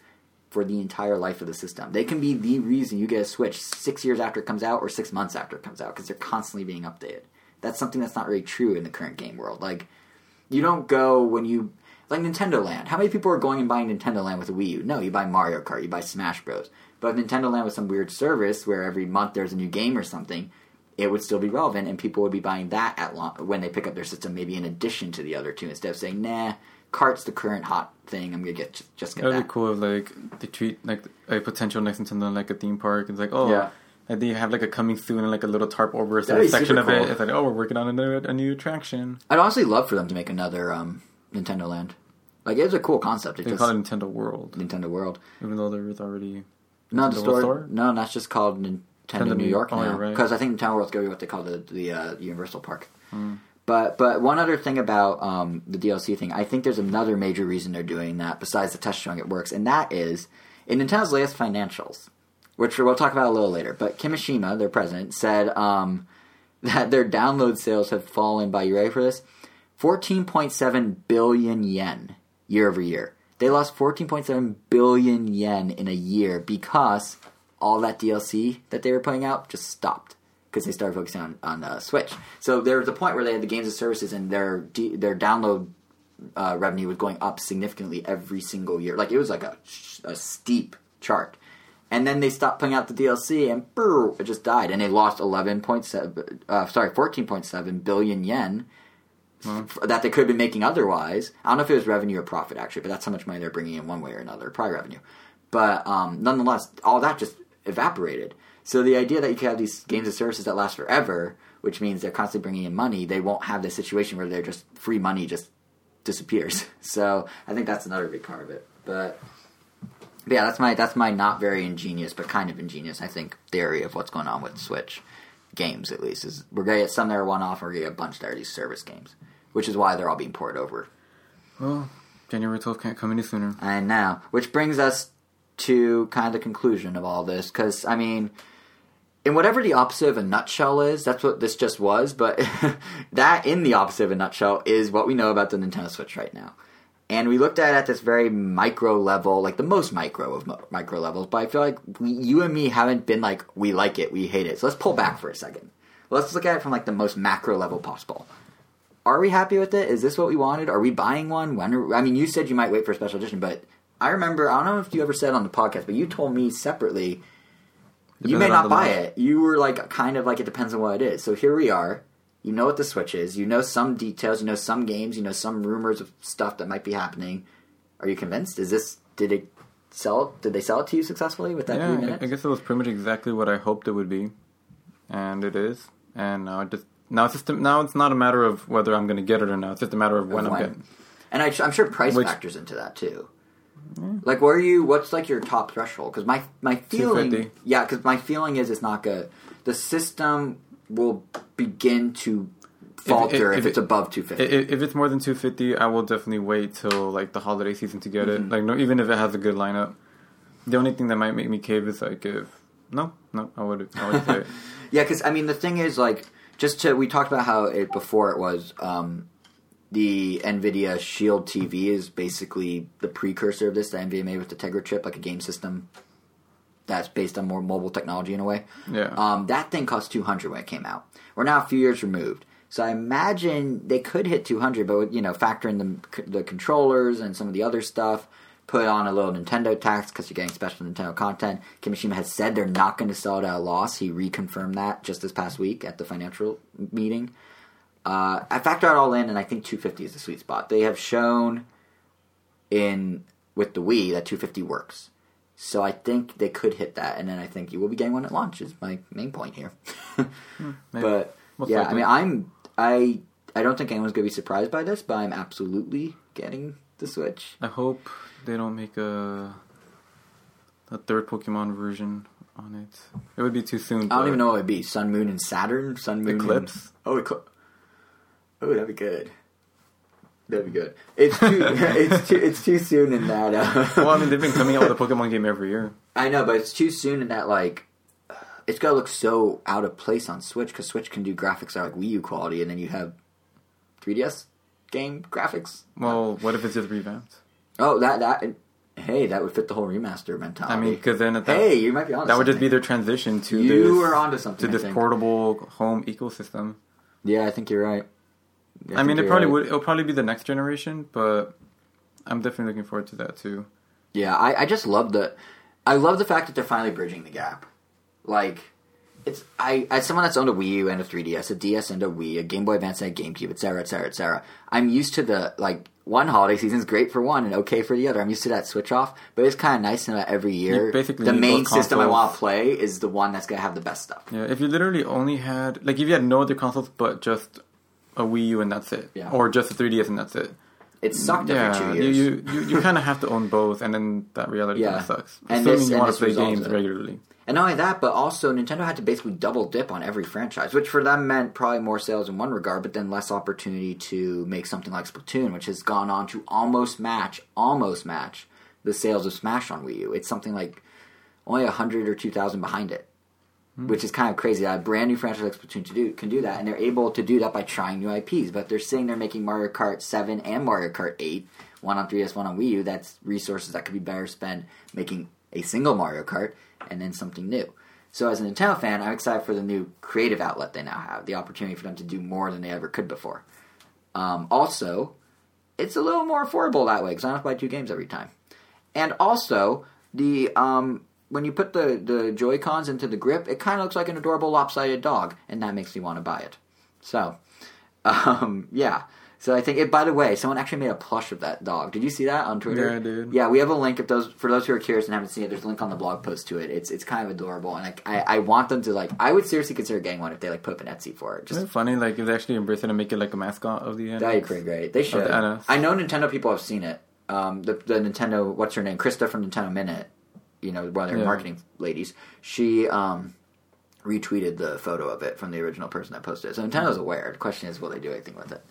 for the entire life of the system. They can be the reason you get a Switch six years after it comes out or six months after it comes out because they're constantly being updated. That's something that's not really true in the current game world. Like, you don't go when you like Nintendo Land. How many people are going and buying Nintendo Land with a Wii U? No, you buy Mario Kart, you buy Smash Bros. But if Nintendo Land was some weird service where every month there's a new game or something, it would still be relevant, and people would be buying that at la- when they pick up their system, maybe in addition to the other two, instead of saying, "Nah, Kart's the current hot thing. I'm gonna get just get That'd that." be cool if like they treat like a potential next Nintendo like a theme park. It's like oh Yeah. like they have like a coming soon and like a little tarp over a That'd certain be section of it. It's like oh we're working on a new, a new attraction. I'd honestly love for them to make another um, Nintendo Land. Like it's a cool concept. It's They just call it Nintendo World, Nintendo World. even though there is already No, the store, store? No, that's just called Nintendo, Nintendo New York oh, now. you're right. Because I think Nintendo World's going to be what they call the the uh, Universal Park. Hmm. But but one other thing about um, the DLC thing, I think there's another major reason they're doing that besides the test showing it works, and that is in Nintendo's latest financials, which we'll talk about a little later. But Kimishima, their president, said um, that their download sales have fallen by you ready for this? 14.7 billion yen year over year. They lost 14.7 billion yen in a year because all that DLC that they were putting out just stopped because they started focusing on on uh, Switch. So there was a point where they had the games and services and their d- their download uh, revenue was going up significantly every single year. Like it was like a, a steep chart. And then they stopped putting out the DLC, and it just died. And they lost eleven point seven, uh, sorry, fourteen point seven billion yen f- that they could have been making otherwise. I don't know if it was revenue or profit actually, but that's how much money they're bringing in one way or another, probably revenue. But um, nonetheless, all that just evaporated. So the idea that you could have these games and services that last forever, which means they're constantly bringing in money, they won't have this situation where they're just free money just disappears. So I think that's another big part of it. But but yeah, that's my that's my not very ingenious but kind of ingenious I think theory of what's going on with Switch games at least is we're gonna get some that are one off, and we're gonna get a bunch that are these service games, which is why they're all being poured over. well January twelfth can't come any sooner. And now, which brings us to kind of the conclusion of all this, because I mean, in whatever the opposite of a nutshell is, that's what this just was. But that, in the opposite of a nutshell, is what we know about the Nintendo Switch right now. And we looked at it at this very micro level, like the most micro of mo- micro levels. But I feel like we, you and me haven't been like, we like it, we hate it. So let's pull back for a second. Let's look at it from like the most macro level possible. Are we happy with it? Is this what we wanted? Are we buying one? When? Are, I mean, you said you might wait for a special edition, but I remember I don't know if you ever said on the podcast, but you told me separately you may not buy it. You were like kind of like it depends on what it is. So here we are. You know what the Switch is. You know some details. You know some games. You know some rumors of stuff that might be happening. Are you convinced? Is this did it sell? Did they sell it to you successfully with that yeah, I, guess it was pretty much exactly what I hoped it would be, and it is. And now it just now it's just a, now it's not a matter of whether I'm going to get it or not. It's just a matter of when I'm when. getting. And I, I'm sure price Which- factors into that too. Like, where are you? What's like your top threshold? Because my my feeling, yeah, because my feeling is it's not good. The system will begin to falter if, if it's it- above 250. If, if it's more than 250, I will definitely wait till like the holiday season to get Mm-hmm. it. Like no, even if it has a good lineup. The only thing that might make me cave is like if no, no, I would I would say. Yeah, because I mean the thing is like just to we talked about how it before it was um, the Nvidia Shield TV is basically the precursor of this. The Nvidia made with the Tegra chip, like a game system that's based on more mobile technology in a way. Yeah. Um, that thing cost two hundred when it came out. We're now a few years removed. So I imagine they could hit 200, but you know, factor in the the controllers and some of the other stuff. Put on a little Nintendo tax because you're getting special Nintendo content. Kimishima has said they're not going to sell it at a loss. He reconfirmed that just this past week at the financial meeting. Uh, I factor it all in, and I think 250 is the sweet spot. They have shown in with the Wii that 250 works. So I think they could hit that, and then I think you will be getting one at launch. Is my main point here. Maybe. but Most yeah, I mean, I'm I I don't think anyone's gonna be surprised by this, but I'm absolutely getting the Switch. I hope they don't make a a third Pokemon version on it. It would be too soon. I don't even know what it would be. Sun, Moon, and Saturn. Sun, Moon, Eclipse? And, oh, Eclipse. Oh, that'd be good. That'd be good. It's too. it's too. It's too soon in that. Uh, Well, I mean, they've been coming out with a Pokemon game every year. I know, but it's too soon in that. Like, it's gonna look so out of place on Switch because Switch can do graphics that are like Wii U quality, and then you have 3DS game graphics. Well, what if it's just revamped? Oh, that that. Hey, that would fit the whole remaster mentality. I mean, because then at that, hey, you might be on. that would just be their transition to You this are onto something. to I this think. portable home ecosystem. Yeah, I think you're right. I, mean, it probably right. would. It'll probably be the next generation, but I'm definitely looking forward to that too. Yeah, I, I just love the, I love the fact that they're finally bridging the gap. Like, it's I as someone that's owned a Wii U and a 3DS, a DS and a Wii, a Game Boy Advance and a GameCube, etc., etc., etc. I'm used to the like one holiday season's great for one and okay for the other. I'm used to that switch off, but it's kind of nice to know that every year basically the main system I want to play is the one that's gonna have the best stuff. Yeah, if you literally only had like if you had no other consoles but just a Wii U and that's it, Yeah. or just a 3DS and that's it. It sucked Yeah, every two years. you, you, you kind of have to own both, and then that reality Yeah. kind of sucks. And Assuming this- you want to play games regularly. And not only that, but also Nintendo had to basically double dip on every franchise, which for them meant probably more sales in one regard, but then less opportunity to make something like Splatoon, which has gone on to almost match, almost match the sales of Smash on Wii U. It's something like only a hundred or two thousand behind it, hmm. which is kind of crazy. That a brand new franchise like Splatoon to do can do that, and they're able to do that by trying new IPs. But they're saying they're making Mario Kart Seven and Mario Kart Eight, one on 3DS, one on Wii U. That's resources that could be better spent making a single Mario Kart and then something new. So as a Nintendo fan, I'm excited for the new creative outlet they now have, the opportunity for them to do more than they ever could before. Um, also, it's a little more affordable that way because I don't have to buy two games every time. And also, the um, when you put the, the Joy Cons into the grip, it kind of looks like an adorable lopsided dog, and that makes me want to buy it. So, um, yeah. So I think it. By the way, someone actually made a plush of that dog. Did you see that on Twitter? Yeah, I did. Yeah, we have a link. If those for those who are curious and haven't seen it, there's a link on the blog post to it. It's it's kind of adorable, and I, I I want them to like. I would seriously consider getting one if they like put up an Etsy for it. Just Isn't it funny? Like if they actually embrace it and make it like a mascot of the end. That'd be pretty great. They should. the. I know Nintendo people have seen it. Um, the the Nintendo, what's her name, Krista from Nintendo Minute, you know, one of their Yeah. marketing ladies. She um, retweeted the photo of it from the original person that posted it. So Nintendo's aware. The question is, will they do anything with it?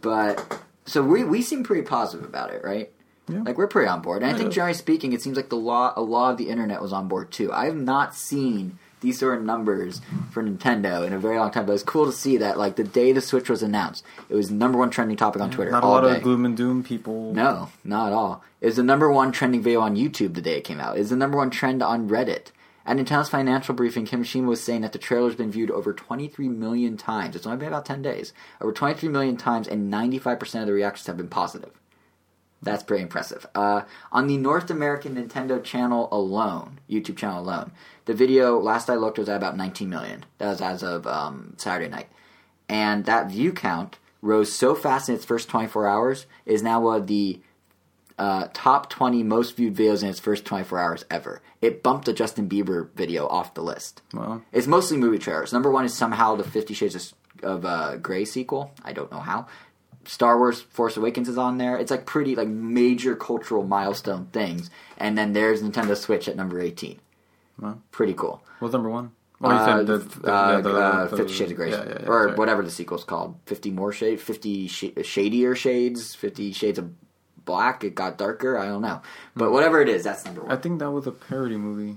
But so we we seem pretty positive about it, right? Yeah. Like we're pretty on board. And I think Yeah. generally speaking, it seems like the law a law of the internet was on board too. I have not seen these sort of numbers for Nintendo in a very long time, but it's cool to see that like the day the Switch was announced, it was number one trending topic on Twitter. Not a all lot day. of gloom and doom people. No, not at all. It was the number one trending video on YouTube the day it came out. It was the number one trend on Reddit. At Nintendo's financial briefing, Kimishima was saying that the trailer's been viewed over 23 million times. It's only been about 10 days. Over 23 million times, and 95% of the reactions have been positive. That's pretty impressive. Uh, on the North American Nintendo channel alone, YouTube channel alone, the video, last I looked, was at about 19 million. That was as of um, Saturday night. And that view count rose so fast in its first 24 hours, is now one of the uh, top 20 most viewed videos in its first 24 hours ever. It bumped a Justin Bieber video off the list. Well, It's mostly movie trailers. Number one is somehow the Fifty Shades of, of uh, Grey sequel. I don't know how. Star Wars Force Awakens is on there. It's like pretty like major cultural milestone things. And then there's Nintendo Switch at number 18. Well. Pretty cool. what's number one? Oh, you Uh, said the, the, uh, the- uh, Fifty Shades of Grey, yeah, yeah, yeah, or sorry. whatever the sequel's called. Fifty more shades, fifty sh- shadier shades, Fifty Shades of Black. It got darker. I don't know, but whatever it is, that's number one. I think that was a parody movie.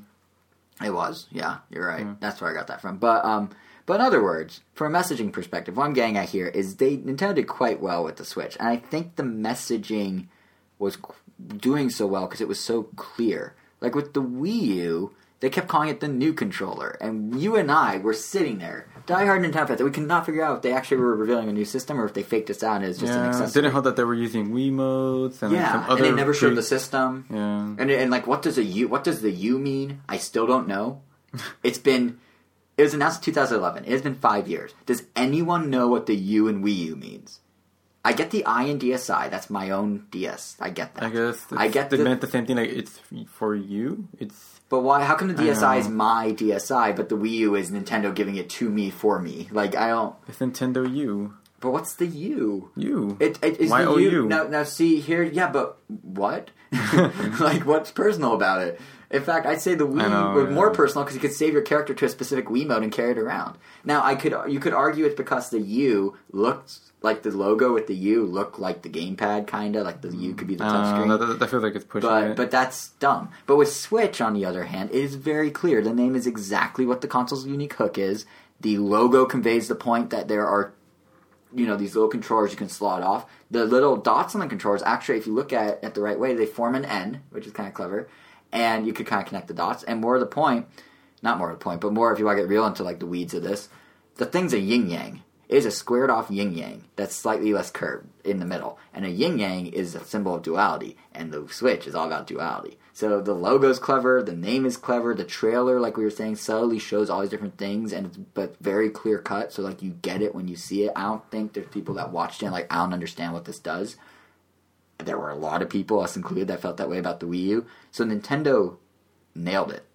It was, yeah, you're right. Yeah. That's where I got that from. But um, but in other words, from a messaging perspective, what I'm getting at here is they Nintendo did quite well with the Switch, and I think the messaging was doing so well because it was so clear. Like with the Wii U, they kept calling it the new controller, and you and I were sitting there, diehard Nintendo fans, that we could not figure out if they actually were revealing a new system or if they faked us out and it's just an yeah, accessory. didn't help that they were using Wiimotes and like, yeah, some and they never showed pre- the system. Yeah, And and like, what does a U? What does the U mean? I still don't know. it's been It was announced in 2011. It has been five years. Does anyone know what the U in Wii U means? I get the I and DSi. That's my own DS. I get that. I guess I get they the- meant the same thing. Like it's for you. It's But why? How come the DSi is my DSi, but the Wii U is Nintendo giving it to me for me? Like I don't. it's Nintendo U. But what's the U? U. It, it is Why the? U. Now, now see here. Yeah, but what? like, what's personal about it? In fact, I'd say the Wii know, was yeah. more personal because you could save your character to a specific Wiimote and carry it around. Now, I could you could argue it's because the U looked like the logo with the U look like the gamepad, kind of like the U could be the Uh, touchscreen. that, that feels like it's pushing But it. but that's dumb. But with Switch, on the other hand, it is very clear. The name is exactly what the console's unique hook is. The logo conveys the point that there are, you know, these little controllers you can slot off. The little dots on the controllers, actually, if you look at it at the right way, they form an N, which is kind of clever. And you could kind of connect the dots. And more to the point, not more to the point, but more if you want to get real into like the weeds of this, the thing's a yin yang. Is a squared off yin yang that's slightly less curved in the middle. And a yin yang is a symbol of duality, and the Switch is all about duality. So the logo's clever, the name is clever, the trailer, like we were saying, subtly shows all these different things, and it's but very clear cut. So like you get it when you see it. I don't think there's people that watched it like I don't understand what this does. There were a lot of people, us included, that felt that way about the Wii U. So Nintendo nailed it.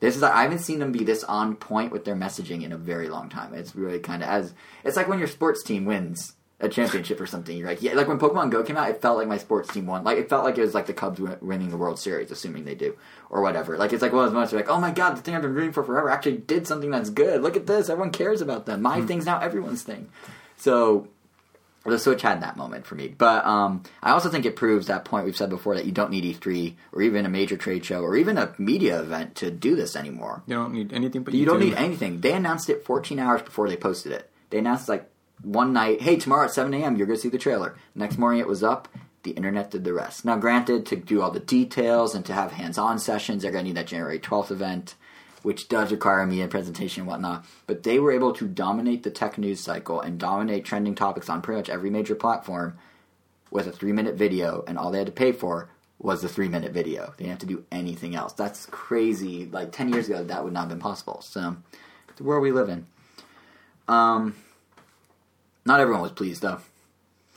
This is I haven't seen them be this on point with their messaging in a very long time. It's really kind of as it's like when your sports team wins a championship or something. You're like, yeah, like when Pokemon Go came out, it felt like my sports team won. Like it felt like it was like the Cubs winning the World Series, assuming they do or whatever. Like it's like one of those moments like, oh my god, the thing I've been rooting for forever actually did something that's good. Look at this, everyone cares about them. My hmm. thing's now everyone's thing. So the Switch had that moment for me. But um, I also think it proves that point we've said before that you don't need E3 or even a major trade show or even a media event to do this anymore. you don't need anything but You don't need anything. They announced it 14 hours before they posted it. They announced like one night, hey, tomorrow at 7 a.m. you're going to see the trailer. Next morning it was up. The internet did the rest. Now, granted, to do all the details and to have hands-on sessions, they're going to need that January 12th event, which does require a media presentation and whatnot. But they were able to dominate the tech news cycle and dominate trending topics on pretty much every major platform with a three-minute video, and all they had to pay for was the three-minute video. They didn't have to do anything else. That's crazy. Like 10 years ago, that would not have been possible. So, the world we live in. Um, not everyone was pleased though.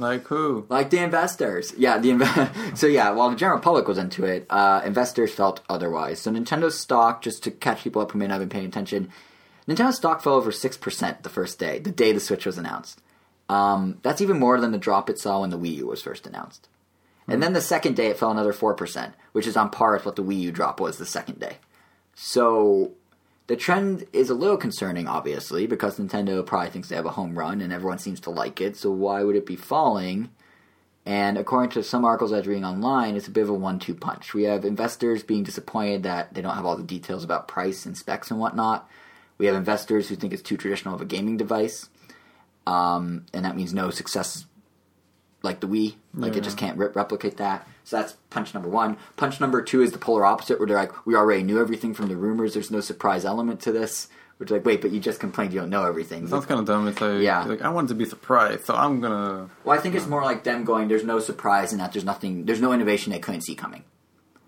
Like who? Like the investors, yeah. The inv- so yeah, while the general public was into it, uh, investors felt otherwise. So Nintendo's stock, just to catch people up who may not have been paying attention, Nintendo's stock fell over six percent the first day, the day the Switch was announced. Um, that's even more than the drop it saw when the Wii U was first announced. And then the second day, it fell another four percent, which is on par with what the Wii U drop was the second day. So the trend is a little concerning, obviously, because Nintendo probably thinks they have a home run and everyone seems to like it. So why would it be falling? And according to some articles I was reading online, it's a bit of a one-two punch. We have investors being disappointed that they don't have all the details about price and specs and whatnot. We have investors who think it's too traditional of a gaming device, um, and that means no success like the Wii. Like it just can't re- replicate that. So that's punch number one. Punch number two is the polar opposite, where they're like, we already knew everything from the rumors. There's no surprise element to this. Which like, wait, but you just complained you don't know everything. Sounds kind of dumb. It's like, Yeah. like I wanted to be surprised, so I'm gonna. Well, I think it's more like them going, there's no surprise in that there's nothing, there's no innovation they couldn't see coming.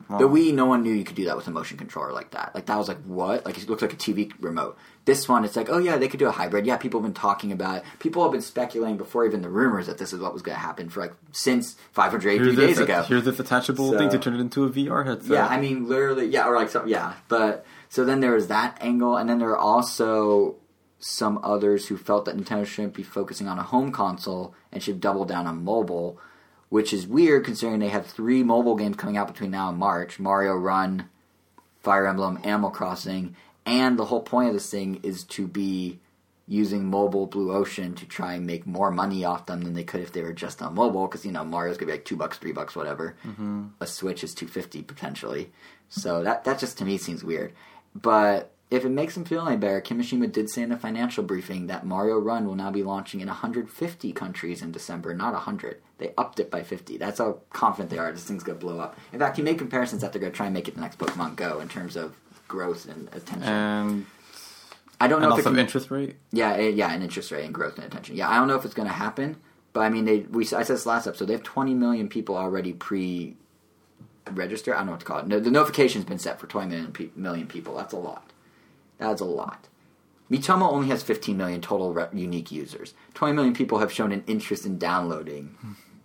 The Wii, no one knew you could do that with a motion controller like that. Like that was like what? Like it looks like a TV remote. This one, it's like, oh yeah, they could do a hybrid. Yeah, people have been talking about it. People have been speculating before even the rumors that this is what was going to happen for like since 583 here's days this, ago. Here's this attachable So- thing to turn it into a VR headset. Yeah, I mean, literally, yeah, or like some, yeah. But so then there was that angle, and then there are also some others who felt that Nintendo shouldn't be focusing on a home console and should double down on mobile, which is weird considering they have three mobile games coming out between now and March: Mario Run, Fire Emblem, Animal Crossing, and the whole point of this thing is to be using mobile Blue Ocean to try and make more money off them than they could if they were just on mobile. Because you know Mario's gonna be like two bucks, three bucks, whatever. Mm-hmm. A Switch is two fifty potentially. So that that just to me seems weird. But if it makes them feel any better, Kimishima did say in the financial briefing that Mario Run will now be launching in 150 countries in December, not 100. They upped it by 50. That's how confident they are. This thing's gonna blow up. In fact, he made comparisons that they're gonna try and make it the next Pokemon Go in terms of growth and attention. and I don't know if also can, interest rate. yeah, eh, yeah, and interest rate and growth and attention. Yeah, I don't know if it's going to happen, but I mean, they we I said this last episode. They have 20 million people already pre register. I don't know what to call it. No, the notification's been set for 20 million, pe- million people. That's a lot. That's a lot. Miitomo only has 15 million total re- unique users. 20 million people have shown an interest in downloading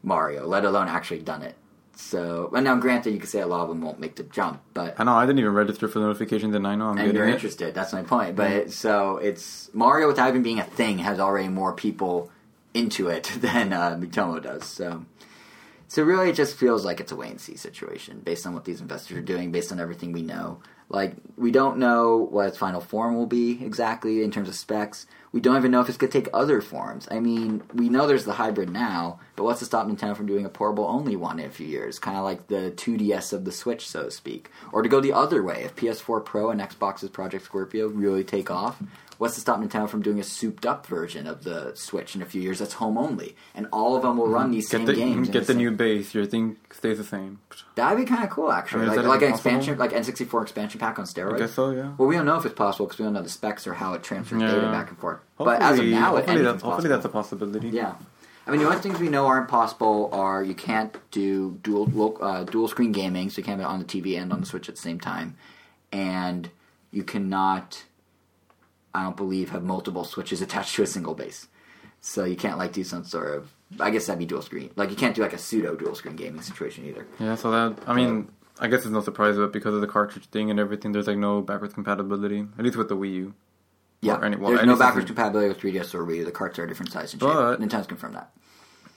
Mario, let alone actually done it. So, and now granted, you could say a lot of them won't make the jump, but I know I didn't even register for the notifications, and I know I'm and you're it. interested. That's my point. But so it's Mario without even being a thing has already more people into it than uh, Miitomo does. So, so really, it just feels like it's a wait and see situation based on what these investors are doing, based on everything we know. Like we don't know what its final form will be exactly in terms of specs. We don't even know if it's going to take other forms. I mean, we know there's the hybrid now, but what's to stop Nintendo from doing a portable only one in a few years? Kind of like the 2DS of the Switch, so to speak. Or to go the other way, if PS4 Pro and Xbox's Project Scorpio really take off, what's to stop Nintendo from doing a souped up version of the Switch in a few years that's home only? And all of them will run these Get same the games. get the same- new base. Your thing stays the same. That'd be kind of cool, actually. I mean, like like an expansion, like N64 expansion pack on steroids. I guess so. Yeah. Well, we don't know if it's possible because we don't know the specs or how it transfers Yeah. data back and forth. But as of now, hopefully, that's, hopefully that's a possibility. Yeah. I mean, the only things we know aren't possible are you can't do dual uh, dual screen gaming, so you can't have it on the TV and on the Switch at the same time, and you cannot, I don't believe, have multiple Switches attached to a single base. So you can't like do some sort of, I guess that'd be dual screen. Like you can't do like a pseudo dual screen gaming situation either. Yeah, so that I mean, I guess it's no surprise, but because of the cartridge thing and everything, there's like no backwards compatibility, at least with the Wii U. Yeah, Or any- well, there's no backwards compatibility with 3DS or Wii. U. The carts are a different size and shape. But- Nintendo's confirmed that.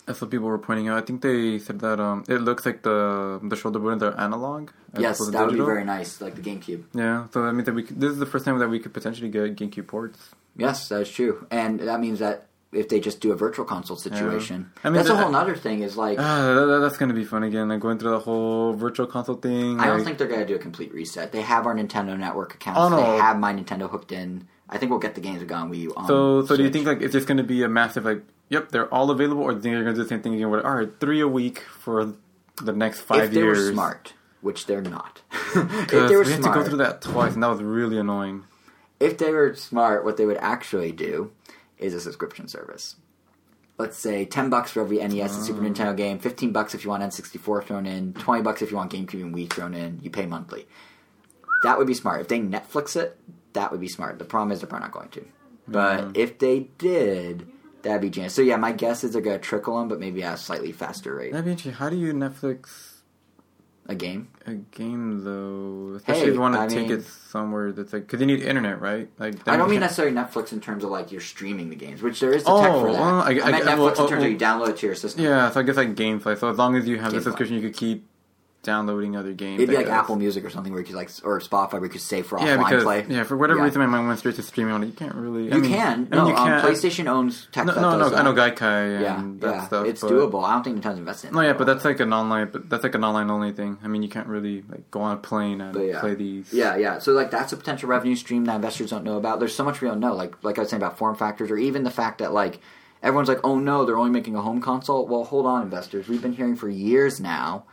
That's what people were pointing out. I think they said that um, it looks like the the shoulder buttons are analog. Yes, to that would be very nice, like the GameCube. Yeah, so that means that we could, this is the first time that we could potentially get GameCube ports. Yes, that is true, and that means that if they just do a virtual console situation, I mean, that's a whole other thing. Is like Ah, that, that- that's gonna be fun again. Like going through the whole virtual console thing. I don't think they're going to do a complete reset. They have our Nintendo Network accounts. Oh, no. They have my Nintendo hooked in. I think we'll get the games that go on Wii U. On So, so do you think like it's just going to be a massive like, yep, they're all available, or do you think they're going to do the same thing again? All right, three a week for the next five if they years? were smart, which they're not, if they were we had smart, to go through that twice, and that was really annoying. if they were smart, what they would actually do is a subscription service. Let's say ten bucks for every NES and Super Ah. Nintendo game, fifteen bucks if you want N64 thrown in, twenty bucks if you want GameCube and Wii thrown in. You pay monthly. That would be smart. If they Netflix it, that would be smart. The problem is they're probably not going to. But if they did, that'd be genius. So yeah, my guess is they're going to trickle them, but maybe at a slightly faster rate. That'd be interesting. How do you Netflix A game. a game though? Especially Hey, if you want to I take mean- it somewhere that's like because you need internet, right? Like I don't mean necessarily Netflix in terms of like you're streaming the games, which there is the tech Oh, for that. well, I- I, I- meant Netflix well, in terms well, of oh, you oh. download it to your system. Yeah, so I guess like gameplay. So as long as you have the subscription, you could keep downloading other games. It'd be I like guess. Apple Music or something where you could like, or Spotify where you could save for Yeah, offline because play. yeah, for whatever Yeah. reason, my mind went straight to streaming on it. You can't really. I You mean, can. I mean, No, you um. PlayStation owns tech No, no, no. I know. Gaikai Yeah, yeah, stuff. it's but- doable. I don't think Nintendo's invested in. No, yeah, but that's like an online. But that's like an online only thing. I mean, you can't really like go on a plane and yeah. play these. Yeah, yeah. So like that's a potential revenue stream that investors don't know about. There's so much we don't know. Like like I was saying about form factors, or even the fact that like everyone's like, oh no, they're only making a home console. Well, hold on, investors. We've been hearing for years now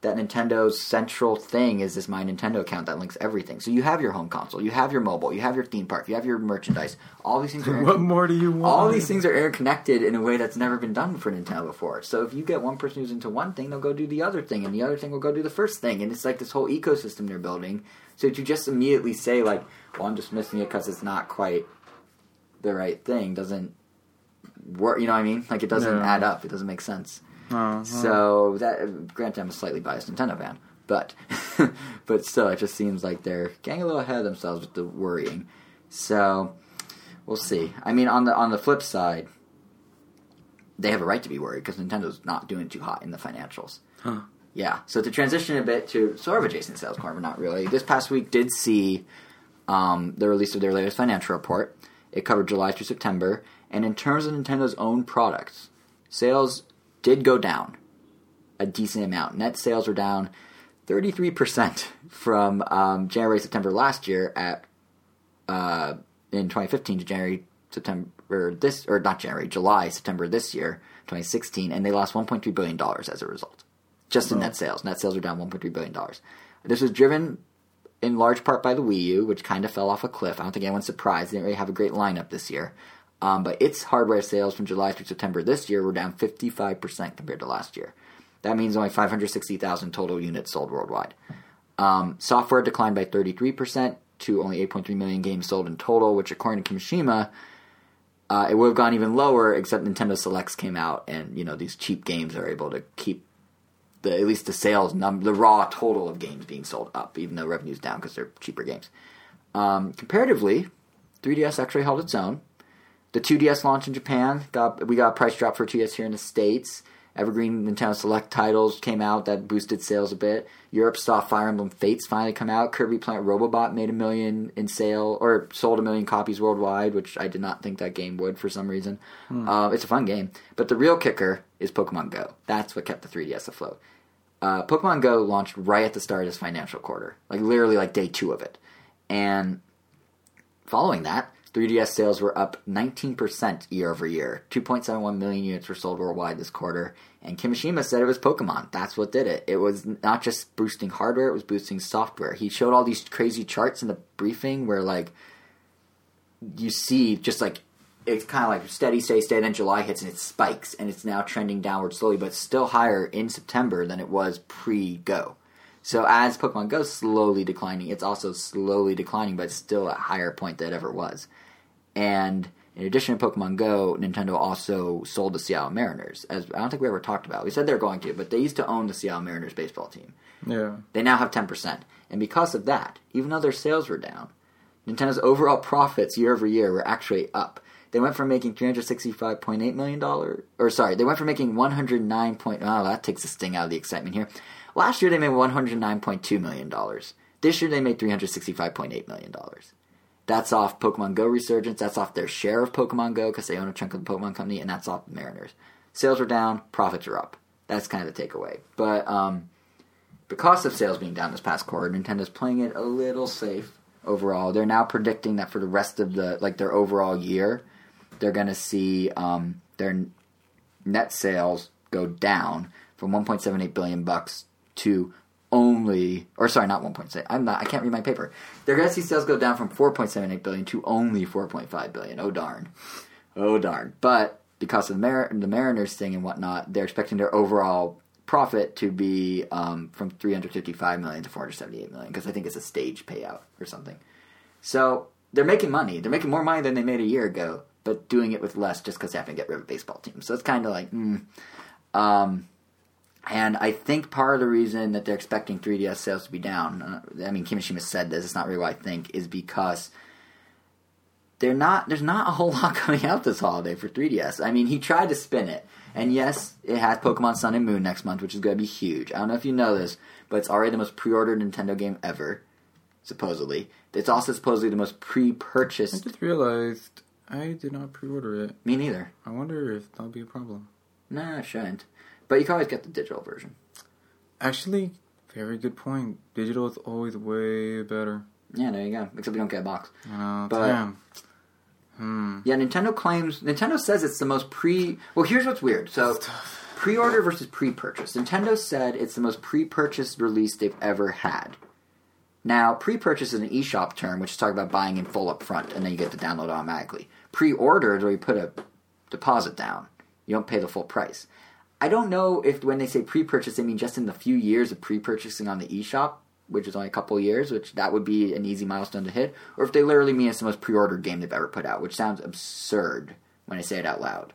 that Nintendo's central thing is this My Nintendo account that links everything. So you have your home console, you have your mobile, you have your theme park, you have your merchandise. All these things are What more do you want? all these things are interconnected in a way that's never been done for Nintendo before. So if you get one person who's into one thing, they'll go do the other thing, and the other thing will go do the first thing, and it's like this whole ecosystem they're building. So to just immediately say like, "Well, I'm dismissing it because it's not quite the right thing," doesn't work. You know what I mean? Like it doesn't Yeah. add up. It doesn't make sense. Oh. So that, granted, I'm a slightly biased Nintendo fan, but but still, it just seems like they're getting a little ahead of themselves with the worrying. So we'll see. I mean, on the on the flip side, they have a right to be worried because Nintendo's not doing too hot in the financials. Huh. Yeah. So to transition a bit to sort of adjacent sales corner, but not really. This past week did see um, the release of their latest financial report. It covered July through September, and in terms of Nintendo's own products, sales did go down a decent amount. Net sales were down 33% from um, January September last year at uh, in 2015 to January September this or not January July September this year 2016, and they lost 1.3 billion dollars as a result, just in net sales. Net sales were down 1.3 billion dollars. This was driven in large part by the Wii U, which kind of fell off a cliff. I don't think anyone's surprised. They didn't really have a great lineup this year. Um, but its hardware sales from July through September this year were down 55% compared to last year. That means only 560,000 total units sold worldwide. Um, software declined by 33%, to only 8.3 million games sold in total, which according to Kimishima, uh, it would have gone even lower. Except Nintendo Selects came out, and you know these cheap games are able to keep the at least the sales number, the raw total of games being sold up, even though revenue's down because they're cheaper games. Um, comparatively, 3DS actually held its own. The 2DS launch in Japan got we got a price drop for 2DS here in the states. Evergreen Nintendo Select titles came out that boosted sales a bit. Europe saw Fire Emblem Fates finally come out. Kirby Planet Robobot made a million in sale or sold a million copies worldwide, which I did not think that game would for some reason. Hmm. Uh, it's a fun game, but the real kicker is Pokemon Go. That's what kept the 3DS afloat. Uh, Pokemon Go launched right at the start of this financial quarter, like literally like day two of it, and following that, 3DS sales were up 19% year over year. 2.71 million units were sold worldwide this quarter. And Kimishima said it was Pokemon. That's what did it. It was not just boosting hardware, it was boosting software. He showed all these crazy charts in the briefing where, like, you see just like it's kind of like steady, steady, steady. Then July hits and it spikes, and it's now trending downward slowly, but still higher in September than it was pre-Go. So as Pokemon Go slowly declining, it's also slowly declining, but still at a higher point than it ever was. And in addition to Pokemon Go, Nintendo also sold the Seattle Mariners. As I don't think we ever talked about. We said they were going to, but they used to own the Seattle Mariners baseball team. Yeah. They now have ten percent, and because of that, even though their sales were down, Nintendo's overall profits year over year were actually up. They went from making three hundred sixty-five point eight million dollars, or sorry, they went from making one hundred nine point. Oh, that takes the sting out of the excitement here. Last year they made $109.2 million. This year they made $365.8 million. That's off Pokemon Go resurgence. That's off their share of Pokemon Go because they own a chunk of the Pokemon company, and that's off the Mariners. Sales are down, profits are up. That's kind of the takeaway. But um, because of sales being down this past quarter, Nintendo's playing it a little safe overall. They're now predicting that for the rest of the like their overall year, they're going to see um, their net sales go down from 1.78 billion bucks to only, or sorry, not 1.6. I'm not. I can't read my paper. They're going to see sales go down from 4.78 billion to only 4.5 billion. Oh darn, oh darn. But because of the, Mar- the Mariners thing and whatnot, they're expecting their overall profit to be um, from 355 million to 478 million because I think it's a stage payout or something. So they're making money. They're making more money than they made a year ago, but doing it with less just because they have to get rid of a baseball team. So it's kind of like, mm. um, and I think part of the reason that they're expecting 3DS sales to be down, uh, I mean, Kimishima said this, it's not really what I think, is because they're not. There's not a whole lot coming out this holiday for 3DS. I mean, he tried to spin it, and yes, it has Pokemon Sun and Moon next month, which is going to be huge. I don't know if you know this, but it's already the most pre-ordered Nintendo game ever, supposedly. It's also supposedly the most pre-purchased. I just realized I did not pre-order it. Me neither. I wonder if that'll be a problem. Nah, it shouldn't. But you can always get the digital version. Actually, very good point. Digital is always way better. Yeah, there you go. Except we don't get a box. Uh, but damn. Hmm. Yeah, Nintendo claims Nintendo says it's the most pre. Well, here's what's weird. So, pre-order versus pre-purchase. Nintendo said it's the most pre-purchase release they've ever had. Now, pre-purchase is an eShop term, which is talking about buying in full up front, and then you get the download automatically. Pre-order is where you put a deposit down. You don't pay the full price. I don't know if when they say pre-purchase, they mean just in the few years of pre-purchasing on the eShop, which is only a couple years, which that would be an easy milestone to hit, or if they literally mean it's the most pre-ordered game they've ever put out, which sounds absurd when I say it out loud.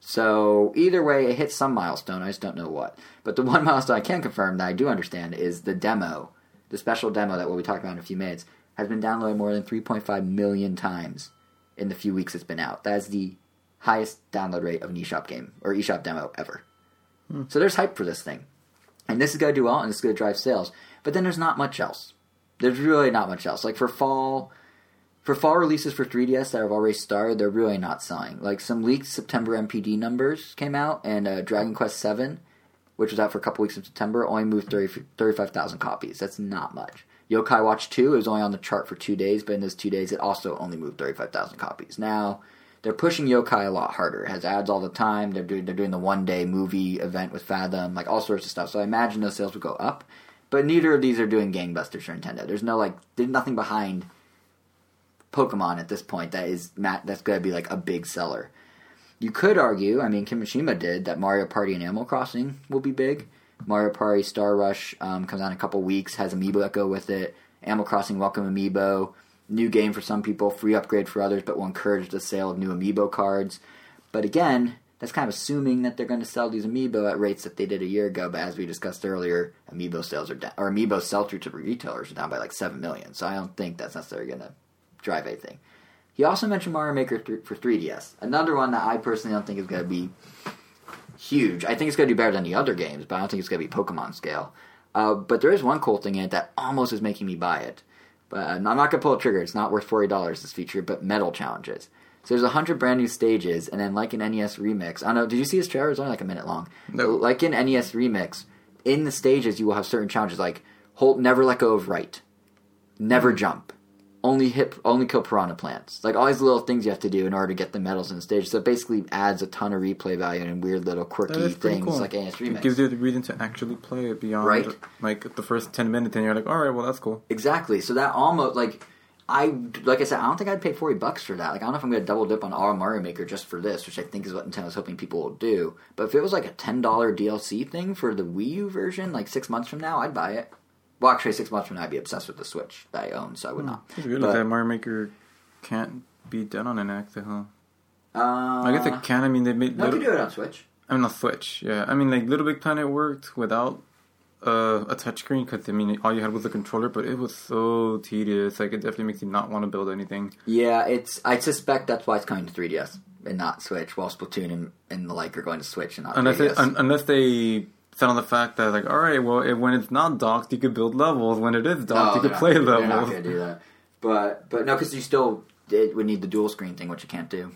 So either way, it hits some milestone. I just don't know what. But the one milestone I can confirm that I do understand is the demo, the special demo that we'll be talking about in a few minutes, has been downloaded more than 3.5 million times in the few weeks it's been out. That is the highest download rate of an eShop game or eShop demo ever. Hmm. So there's hype for this thing. And this is going to do well and it's going to drive sales. But then there's not much else. There's really not much else. Like for fall for fall releases for 3DS that have already started, they're really not selling. Like some leaked September NPD numbers came out, and uh, Dragon Quest VII, which was out for a couple weeks in September, only moved 30, 35,000 copies. That's not much. Yokai Watch 2 was only on the chart for two days, but in those two days, it also only moved 35,000 copies. Now, they're pushing yokai a lot harder. It has ads all the time. They're doing they're doing the one day movie event with Fathom, like all sorts of stuff. So I imagine those sales would go up. But neither of these are doing gangbusters for Nintendo. There's no like there's nothing behind Pokemon at this point that is that's going to be like a big seller. You could argue, I mean, Kimishima did that Mario Party and Animal Crossing will be big. Mario Party Star Rush um, comes out in a couple weeks, has Amiibo that go with it, Animal Crossing Welcome Amiibo, new game for some people, free upgrade for others, but will encourage the sale of new Amiibo cards. But again, that's kind of assuming that they're going to sell these Amiibo at rates that they did a year ago. But as we discussed earlier, Amiibo sales are down, or Amiibo sell through to retailers are down by like seven million. So I don't think that's necessarily going to drive anything. He also mentioned Mario Maker for 3DS, another one that I personally don't think is going to be huge. I think it's going to do better than the other games, but I don't think it's going to be Pokemon scale. Uh, but there is one cool thing in it that almost is making me buy it. But uh, I'm not going to pull a trigger. It's not worth forty dollars. This feature, but medal challenges. So there's hundred brand new stages, and then like an NES remix. I don't know. Did you see this trailer? It's only like a minute long. No. Like in NES remix, in the stages you will have certain challenges like hold, never let go of right, never jump, only hit, only kill piranha plants. Like all these little things you have to do in order to get the medals in the stage. So it basically adds a ton of replay value and weird little quirky That is things cool. like NES remix. It gives you the reason to actually play it beyond Right. like the first ten minutes, and you're like, all right, well that's cool. Exactly. So that almost like I like I said, I don't think I'd pay forty bucks for that. Like I don't know if I'm gonna double dip on all Mario Maker just for this, which I think is what Nintendo's hoping people will do. But if it was like a ten dollar DLC thing for the Wii U version, like six months from now, I'd buy it. Well, actually, six months from now, I'd be obsessed with the Switch that I own, so I would not. It's weird But- that Mario Maker can't be done on an X, huh? Uh, I guess it can. I mean, they made No, you little, can do it on Switch. I mean, on Switch. Yeah, I mean, like Little Big Planet worked without uh, a touchscreen because I mean, all you had was a controller, but it was so tedious. Like, it definitely makes you not want to build anything. Yeah, it's. I suspect that's why it's coming to 3DS and not Switch. While Splatoon and, and the like are going to Switch and not Unless 3DS. it, un, unless they set on the fact that like, all right, well, if, when it's not docked, you could build levels. When it is docked, you could play gonna- They're not to do that. But but no, because you still it would need the dual screen thing, which you can't do.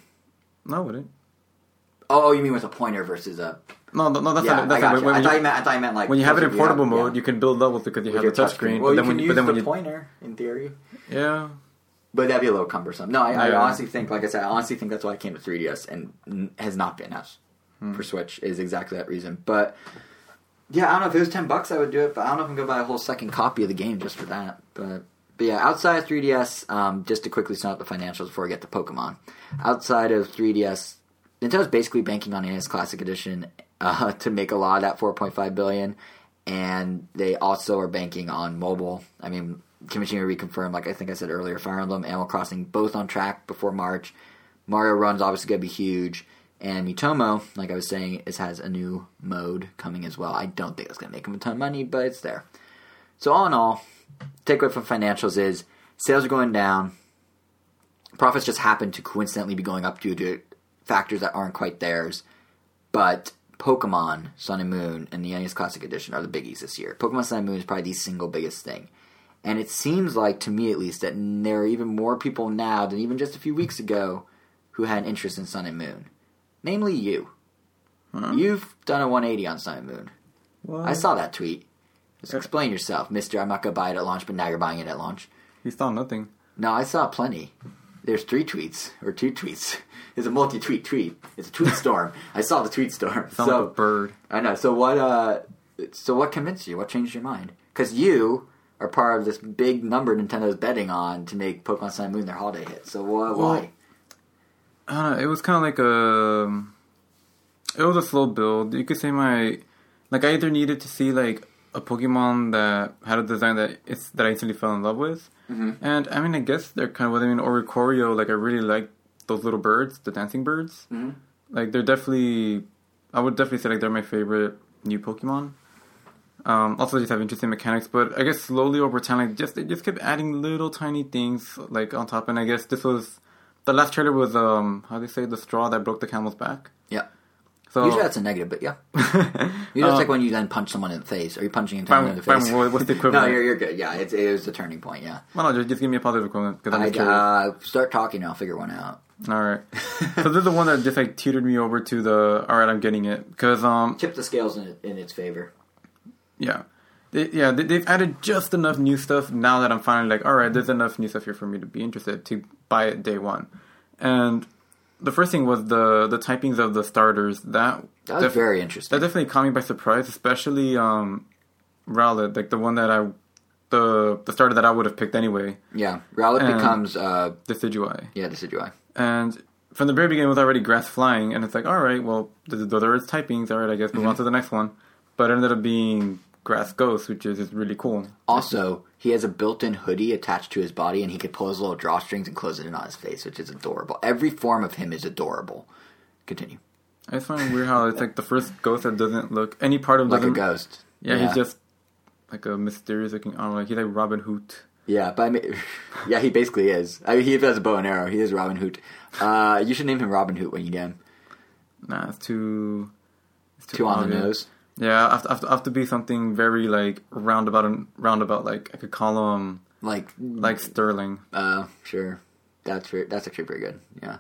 No, it wouldn't. Oh, you mean with a pointer versus a? No, no, no that's yeah, not. That's I not when, I thought you meant. I thought you meant like when you have it in portable the- mode, yeah, you can build levels because you with have the your touchscreen. Well, But then you when can you, use but then the when you, pointer in theory, yeah, but that'd be a little cumbersome. No, I, I Yeah. honestly think, like I said, I honestly think that's why it came to 3DS and has not been us Hmm. for Switch is exactly that reason. But yeah, I don't know if it was ten bucks, I would do it. But I don't know if I'm gonna buy a whole second copy of the game just for that. But but yeah, outside of 3DS, um, just to quickly sum up the financials before we get to Pokemon. Outside of 3DS, Nintendo's basically banking on NES Classic Edition uh, to make a lot of that 4.5 billion, and they also are banking on mobile. I mean, Kimishima reconfirmed, like I think I said earlier, Fire Emblem, Animal Crossing, both on track before March. Mario Run's obviously to be huge, and Miitomo, like I was saying, is has a new mode coming as well. I don't think it's going to make them a ton of money, but it's there. So all in all, takeaway from financials is sales are going down. Profits just happen to coincidentally be going up due to factors that aren't quite theirs. But Pokemon Sun and Moon and the NES Classic Edition are the biggies this year. Pokemon Sun and Moon is probably the single biggest thing. And it seems like, to me at least, that there are even more people now than even just a few weeks ago who had an interest in Sun and Moon. Namely you. Huh? You've done a 180 on Sun and Moon. well, I saw that tweet. Just explain yourself, Mister. I'm not gonna buy it at launch, but now you're buying it at launch. You saw nothing. No, I saw plenty. There's three tweets or two tweets. It's a multi-tweet tweet. It's a tweet storm. I saw the tweet storm. Sound so like a bird. I know. So what? Uh, so what convinced you? What changed your mind? Because you are part of this big number Nintendo's betting on to make Pokemon Sun and Moon their holiday hit. So why? Well, why? I don't know. It was kind of like a. It was a slow build. You could say my, like I either needed to see like a Pokemon that had a design that it's that I instantly fell in love with, Mm-hmm. and I mean I guess they're kind of what I mean. Oricorio, like I really like those little birds, the dancing birds. Mhm. Like they're definitely, I would definitely say like they're my favorite new Pokemon. Um, also, they just have interesting mechanics, but I guess slowly over time, like just they just kept adding little tiny things like on top. And I guess this was the last trailer was um how do they say the straw that broke the camel's back. Yeah. So Usually that's a negative, but yeah. Usually it's like when you then punch someone in the face. Are you punching into someone in the face? what- what's the equivalent? no, you're, you're good. Yeah, it's, it was the turning point. Yeah. well, no, just, just give me a positive equivalent because I'm I, uh, start talking. and I'll figure one out. All right. so this is the one that just like teetered me over to the all right, I'm getting it because um Tip the scales in, in its favor. Yeah. They, yeah, they, they've added just enough new stuff now that I'm finally like, all right, there's enough new stuff here for me to be interested to buy it day one. And the first thing was the the typings of the starters. That That was def- very interesting. that definitely caught me by surprise, especially um, Rowlet, like the one that I the the starter that I would have picked anyway, yeah, Rowlet And- becomes uh, Decidueye. yeah, Decidueye. And from the very beginning, it was already grass flying, and it's like, all right, well, th- th- there is typings. All right, I guess move on to the next one. But it ended up being grass ghost, which is, is really cool. Also, he has a built-in hoodie attached to his body, and he could pull his little drawstrings and close it in on his face, which is adorable. Every form of him is adorable. Continue. I just find it weird how it's like the first ghost that doesn't look any part of Like a ghost. Yeah, he's just like a mysterious looking. I don't know. He's like Robin Hood. Yeah, but I mean, yeah, he basically is. I mean, he has a bow and arrow. He is Robin Hood. Uh, you should name him Robin Hood when you get him. Nah, it's too. It's Two on the nose. Yeah, I have, to, I have to- I have to be something very like roundabout and roundabout. Like I could call him Like, like Sterling. uh, sure, that's very, that's actually pretty good. Yeah,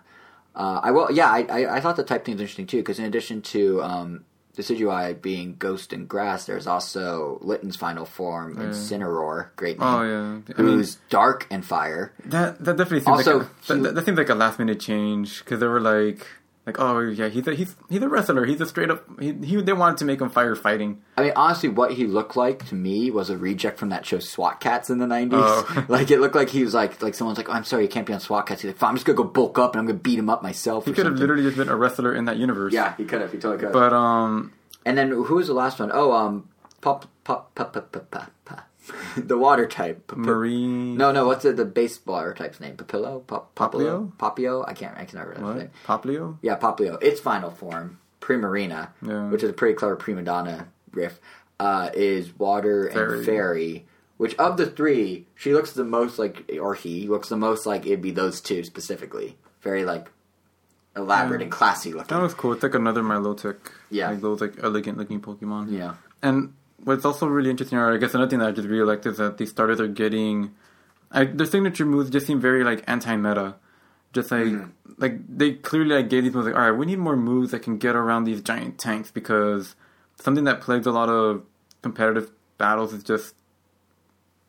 uh, I will. Yeah, I, I I thought the type thing was interesting too because in addition to um, Decidueye being ghost and grass, there's also Litten's final form, Incineroar, great name, Oh yeah, I mean who's dark and fire. that that definitely seems Also, like a, that, that seems like a last minute change because they were like like oh yeah he's a, he's he's a wrestler he's a straight up he, he they wanted to make him firefighting I mean, honestly, what he looked like to me was a reject from that show SWAT Kats in the nineties. Oh. like it looked like he was like like someone's like, oh, "I'm sorry, you can't be on SWAT Kats." He's like, "Fine, I'm just gonna go bulk up and I'm gonna beat him up myself." he could have literally just been a wrestler in that universe Yeah, he could have. He totally could. but um and then who was the last one? Oh, um, pop, pop, pop, pop, pop, pop, pop. the water type. Pap- Marie No, no. What's the, the baseballer type's name? Papillo, Pop, Poplio? Popio. I can't. I can never remember. what Poplio Yeah, Poplio. Its final form, Primarina, Yeah. which is a pretty clever prima donna riff, uh, is water Fairy. and fairy. Which of the three, she looks the most like, or he looks the most like it'd be those two specifically. Very like elaborate Yeah. and classy looking. that was cool it's like another Milotic Yeah. like those like elegant looking Pokemon yeah. And what's also really interesting, or I guess another thing that I just really liked, is that these starters are getting I, their signature moves just seem very like anti-meta. Just like Mm-hmm. like they clearly like gave these moves like, all right, we need more moves that can get around these giant tanks because something that plagues a lot of competitive battles is just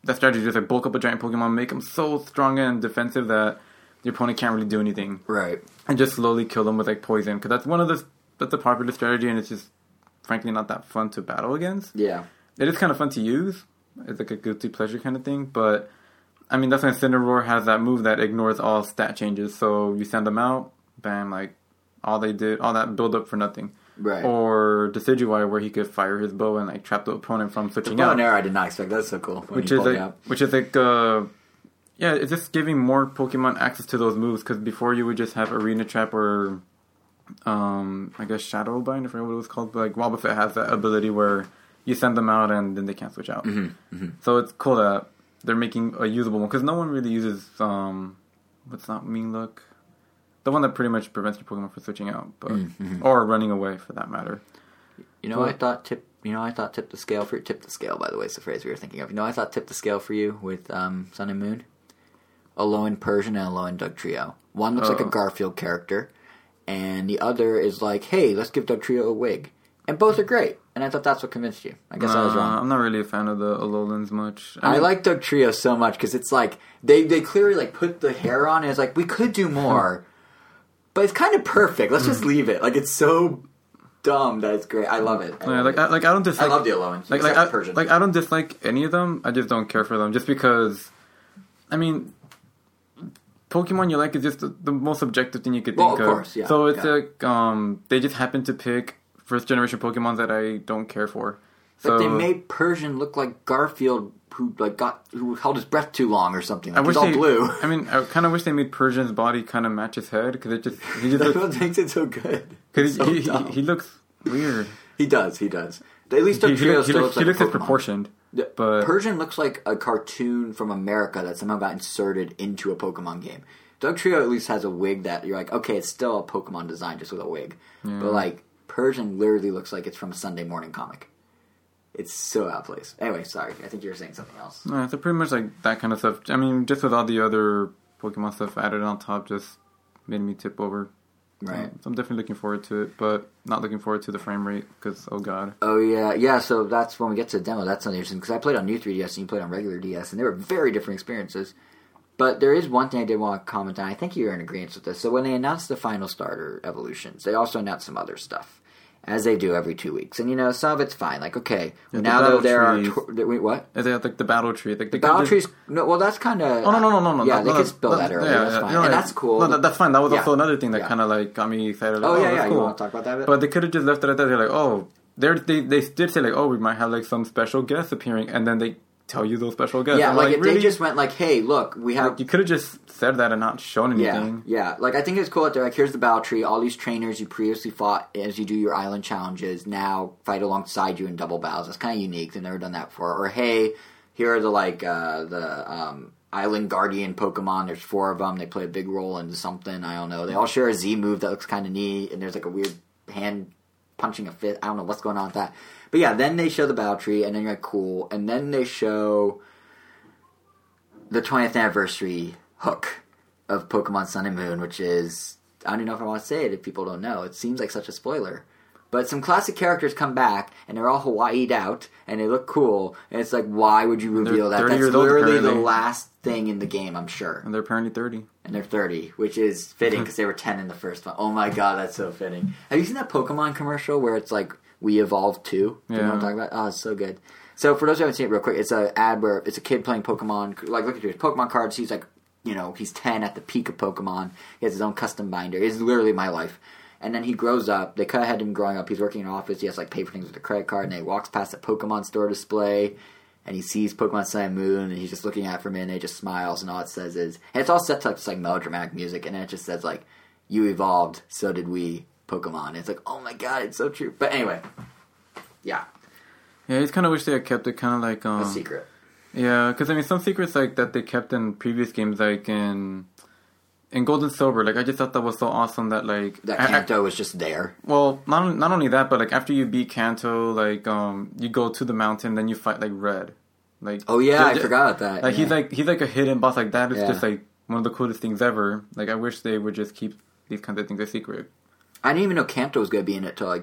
that strategy. Just like bulk up a giant Pokemon, make them so strong and defensive that your opponent can't really do anything Right. and just slowly kill them with like poison because that's one of the that's a popular strategy and it's just frankly not that fun to battle against. Yeah. It is kind of fun to use. It's like a guilty pleasure kind of thing, but I mean that's when Cineroar has that move that ignores all stat changes. So you send them out, bam, like all they did, all that build up for nothing. Right. Or Decidueye where he could fire his bow and like trap the opponent from the switching bow out and arrow I did not expect. That's so cool. which is like which is like uh yeah it's just giving more pokemon access to those moves because before you would just have arena trap or um i guess shadow bind i forget what it was called but like wobbuffet has that ability where you send them out and then they can't switch out Mm-hmm, so it's cool that they're making a usable one because no one really uses um what's that mean look the one that pretty much prevents your pokemon from switching out but Mm-hmm. or running away for that matter You know, I thought tip. You know, I thought tip the scale for tip the scale. By the way, is the phrase we were thinking of. You know, I thought tip the scale for you with um, Sun and Moon, Alolan Persian and Alolan Dugtrio. One looks like a Oh. Garfield character, and the other is like, hey, let's give Dugtrio a wig. And both are great. And I thought that's what convinced you. I guess I was wrong. i'm not really a fan of the alolans much I mean- like Dugtrio so much because it's like they they clearly like put the hair on. and It's like we could do more, but it's kind of perfect. Let's just leave it. Like it's so dumb that it's great. I love it. I Yeah, love like it. I, like I don't dislike. I love the Alonans. like like I, like I don't dislike any of them. I just don't care for them just because. I mean, Pokemon you like is just the, the most objective thing you could Well, think of of. course, yeah, so it's yeah. like um they just happen to pick first generation Pokemon that I don't care for. So but they made Persian look like Garfield, who like got who held his breath too long or something. Like, I wish all they, blue. I mean, I kind of wish they made Persian's body kind of match his head because it just he just looks, makes it so good. cause So he, he, he looks weird. He does. He does. At least He, he, looks- he looks, looks he looks Pokemon. disproportioned. Yeah, but- Persian looks like a cartoon from America that somehow got inserted into a Pokemon game. Dugtrio at least has a wig that you're like, okay, it's still a Pokemon design just with a wig. But like Persian literally looks like it's from a Sunday morning comic. It's so out of place. Anyway, sorry. I think you were saying something else. Yeah, so pretty much like that kind of stuff. I mean, just with all the other Pokemon stuff added on top, just made me tip over. Right. Um, so I'm definitely looking forward to it, but not looking forward to the frame rate because oh god. Oh yeah, yeah. So that's when we get to the demo. That's something interesting because I played on new 3DS and you played on regular DS, and they were very different experiences. But there is one thing I did want to comment on. I think you're in agreement with this. So when they announced the final starter evolutions, they also announced some other stuff, as they do every two weeks. And you know, some of it's fine. Like okay, Yeah, now battle though there are trees. tw- wait what? Is it like the battle tree? Like the Battle trees? No, well that's kind of Oh no no no no no! Yeah, that- they no, could that- spill that, earlier. that's fine, you're and that's cool. No, that, that's fine. That was Yeah. also another thing that Yeah. kind of like got me excited. Like, oh yeah, that's yeah. You want to talk about that? But they could have just left it at that. They're like, oh, they're, they they did say like, oh, we might have like some special guests appearing, and then they tell you those special guests. yeah, I'm like, if really? they just went like, "Hey, look, we have Like, you could have just said that and not shown Yeah, anything. yeah. Like I think it's cool that they're like, here's the battle tree. All these trainers you previously fought as you do your island challenges now fight alongside you in double battles. That's kind of unique. They've never done that before. Or hey, here are the like uh, the um, island guardian Pokemon. There's four of them. They play a big role in something. I don't know. They all share a Z move that looks kind of neat, and there's like a weird hand punching a fit. I don't know what's going on with that. But yeah, then they show the battle tree, and then you're like, cool. And then they show the 20th anniversary hook of Pokemon Sun and Moon, which is I don't even know if I want to say it if people don't know. It seems like such a spoiler. But some classic characters come back and they're all Hawaii'd out and they look cool. And it's like, why would you reveal that? That's old, literally the last thing in the game, I'm sure. And they're apparently 30. And they're 30, which is fitting because they were 10 in the first one. Oh my god, that's so fitting. Have you seen that Pokemon commercial where it's like, we evolved too? Do you know what I'm talking about? Oh, it's so good. So for those who haven't seen it real quick, it's an ad where it's a kid playing Pokemon. Like, look at his Pokemon cards. He's like, you know, he's 10 at the peak of Pokemon. He has his own custom binder. It's literally my life. And then he grows up. They cut ahead him growing up. He's working in an office. He has like pay for things with a credit card. And he walks past a Pokemon store display, and he sees Pokemon Sun and Moon, and he's just looking at it for a minute. And he just smiles, and all it says is, and it's all set to like, this, like melodramatic music, and it just says like, "You evolved, so did we, Pokemon." it's like, oh my god, it's so true. But anyway, yeah, Yeah, I just kind of wish they had kept it kind of like um, a secret. Yeah, because I mean, some secrets like that they kept in previous games, like in in Gold and Silver. Like I just thought that was so awesome that like That I- I- was just there. well, not not only that, but like after you beat Kanto, like um, you go to the mountain, then you fight like Red. Like Oh yeah, I forgot that. Like yeah. he's like he's like a hidden boss. Like that is Yeah. just like one of the coolest things ever. Like I wish they would just keep these kinds of things a secret. I didn't even know Kanto was gonna be in it till I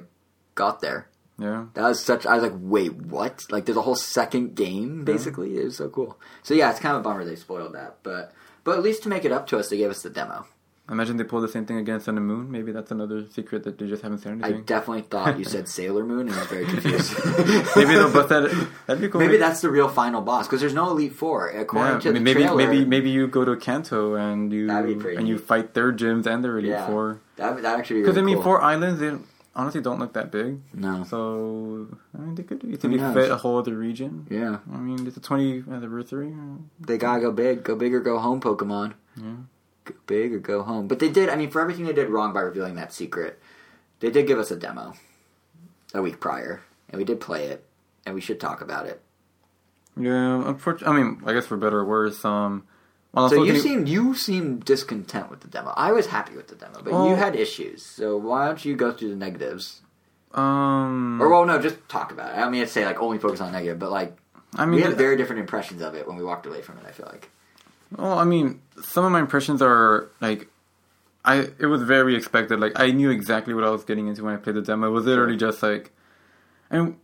got there. Yeah. That was such. I was like, wait, what? Like, there's a whole second game, basically. It was so cool. So yeah, it's kind of a bummer they spoiled that, but but at least to make it up to us, they gave us the demo. Imagine they pull the same thing against Sun and Moon. Maybe that's another secret that they just haven't said anything. I definitely thought you said Sailor Moon, and I was very confused. maybe they'll bust that. That'd be cool. Maybe that's the real final boss because there's no Elite Four according Yeah, to the maybe trailer. maybe maybe you go to Kanto and you That'd be pretty and you fight their gyms and their Elite Yeah. Four. that that actually Because really I mean, cool. four islands they honestly don't look that big. no, So I mean, they could easily fit a whole other region. yeah, I mean, it's a 20 uh, anniversary. Uh, they gotta go big, go big or go home, Pokemon. Yeah. Go big or go home. But they did. I mean, for everything they did wrong by revealing that secret, they did give us a demo a week prior, and we did play it, and we should talk about it. Yeah, unfortunately, I mean, I guess for better or worse. Um, well, So you the- seem you seem discontent with the demo. I was happy with the demo, but Well- you had issues. So why don't you go through the negatives? um, Or well, no, just talk about it. I mean, I'd say like only focus on negative, but like I mean, we had very different impressions of it when we walked away from it. I feel like. Well, I mean, some of my impressions are like, I it was very expected. Like I knew exactly what I was getting into when I played the demo. It was literally just like, and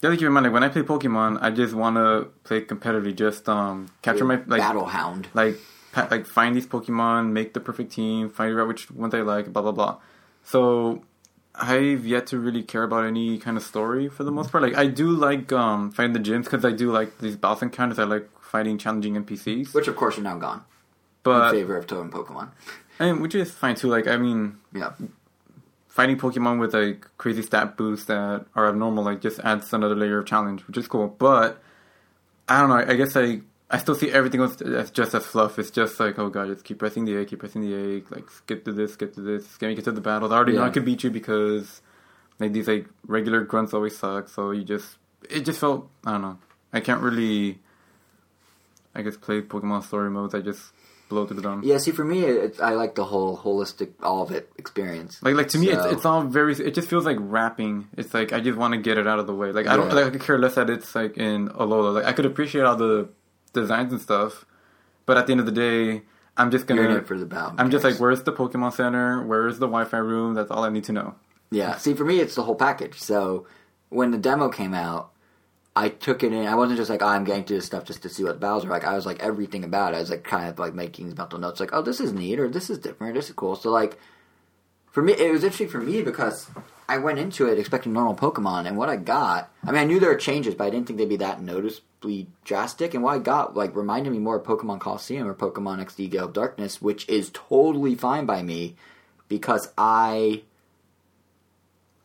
the other keep in mind, like when I play Pokemon, I just want to play competitively, just um capture my like Battle Hound. like pa- like find these Pokemon, make the perfect team, find out which ones I like, blah blah blah. So I've yet to really care about any kind of story for the most part. Like I do like um fighting the gyms because I do like these boss encounters. I like fighting challenging NPCs, Which of course are now gone But, in favor of Totem Pokemon. and which is fine too. Like I mean, Yeah. fighting Pokemon with like crazy stat boosts that are abnormal like just adds another layer of challenge, which is cool. But I don't know. I guess I I still see everything else as just as fluff. It's just like oh god, just keep pressing the A, keep pressing the A, like skip to this, skip to this, get me get to the battles. I already know I could beat you because like these like regular grunts always suck. So you just it just felt I don't know. I can't really I guess play Pokemon story modes. I just blow through them. Yeah. See, for me, it, I like the whole holistic, all of it experience. Like like to me, So- it's, it's all very. It just feels like rapping. It's like I just want to get it out of the way. Like I don't like I could care less that it's like in Alola. Like I could appreciate all the designs and stuff, but at the end of the day, I'm just You're in gonna. for the battle. I'm just like, where's the Pokemon Center? Where's the Wi-Fi room? That's all I need to know. Yeah. See, for me, it's the whole package. So when the demo came out, I took it in. I wasn't just like, oh, I'm getting to this stuff just to see what are like. I was like everything about it. I was like kind of like making mental notes, like, oh, this is neat, or this is different, this is cool. So like, for me, it was interesting for me because I went into it expecting normal Pokemon, and what I got, I mean, I knew there were changes, but I didn't think they'd be that noticeably drastic. And what I got, like, reminded me more of Pokemon Colosseum or Pokemon XD Gale of Darkness, which is totally fine by me because I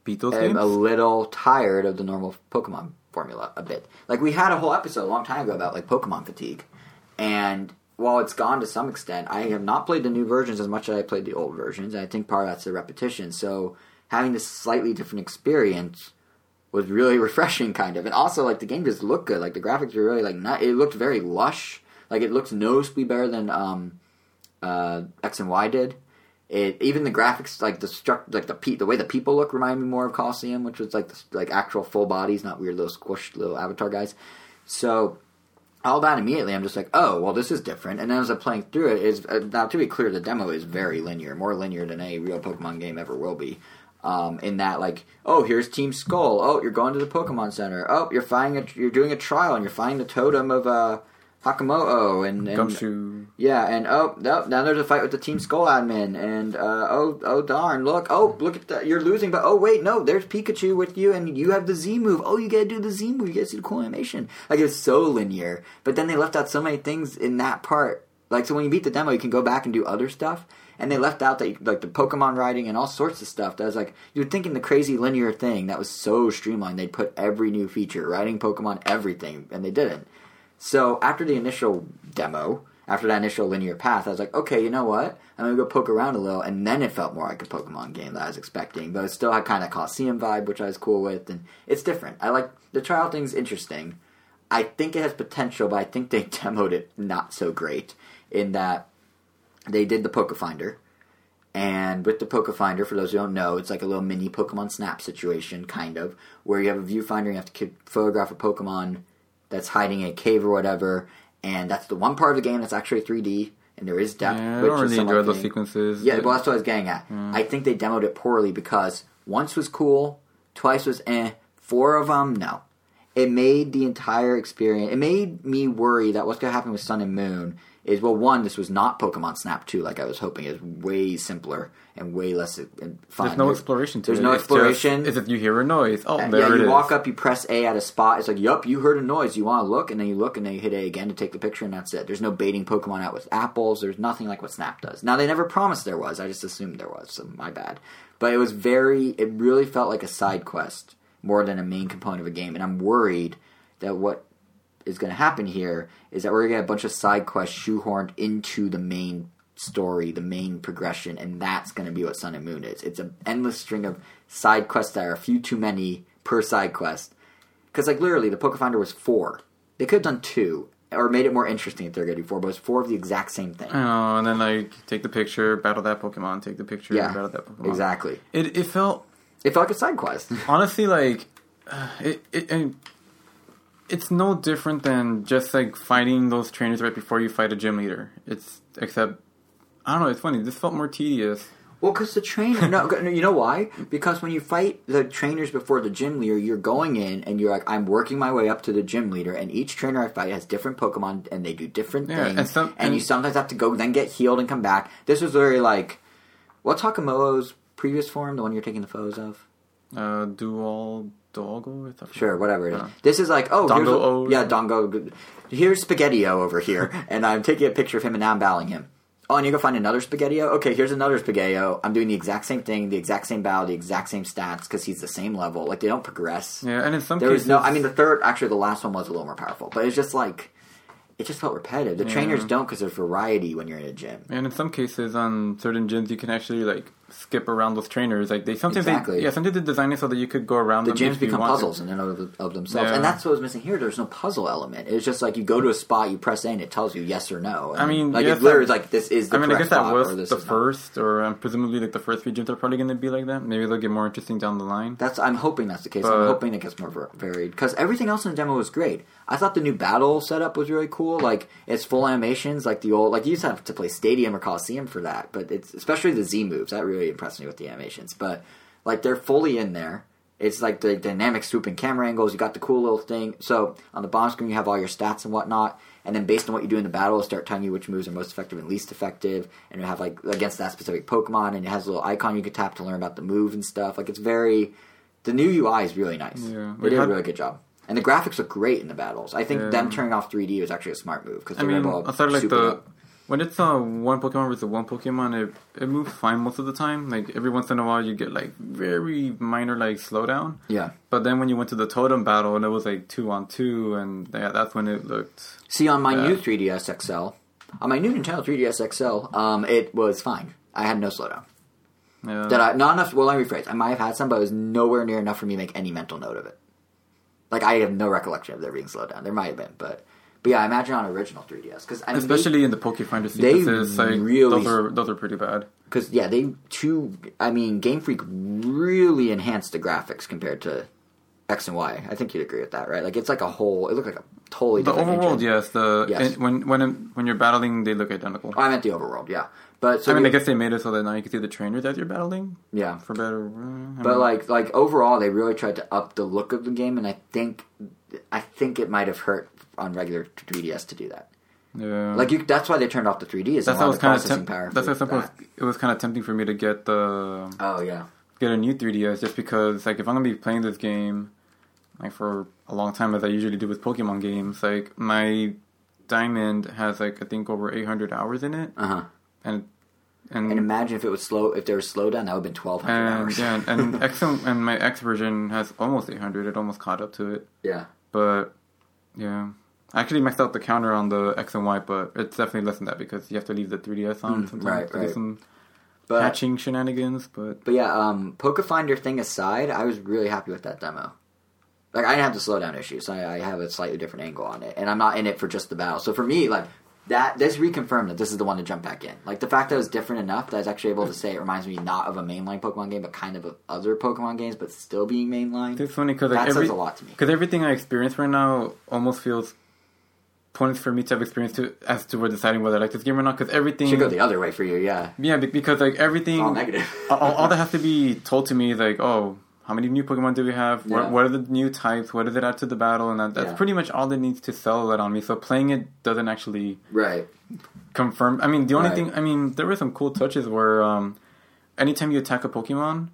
Beat those am games. a little tired of the normal Pokemon formula a bit. Like we had a whole episode a long time ago about like Pokemon fatigue, and while it's gone to some extent, I have not played the new versions as much as I played the old versions. And I think part of that's the repetition. So having this slightly different experience was really refreshing, kind of. And also, like the game just looked good. Like the graphics were really like not. It looked very lush. Like it looks noticeably better than um, uh, X and Y did. It even the graphics, like the struct, like the pe- the way the people look, remind me more of Colosseum, which was like the, like actual full bodies, not weird little squished little avatar guys. So all that immediately, I'm just like, oh, well, this is different. And then as I'm playing through it, is uh, now to be clear, the demo is very linear, more linear than any real Pokemon game ever will be. Um, in that, like, oh, here's Team Skull. Oh, you're going to the Pokemon Center. Oh, you're finding a, you're doing a trial, and you're finding the totem of uh, Hakamo-o, and, and Gumshoe. yeah, and oh no, now there's a fight with the Team Skull admin, and uh, oh oh darn, look, oh look at that, you're losing, but oh wait, no, there's Pikachu with you, and you have the Z move. Oh, you gotta do the Z move. You gotta see the cool animation. Like it's so linear, but then they left out so many things in that part. Like so, when you beat the demo, you can go back and do other stuff. And they left out that like the Pokemon riding and all sorts of stuff. That was like you're thinking the crazy linear thing that was so streamlined. They'd put every new feature, riding Pokemon, everything, and they didn't. So after the initial demo, after that initial linear path, I was like, okay, you know what? I'm gonna go poke around a little, and then it felt more like a Pokemon game that I was expecting, but it still had kind of Colosseum vibe, which I was cool with, and it's different. I like the trial thing's interesting. I think it has potential, but I think they demoed it not so great in that they did the Poke Finder, and with the Poke Finder, for those who don't know, it's like a little mini Pokemon Snap situation, kind of, where you have a viewfinder and you have to photograph a Pokemon that's hiding in a cave or whatever, and that's the one part of the game that's actually 3D, and there is depth. Yeah, I which don't is really enjoy those sequences. Yeah, well, that's what I was getting at. I think they demoed it poorly because once was cool, twice was eh, four of them, no. It made the entire experience. It made me worry that what's going to happen with Sun and Moon is well, one, this was not Pokemon Snap 2 like I was hoping. It's way simpler and way less uh, fun. There's no There- exploration to there's it. no It's exploration. Just, is it you hear a noise? Oh, uh, there yeah, it you is. walk up, you press A at a spot. It's like, yup, you heard a noise. You want to look, and then you look, and then you hit A again to take the picture, and that's it. There's no baiting Pokemon out with apples. There's nothing like what Snap does. Now they never promised there was. I just assumed there was. So my bad. But it was very. It really felt like a side quest more than a main component of a game, and I'm worried that what is going to happen here is that we're going to get a bunch of side quests shoehorned into the main story, the main progression, and that's going to be what Sun and Moon is. It's an endless string of side quests that are a few too many per side quest. Because, like, literally, the Poke Finder was four. They could have done two, or made it more interesting if they're going to do four, but it was four of the exact same thing. Oh, and then like take the picture, battle that Pokemon, take the picture, Yeah, battle that Pokemon. exactly. It it felt It felt like a side quest. honestly like it it. and it's no different than just like fighting those trainers right before you fight a gym leader. It's except I don't know. It's funny. This felt more tedious. Well, because the trainer, no, you know why? Because when you fight the trainers before the gym leader, you're going in and you're like, I'm working my way up to the gym leader, and each trainer I fight has different Pokemon and they do different Yeah, things, and some- and you sometimes have to go then get healed and come back. This was very like, what's Hakamo-o's previous form, the one you're taking the photos of? Uh, dual doggo. Sure, whatever it is. Yeah. This is like, oh, here's a, yeah, Dongo. Here's Spaghetti-O over here, and I'm taking a picture of him and now I'm battling him. Oh, and you go find another Spaghetti-O? Okay, here's another spaghetti i'm doing the exact same thing, the exact same battle, the exact same stats, because he's the same level. Like, they don't progress. Yeah, and in some There cases, was no, I mean, the third, actually, the last one was a little more powerful, but it's just like, it just felt repetitive. The Yeah. trainers don't because there's variety when you're in a gym. And in some cases, on certain gyms, you can actually like skip around those trainers. Like they sometimes, Exactly. they, yeah, sometimes they design it so that you could go around. The gyms become puzzles in and of, of themselves, Yeah. and that's what was missing here. There's no puzzle element. It's just like you go to a spot, you press A, and it tells you yes or no. And I mean, like yes, it literally like this is the I mean, I guess that was the is not. first, or um, presumably like the first few gyms are probably going to be like that. Maybe they'll get more interesting down the line. That's I'm hoping that's the case. I'm hoping it gets more varied because everything else in the demo was great. I thought the new battle setup was really cool. Like it's full animations, like the old like you used to have to play Stadium or Colosseum for that. But it's especially the Z moves that really impressed me with the animations. But like they're fully in there. It's like the dynamic swooping camera angles. You got the cool little thing. So on the bottom screen, you have all your stats and whatnot. And then based on what you do in the battle, it'll start telling you which moves are most effective and least effective. And you have like against that specific Pokemon, and it has a little icon you can tap to learn about the move and stuff. Like it's very the new UI is really nice. Yeah. they did a really good job. And the graphics look great in the battles. I think Yeah. them turning off 3D was actually a smart move because I mean, were able to outside of like the up. When it's uh, one Pokemon versus one Pokemon, it it moves fine most of the time. Like every once in a while, you get like very minor like slowdown. Yeah. But then when you went to the totem battle and it was like two on two, and yeah, that's when it looked. See, on my Yeah. new 3DS XL, on my new Nintendo 3DS XL, um, it was fine. I had no slowdown. Yeah. That I not enough. Well, let me rephrase. I might have had some, but it was nowhere near enough for me to make any mental note of it. Like I have no recollection of there being slowdown. There might have been, but but yeah, I imagine on original 3DS because I mean, Especially in the Pokefinder they sequences, like really- those are those are pretty bad. because yeah, they two. I mean, Game Freak really enhanced the graphics compared to X and Y. I think you'd agree with that, right? Like it's like a whole. It looked like a totally The different overworld, engine. yes. The Yes. when when when you're battling, they look identical. Oh, I meant the overworld, yeah. But so I mean, I guess they made it so that now you can see the trainers that you're battling yeah. for better. uh, But know. like like overall, they really tried to up the look of the game, and I think I think it might have hurt on regular 3DS to do that. yeah. Like you, that's why they turned off the 3D. Is that's lot it was kind of processing power. that's that. it was kind of tempting for me to get the Oh yeah, get a new 3DS just because like if I'm gonna be playing this game like for a long time as I usually do with Pokemon games, like my Diamond has like I think over 800 hours in it, uh huh. and and And imagine if it was slow. If there was slowdown, that would have been 1,200 and hours. yeah, and X and my X version has almost 800. It almost caught up to it, yeah. but yeah. I actually maxed out the counter on the X and Y, but it's definitely less than that because you have to leave the 3DS on Mm, sometimes right, to right. some But patching shenanigans. But but yeah, um, Pokefinder thing aside, I was really happy with that demo. Like I didn't have the slowdown issues. I, I have a slightly different angle on it, and I'm not in it for just the battle. So for me, like that, this reconfirmed that this is the one to jump back in. Like the fact that it was different enough that I was actually able to say it reminds me not of a mainline Pokemon game, but kind of of other Pokemon games, but still being mainline. it's funny because like That every says a lot to me. Because everything I experience right now almost feels points for me to have experience to as to we're deciding whether I like this game or not. Because everything, Should go the other way for you, yeah. yeah, because like everything, It's all negative. all, all that has to be told to me is like, oh, how many new Pokemon do we have? Yeah. What, what are the new types? What does it add to the battle? And that, that's Yeah. pretty much all that needs to sell that on me. So playing it doesn't actually right. confirm. I mean, the only Right. thing, I mean, there were some cool touches where um, anytime you attack a Pokemon,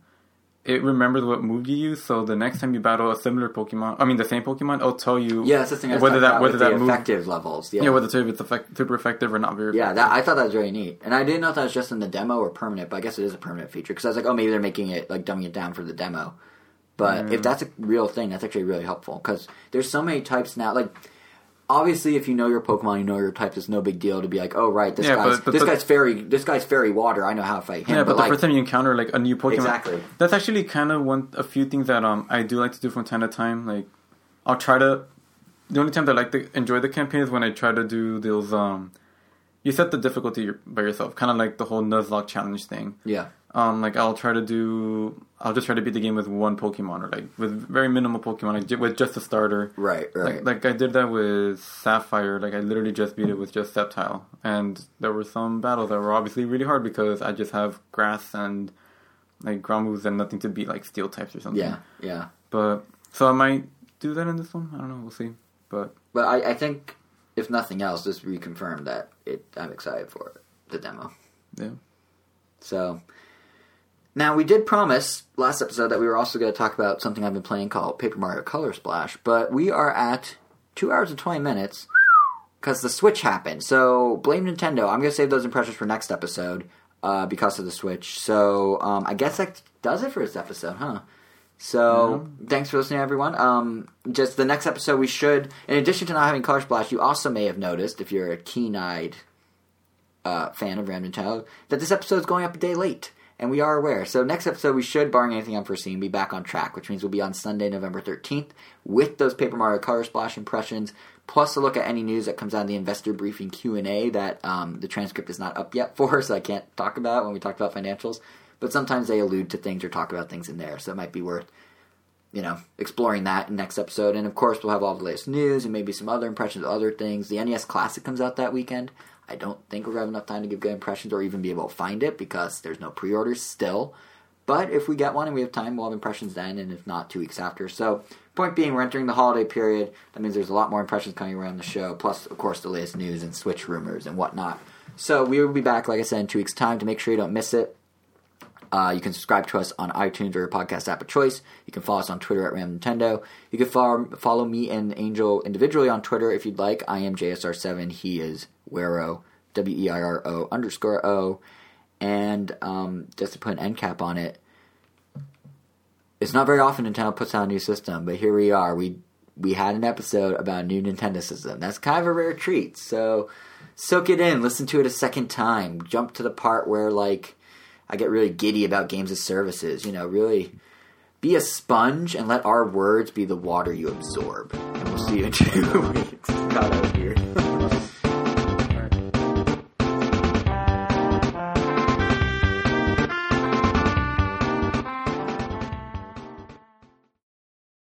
it remembers what move you use. So the next time you battle a similar Pokemon, I mean, the same Pokemon, it'll tell you Yeah, that's the thing. Whether that whether that move, effective levels. Yeah, yeah, whether it's, effect, super effective or not very. Yeah, that I thought that was really neat, and I didn't know if that was just in the demo or permanent. But I guess it is a permanent feature because I was like, oh, maybe they're making it like dumbing it down for the demo. But if mm. that's a real thing, that's actually really helpful because there's so many types now. Like, obviously, if you know your Pokemon, you know your type. It's no big deal to be like, oh, right, this Yeah, guy's but- but- this but- guy's fairy, this guy's fairy water. I know how to fight him. Yeah, but, the like, first time you encounter like a new Pokemon, Exactly. That's actually kind of one a few things that um I do like to do from time to time. Like I'll try to. The only time that I like to enjoy the campaign is when I try to do those um. You set the difficulty by yourself, kind of like the whole Nuzlocke challenge thing. yeah, Um, like I'll try to do, I'll just try to beat the game with one Pokemon or like with very minimal Pokemon, like with just a starter. right, right. Like, like I did that with Sapphire. Like I literally just beat it with just Sceptile, and there were some battles that were obviously really hard because I just have grass and like ground moves and nothing to beat like steel types or something. yeah, yeah. But so I might do that in this one. I don't know. We'll see. But But I, I think if nothing else, just reconfirm that it. I'm excited for it, the demo. yeah, So now we did promise last episode that we were also going to talk about something I've been playing called Paper Mario Color Splash, but we are at two hours and twenty minutes because the Switch happened. So blame Nintendo. I'm going to save those impressions for next episode uh, because of the Switch. So um, I guess that does it for this episode, huh? So thanks for listening, everyone. Um, just the next episode, we should, in addition to not having Color Splash, you also may have noticed if you're a keen-eyed uh, fan of Random Child that this episode is going up a day late, and we are aware. So next episode, we should, barring anything unforeseen, be back on track, which means we'll be on Sunday, November thirteenth, with those Paper Mario Color Splash impressions, plus a look at any news that comes out of the investor briefing Q and A that um, the transcript is not up yet for, so I can't talk about when we talk about financials. But sometimes they allude to things or talk about things in there, so it might be worth you know, exploring that in next episode. And of course, we'll have all the latest news and maybe some other impressions of other things. The NES Classic comes out that weekend. I don't think we're gonna have enough time to give good impressions or even be able to find it because there's no pre-orders still. But if we get one and we have time, we'll have impressions then, and if not, two weeks after. So, point being, we're entering the holiday period. That means there's a lot more impressions coming around the show, plus, of course, the latest news and Switch rumors and whatnot. So, we will be back, like I said, in two weeks' time to make sure you don't miss it. Uh, you can subscribe to us on iTunes or your podcast app of choice. You can follow us on Twitter at Ram Nintendo. You can follow, follow me and Angel individually on Twitter if you'd like. I am JSR7. He is Wero W E I R O underscore O. And um, just to put an end cap on it, it's not very often Nintendo puts out a new system, but here we are. We we had an episode about a new Nintendo system. That's kind of a rare treat. So soak it in, listen to it a second time, jump to the part where like I get really giddy about games as services. You know, really be a sponge and let our words be the water you absorb. And we'll see you in two weeks. God, was weird.